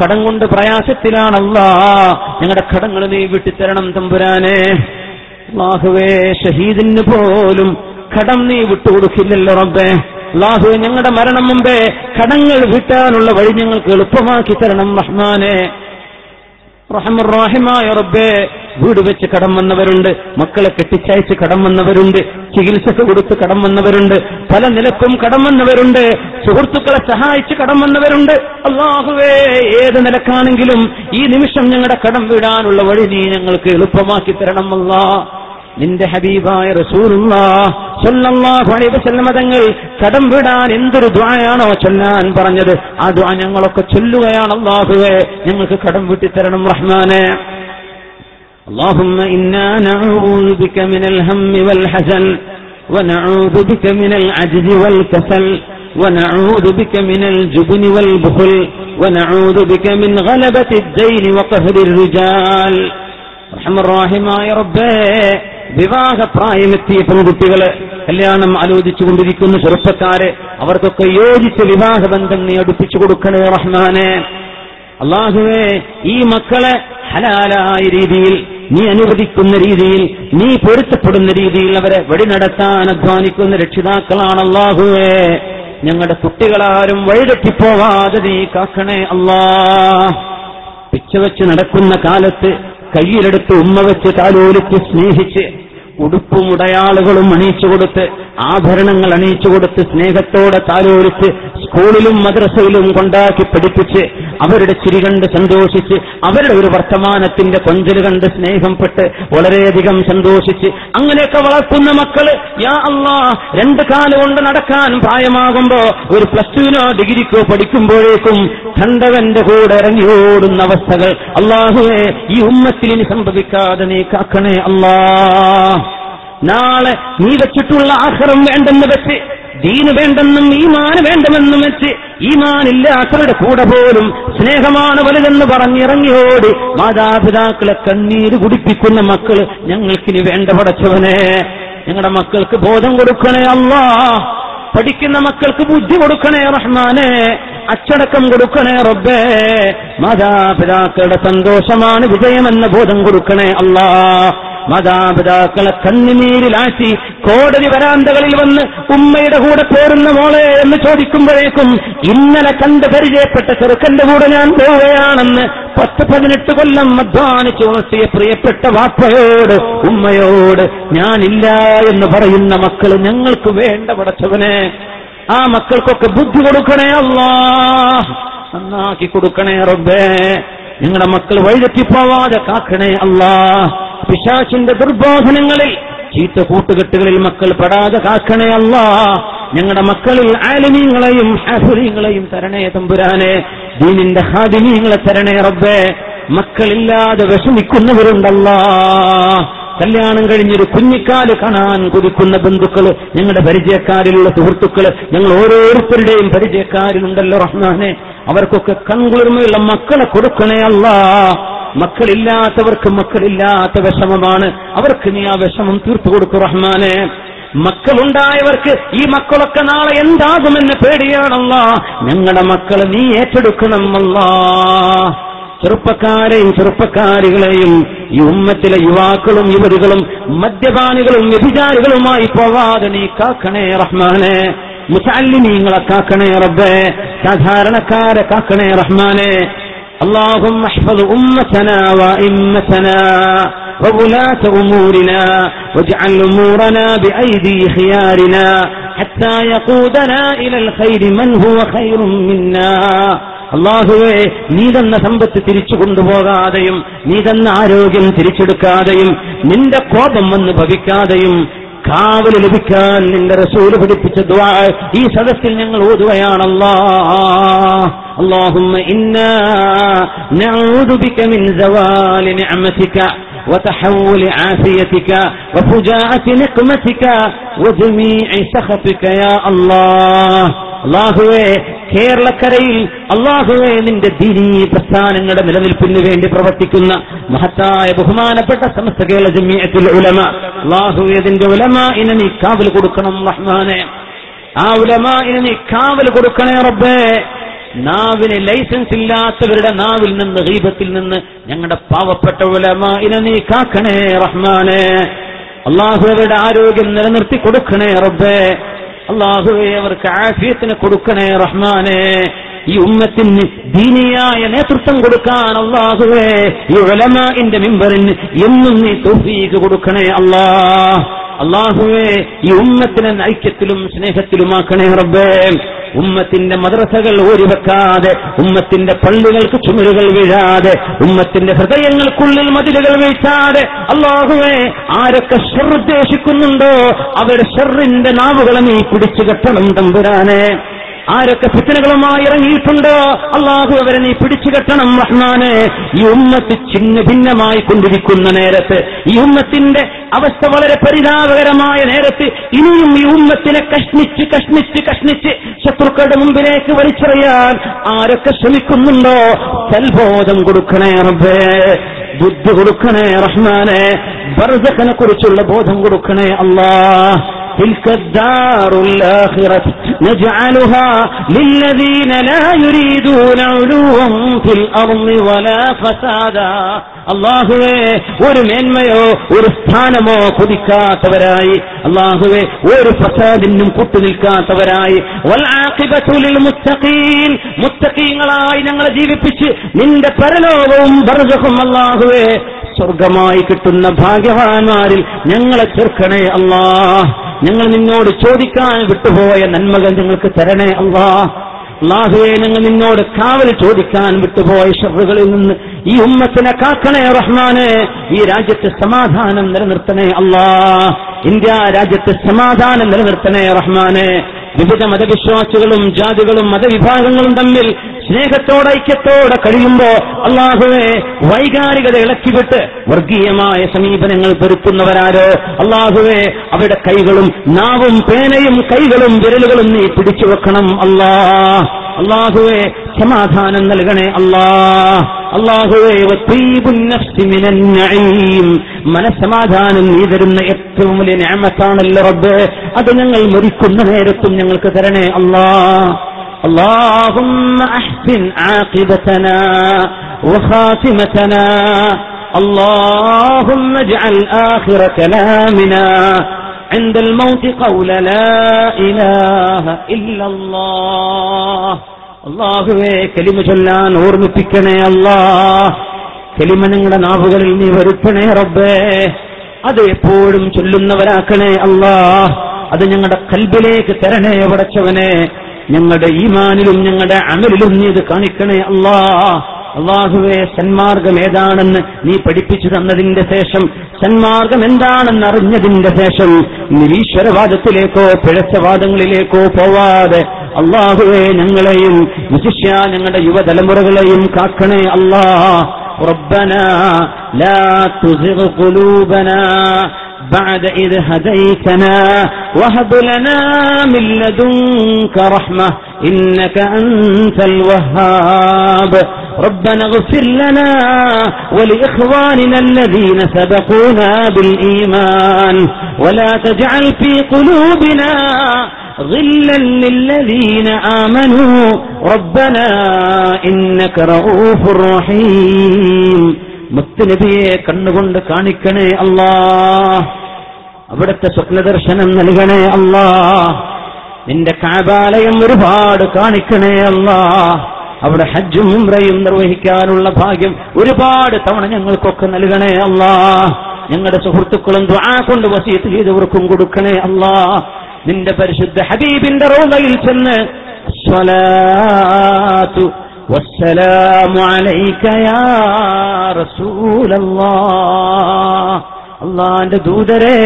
കടം കൊണ്ട് പ്രയാസത്തിലാണല്ലാ ഞങ്ങളുടെ കടങ്ങൾ നീ വിട്ടിത്തരണം തമ്പുരാനെ. അള്ളാഹുവേ ഷഹീദിന് പോലും കടം നീ വിട്ടുകൊടുക്കില്ലല്ലോ റബ്ബേ. അള്ളാഹു ഞങ്ങളുടെ മരണം മുമ്പേ കടങ്ങൾ വിട്ടാനുള്ള വഴി ഞങ്ങൾക്ക് എളുപ്പമാക്കി തരണം റഹ്മാനെ. റഹമുറാഹിമായ റബ്ബേ വീട് വെച്ച് കടം വന്നവരുണ്ട് മക്കളെ കെട്ടിച്ചയച്ച് കടം വന്നവരുണ്ട് ചികിത്സക്ക് കൊടുത്ത് കടം വന്നവരുണ്ട് പല നിലക്കും കടം വന്നവരുണ്ട് സുഹൃത്തുക്കളെ സഹായിച്ച് കടം വന്നവരുണ്ട്. അള്ളാഹുവേ ഏത് നിലക്കാണെങ്കിലും ഈ നിമിഷം ഞങ്ങളുടെ കടം വിടാനുള്ള വഴി നീ ഞങ്ങൾക്ക് എളുപ്പമാക്കി തരണം അല്ലാ നിന്റെ ഹബീബായ റസൂലുള്ള തങ്ങൾ കടം വിടാൻ എന്തൊരു ദ്വായാണോ ചൊല്ലാൻ പറഞ്ഞത് ആ ദ്വാ ഞങ്ങളൊക്കെ ചൊല്ലുകയാണ് അള്ളാഹുവെ ഞങ്ങൾക്ക് കടം വിട്ടിത്തരണം റഹ്മാനെ اللهم إنا نعوذ بك من الهم والحزن ونعوذ بك من العجز والكسل ونعوذ بك من الجبن والبخل ونعوذ بك من غلبة الدين وقهر الرجال റഹ്മായ റബ്ബേ വിവാഹപ്രായമെത്തിയ പെൺകുട്ടികൾ കല്യാണം ആലോചിച്ചുകൊണ്ടിരിക്കുന്ന ചെറുപ്പക്കാര് അവർക്കൊക്കെ യോജിച്ച് വിവാഹ ബന്ധം നീ അടുപ്പിച്ചു കൊടുക്കണേ റഹ്മാനെ. അള്ളാഹുവേ ഈ മക്കളെ ഹലാലായ രീതിയിൽ നീ അനുവദിക്കുന്ന രീതിയിൽ നീ പൊരുത്തപ്പെടുന്ന രീതിയിൽ അവരെ വഴി നടത്താൻ അധ്വാനിക്കുന്ന രക്ഷിതാക്കളാണ് അള്ളാഹുവേ. ഞങ്ങളുടെ കുട്ടികളാരും വഴിതെറ്റിപ്പോവാതെ നീ കാക്കണേ അള്ളാ. പിച്ചവെച്ച് നടക്കുന്ന കാലത്ത് കയ്യിലെടുത്ത് ഉമ്മ വെച്ച് താലോലിച്ച് സ്നേഹിച്ച് ഉടുപ്പും ഉടയാളുകളും അണിയിച്ചു കൊടുത്ത് ആഭരണങ്ങൾ അണിയിച്ചു കൊടുത്ത് സ്നേഹത്തോടെ താലോലിച്ച് സ്കൂളിലും മദ്രസയിലും കൊണ്ടാക്കി പഠിപ്പിച്ച് അവരുടെ ചിരി കണ്ട് സന്തോഷിച്ച് അവരുടെ ഒരു വർത്തമാനത്തിന്റെ കൊഞ്ചൽ കണ്ട് സ്നേഹംപ്പെട്ട് വളരെയധികം സന്തോഷിച്ച് അങ്ങനെയൊക്കെ വളർത്തുന്ന മക്കൾ യാ അള്ളാ രണ്ട് കാലം കൊണ്ട് നടക്കാൻ പ്രായമാകുമ്പോ ഒരു പ്ലസ് ടുവിനോ ഡിഗ്രിക്കോ പഠിക്കുമ്പോഴേക്കും കണ്ടവന്റെ കൂടെ ഇറങ്ങിയോടുന്ന അവസ്ഥകൾ. അള്ളാഹുവേ ഈ ഉമ്മത്തിൽ ഇനി സംഭവിക്കാതെ നീ കാക്കണേ അല്ലാ. നാളെ നീ വെച്ചിട്ടുള്ള ആഹ്റം വേണ്ടെന്ന് വെച്ച് ദീന് വേണ്ടെന്നും ഈമാന് വേണ്ടെന്നും വെച്ച് ഈമാനില്ലാത്തവരുടെ കൂടെ പോലും സ്നേഹമാണ് വലുതെന്ന് പറഞ്ഞിറങ്ങിയോടി മാതാപിതാക്കളെ കണ്ണീര് കുടിപ്പിക്കുന്ന മക്കൾ ഞങ്ങൾക്കിനി വേണ്ട പടച്ചവനെ ഞങ്ങളുടെ മക്കൾക്ക് ബോധം കൊടുക്കണേ അല്ലാ പഠിക്കുന്ന മക്കൾക്ക് ബുദ്ധി കൊടുക്കണേ റഹ്മാനെ. അച്ചടക്കം കൊടുക്കണേ റബ്ബേ. മാതാപിതാക്കളുടെ സന്തോഷമാണ് വിജയമെന്ന ബോധം കൊടുക്കണേ അല്ലാ മാതാപിതാക്കളെ കണ്ണുനീരിലാഴ്ത്തി കോടതി വരാന്തകളിൽ വന്ന് ഉമ്മയുടെ കൂടെ പോരുന്ന മോളെ എന്ന് ചോദിക്കുമ്പോഴേക്കും ഇന്നലെ കണ്ട് പരിചയപ്പെട്ട ചെറുക്കന്റെ കൂടെ ഞാൻ പോവുകയാണെന്ന് പത്ത് പതിനെട്ട് കൊല്ലം അധ്വാനിച്ചു ഉണർത്തിയ പ്രിയപ്പെട്ട വാപ്പയോട് ഉമ്മയോട് ഞാനില്ല എന്ന് പറയുന്ന മക്കൾ ഞങ്ങൾക്ക് വേണ്ട പടച്ചവനെ. ആ മക്കൾക്കൊക്കെ ബുദ്ധി കൊടുക്കണേ അല്ലാ. നന്നാക്കി കൊടുക്കണേ റബ്ബേ. ഞങ്ങളുടെ മക്കൾ വഴിതെറ്റിപ്പോവാതെ കാക്കണേ അല്ലാ. പിശാചിന്റെ ദുർബോധനങ്ങളിൽ ചീത്ത കൂട്ടുകെട്ടുകളിൽ മക്കൾ പെടാതെ കാക്കണേ അല്ലാ. ഞങ്ങളുടെ മക്കളിൽ ആലിമീങ്ങളെയും ഹാഫുലീങ്ങളെയും തരണേ തമ്പുരാനെ. ദീനിന്റെ ഹാദിമീങ്ങളെ തരണേ റബ്ബേ. മക്കളില്ലാതെ വിഷമിക്കുന്നവരുണ്ടല്ലാ. കല്യാണം കഴിഞ്ഞൊരു കുഞ്ഞിക്കാൽ കാണാൻ കുതിക്കുന്ന ബന്ധുക്കൾ ഞങ്ങളുടെ പരിചയക്കാരിലുള്ള സുഹൃത്തുക്കൾ ഞങ്ങൾ ഓരോരുത്തരുടെയും പരിചയക്കാരിലുണ്ടല്ലോ റഹ്മാനെ. അവർക്കൊക്കെ കൺകുളിർമയുള്ള മക്കളെ കൊടുക്കണേ അല്ല. മക്കളില്ലാത്തവർക്ക് മക്കളില്ലാത്ത വിഷമമാണ്. അവർക്ക് നീ ആ വിഷമം തീർത്തു കൊടുക്കും റഹ്മാനെ. മക്കളുണ്ടായവർക്ക് ഈ മക്കളൊക്കെ നാളെ എന്താകുമെന്ന് പേടിയാണല്ല. ഞങ്ങളുടെ മക്കളെ നീ ഏറ്റെടുക്കണം അല്ലാ. ചെറുപ്പക്കാരെയും ചെറുപ്പക്കാരികളെയും ഈ ഉമ്മത്തിലെ യുവാക്കളും യുവതികളും മദ്യപാനികളും വ്യഭിചാരികളുമായി പോവാതെ നീ കാക്കണേ റഹ്മാനെ മുസാലിമീങ്ങളെ കാക്കണേ റബ്ബേ സാധാരണക്കാരെ കാക്കണേ റഹ്മാനെ اللهم احفظ أمتنا وأئمتنا وولاة أمورنا واجعل أمورنا بأيدي خيارنا حتى يقودنا إلى الخير من هو خير منا അള്ളാഹുവേ നീ തന്ന സമ്പത്ത് തിരിച്ചു കൊണ്ടുപോകാതെയും നീ തന്ന ആരോഗ്യം തിരിച്ചെടുക്കാതെയും നിന്റെ കോപം വന്ന് ഭവിക്കാതെയും കാവല് ലഭിക്കാൻ നിന്റെ റസൂല് പഠിപ്പിച്ച ദ്വാ ഈ സദസ്സിൽ ഞങ്ങൾ ഓതുകയാണല്ലാ اللهم إنا نعوذ بك من زوال نعمتك وتحول عافيتك وفجاءة نقمتك وجميع سخطك يا الله അള്ളാഹുവേ കേരളക്കരയിൽ അള്ളാഹുവേ നിന്റെ ദിനീ പ്രസ്ഥാനങ്ങളുടെ നിലനിൽപ്പിന് വേണ്ടി പ്രവർത്തിക്കുന്ന മഹത്തായ ബഹുമാനപ്പെട്ട സമസ്ത കേരള ജമ്മിയത്തിൽ ഉലമ. അള്ളാഹുവേ അതിന്റെ ഉലമ ഇനി നീ കാവൽ കൊടുക്കണം റഹ്മാനെ. ആ ഉലമ ഇനി നീ കാവൽ കൊടുക്കണേ റബ്ബേ. നാവിന് ലൈസൻസ് ഇല്ലാത്തവരുടെ നാവിൽ നിന്ന് ദീപത്തിൽ നിന്ന് ഞങ്ങളുടെ പാവപ്പെട്ട ഉലമ ഇനി നീ കാക്കണേ റഹ്മാനെ. അള്ളാഹു അവരുടെ ആരോഗ്യം നിലനിർത്തി കൊടുക്കണേ റബ്ബേ. അള്ളാഹുവെ അവർക്ക് ആഫിയത്തിന് കൊടുക്കണേ റഹ്മാനെ. ഈ ഉമ്മത്തിന് ദീനിയായ നേതൃത്വം കൊടുക്കാൻ അള്ളാഹുവേ ഈ ഉലമാന്റെ മിമ്പറിന് എന്നും നീ തോഫീക്ക് കൊടുക്കണേ അല്ലാ. അള്ളാഹുവേ ഈ ഉമ്മത്തിനെ ഐക്യത്തിലും സ്നേഹത്തിലുമാക്കണേ റബ്ബേ. ഉമ്മത്തിന്റെ മദ്രസകൾ ഓരിവെക്കാതെ ഉമ്മത്തിന്റെ പള്ളികൾക്ക് ചുമരുകൾ വീഴാതെ ഉമ്മത്തിന്റെ ഹൃദയങ്ങൾക്കുള്ളിൽ മതിലുകൾ വീഴ്ത്താതെ അള്ളാഹുവേ ആരൊക്കെ ഷെറുദ്ദേശിക്കുന്നുണ്ടോ അവർ ഷെറിന്റെ നാവുകളെ നീ പിടിച്ചു കെട്ടണം തമ്പുരാനെ. ആരൊക്കെ ഫിത്തനകളുമായി ഇറങ്ങിയിട്ടുണ്ട്? അള്ളാഹു അവരെ നീ പിടിച്ചു കെട്ടണം റഹ്മാനെ. ഈ ഉമ്മത്ത് ചിന്ന ഭിന്നമായി കൊണ്ടിരിക്കുന്ന നേരത്ത് ഈ ഉമ്മത്തിന്റെ അവസ്ഥ വളരെ പരിതാപകരമായ നേരത്ത് ഇനിയും ഈ ഉമ്മത്തിനെ കഷ്ണിച്ച് കഷ്ണിച്ച് കഷ്ണിച്ച് ശത്രുക്കളുടെ മുമ്പിലേക്ക് വലിച്ചെറിയാൻ ആരൊക്കെ ശ്രമിക്കുന്നുണ്ടോ? സൽബോധം കൊടുക്കണേ റബ്ബേ ബുദ്ധി കൊടുക്കണേ റഹ്മാനെ ബർസഖനെ കുറിച്ചുള്ള ബോധം കൊടുക്കണേ അല്ലാ تلك الدار الآخرة نجعلها للذين لا يريدون علوا في الأرض ولا فسادا അള്ളാഹുവേ ഒരു മേന്മയോ ഒരു സ്ഥാനമോ കൊതിക്കാത്തവരായി അള്ളാഹുവേ ഒരു ഫസാദിനും കൂട്ടുനിൽക്കാത്തവരായി വൽആഖിബത്തുലിൽ മുത്തഖീൻ മുത്തഖീങ്ങളായി ഞങ്ങളെ ജീവിപ്പിച്ച് നിന്റെ പരലോകവും ബർസഖും അള്ളാഹുവേ സ്വർഗമായി കിട്ടുന്ന ഭാഗ്യവാന്മാരിൽ ഞങ്ങളെ ചേർക്കണേ അള്ളാ ഞങ്ങൾ നിന്നോട് ചോദിക്കാൻ വിട്ടുപോയ നന്മകൾ നിങ്ങൾക്ക് തരണേ അള്ളാ അള്ളാഹുവെ ഞങ്ങൾ നിന്നോട് കാവൽ ചോദിക്കാൻ വിട്ടുപോയ ഷറുകളിൽ നിന്ന് ഈ ഉമ്മത്തിനെ കാക്കണേ റഹ്മാനെ. ഈ രാജ്യത്തെ സമാധാനം നിലനിർത്തണേ അള്ളാ ഇന്ത്യ രാജ്യത്തെ സമാധാനം നിലനിർത്തണേ റഹ്മാനെ. വിവിധ മതവിശ്വാസികളും ജാതികളും മതവിഭാഗങ്ങളും തമ്മിൽ സ്നേഹത്തോടെ ഐക്യത്തോടെ കഴിയുമ്പോ അള്ളാഹുവെ വൈകാരികത ഇളക്കിവിട്ട് വർഗീയമായ സമീപനങ്ങൾ പെരുത്തുന്നവരാരോ? അള്ളാഹുവെ അവരുടെ കൈകളും നാവും പേനയും കൈകളും വിരലുകളും നീ പിടിച്ചു വെക്കണം അല്ലാ. അള്ളാഹുവെ സമാധാനം നൽകണേ അല്ലാ. അള്ളാഹുവേ മനസമാധാനം നീ തരുന്ന ഏറ്റവും വലിയ ഞാമത്താണല്ലോ റബ്ബ്. അത് ഞങ്ങൾ മരിക്കുന്ന നേരത്തും ഞങ്ങൾക്ക് തരണേ അല്ലാ اللهم احسن عاقبتنا وخاتمتنا اللهم اجعل اخر كلامنا عند الموت قول لا اله الا الله അള്ളാഹുവേ കലിമ ചൊല്ലാൻ ഓർമ്മിപ്പിക്കണേ അല്ലാ കലിമ നിങ്ങളുടെ നാവുകളിൽ നീ വരുത്തണേ റബ്ബേ അത് എപ്പോഴും ചൊല്ലുന്നവരാക്കണേ അല്ലാ അത് ഞങ്ങളുടെ കൽബിലേക്ക് തരണേ പടച്ചവനെ ഞങ്ങളുടെ ഈമാനിലും ഞങ്ങളുടെ അമലിലും നീ ഇത് കാണിക്കണേ അല്ലാ അള്ളാഹുവെ സന്മാർഗം ഏതാണെന്ന് നീ പഠിപ്പിച്ചു തന്നതിന്റെ ശേഷം സന്മാർഗം എന്താണെന്ന് അറിഞ്ഞതിന്റെ ശേഷം നിരീശ്വരവാദത്തിലേക്കോ പിഴച്ചവാദങ്ങളിലേക്കോ പോവാതെ അള്ളാഹുവെ ഞങ്ങളെയും വിശിഷ്യ ഞങ്ങളുടെ യുവതലമുറകളെയും കാക്കണേ അല്ലാ ربنا لا تزغ قلوبنا بعد إذ هديتنا وهب لنا من لدنك رحمة إنك أنت الوهاب. ربنا اغفر لنا ولإخواننا الذين سبقونا بالإيمان. ولا تجعل في قلوبنا غلا للذين آمنوا. ربنا إنك رؤوف رحيم. മുത്തുനബിയെ കണ്ണുകൊണ്ട് കാണിക്കണേ അല്ലാ. അവിടുത്തെ സ്വപ്നദർശനം നൽകണേ അല്ലാ. നിന്റെ കാബാലയം ഒരുപാട് കാണിക്കണേ അല്ലാ. അവിടെ ഹജ്ജും ഉംറയും നിർവഹിക്കാനുള്ള ഭാഗ്യം ഒരുപാട് തവണ ഞങ്ങൾക്കൊക്കെ നൽകണേ അല്ലാ. ഞങ്ങളുടെ സുഹൃത്തുക്കളും ദ്വാ കൊണ്ട് വസീത്ത് ചെയ്തവർക്കും കൊടുക്കണേ അല്ലാ. നിന്റെ പരിശുദ്ധ ഹബീബിന്റെ റോമയിൽ ചെന്ന് സ്വലാത്തു والسلام عليك يا رسول الله അള്ളാന്റെ ദൂതരെ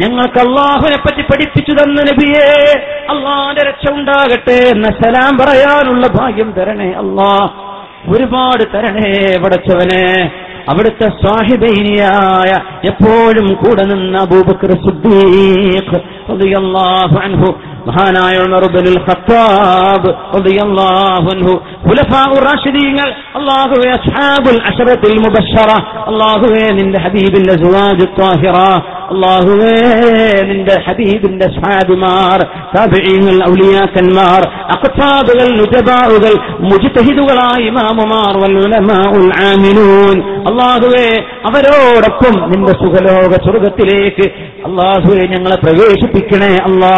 ഞങ്ങൾക്ക് അള്ളാഹുനെ പറ്റി പഠിപ്പിച്ചു തന്ന നബിയെ അള്ളാന്റെ രക്ഷ ഉണ്ടാകട്ടെ എന്ന സലാം പറയാനുള്ള ഭാഗ്യം തരണേ അള്ളാ ഒരുപാട് തരണേ പടച്ചവനെ അവിടുത്തെ സ്വാഹിബൈനിയായ എപ്പോഴും കൂടെ നിന്ന അബൂബക്കർ സിദ്ദീഖ് റളിയല്ലാഹു അൻഹു മഹാനായ അള്ളാഹുവേ നിന്റെ ഹബീബിന്റെ നിന്റെ ഹബീബിന്റെ ഔലിയാക്കന്മാർ അഖ്താബുകൾ നുജബാറുകൾ മുജിതഹിദുകളായി മാമുമാർ അല്ലാഹുവേ അവരോടൊപ്പം നിന്റെ സുഖലോക സ്വർഗത്തിലേക്ക് അള്ളാഹുവെ ഞങ്ങളെ പ്രവേശിപ്പിക്കണേ അല്ലാ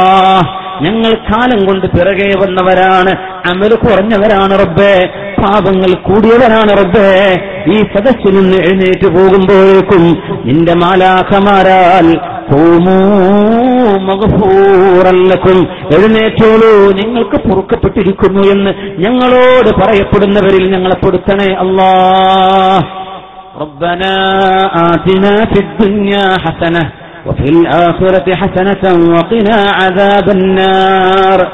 ഞങ്ങൾ കാലം കൊണ്ട് പിറകെ വന്നവരാണ് അമല് കുറഞ്ഞവരാണ് റബ്ബേ പാപങ്ങൾ കൂടിയവരാണ് റബ്ബേ ഈ സദസ്സിൽ നിന്ന് എഴുന്നേറ്റ് പോകുമ്പോഴേക്കും നിന്റെ മാലാഖമാരാൽ മകഫൂറല്ലക്കും എഴുന്നേറ്റോളൂ നിങ്ങൾക്ക് പൊറുക്കപ്പെട്ടിരിക്കുന്നു എന്ന് ഞങ്ങളോട് പറയപ്പെടുന്നവരിൽ ഞങ്ങളെ പെടുത്തണേ അല്ലാ ربنا آتنا في الدنيا حسنة وفي الآخرة حسنة وقنا عذاب النار.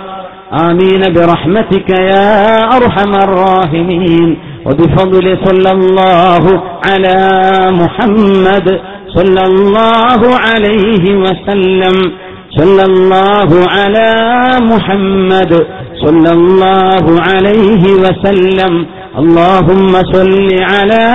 آمين برحمتك يا أرحم الراحمين. وبفضل صلى الله على محمد صلى الله عليه وسلم. صلى الله على محمد صلى الله عليه وسلم. اللهم صل على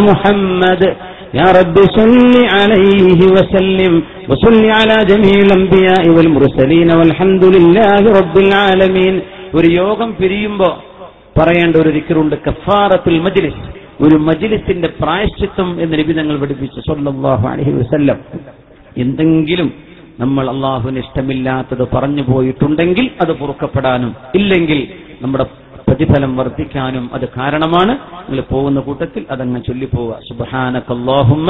محمد يا رب صل عليه وسلم وصل على جميع الأنبياء والمرسلين والحمد لله رب العالمين ഒരു യോഗം പിരിയുമ്പോ പറയേണ്ട ഒരു ദിക്കറുണ്ട് കഫാറത്തുൽ മജ്ലിസ് ഒരു മജ്ലിസിന്റെ പ്രായശ്ചിത്തം എന്ന് നബി തങ്ങൾ പഠിപ്പിച്ചു സല്ലല്ലാഹു അലൈഹി വസല്ലം എന്തെങ്കിലും നമ്മൾ അള്ളാഹുവിന് ഇഷ്ടമില്ലാത്തത് പറഞ്ഞു പോയിട്ടുണ്ടെങ്കിൽ അത് പൊറുക്കപ്പെടാനും ഇല്ലെങ്കിൽ നമ്മുടെ പ്രതിഫലം വർദ്ധിക്കാനും അത് കാരണമാണ് നിങ്ങൾ പോകുന്ന കൂട്ടത്തിൽ അതങ്ങ് ചൊല്ലിപ്പോവുക സുബ്ഹാനകല്ലാഹുമ്മ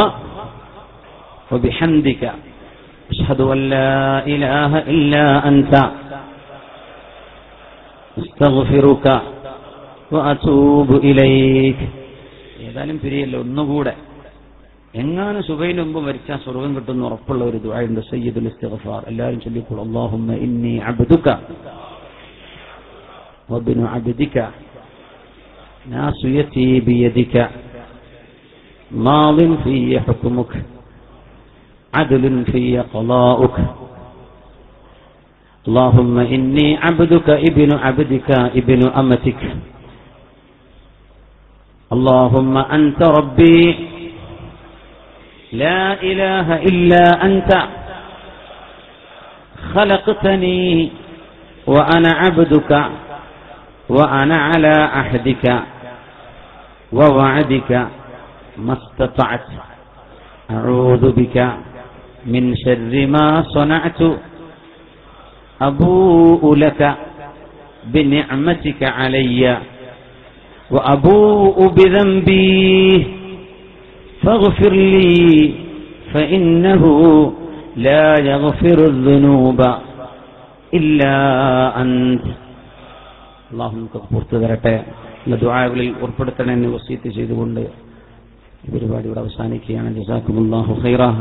وبحمدك أشهد أن لا إله إلا أنت أستغفرك وأتوب إليك ഏതായാലും പിരിയല്ലോ ഒന്നുകൂടെ എങ്ങാനും സുബൈന് മുമ്പ് മരിച്ചാൽ സ്വർഗം കിട്ടുന്ന ഉറപ്പുള്ള ഒരു ദുആയുണ്ട് സയ്യിദുൽ ഇസ്തിഗ്ഫാർ എല്ലാവരും ചൊല്ലിക്കോളൂ അല്ലാഹുമ്മ ഇന്നി അബ്ദുക وابن عبدك. ناصيتي بيدك. ماض في حكمك. عدل في قضاؤك. اللهم إني عبدك ابن عبدك ابن أمتك. اللهم أنت ربي. لا إله إلا أنت. خلقتني وأنا عبدك. وأنا على عهدك ووعدك ما استطعت. أعوذ بك من شر ما صنعت. أبوء لك بنعمتك علي وأبوء بذنبي. فاغفر لي فإنه لا يغفر الذنوب إلا أنت. അള്ളാഹു നമുക്ക് പുറത്തു തരട്ടെ എന്ന ദുആകളിൽ ഉൾപ്പെടുത്തണമെന്ന് വസീത്ത് ചെയ്തുകൊണ്ട് ഈ പരിപാടി ഇവിടെ അവസാനിക്കുകയാണ്. ജസാക്കുമുല്ലാഹു ഖൈറ.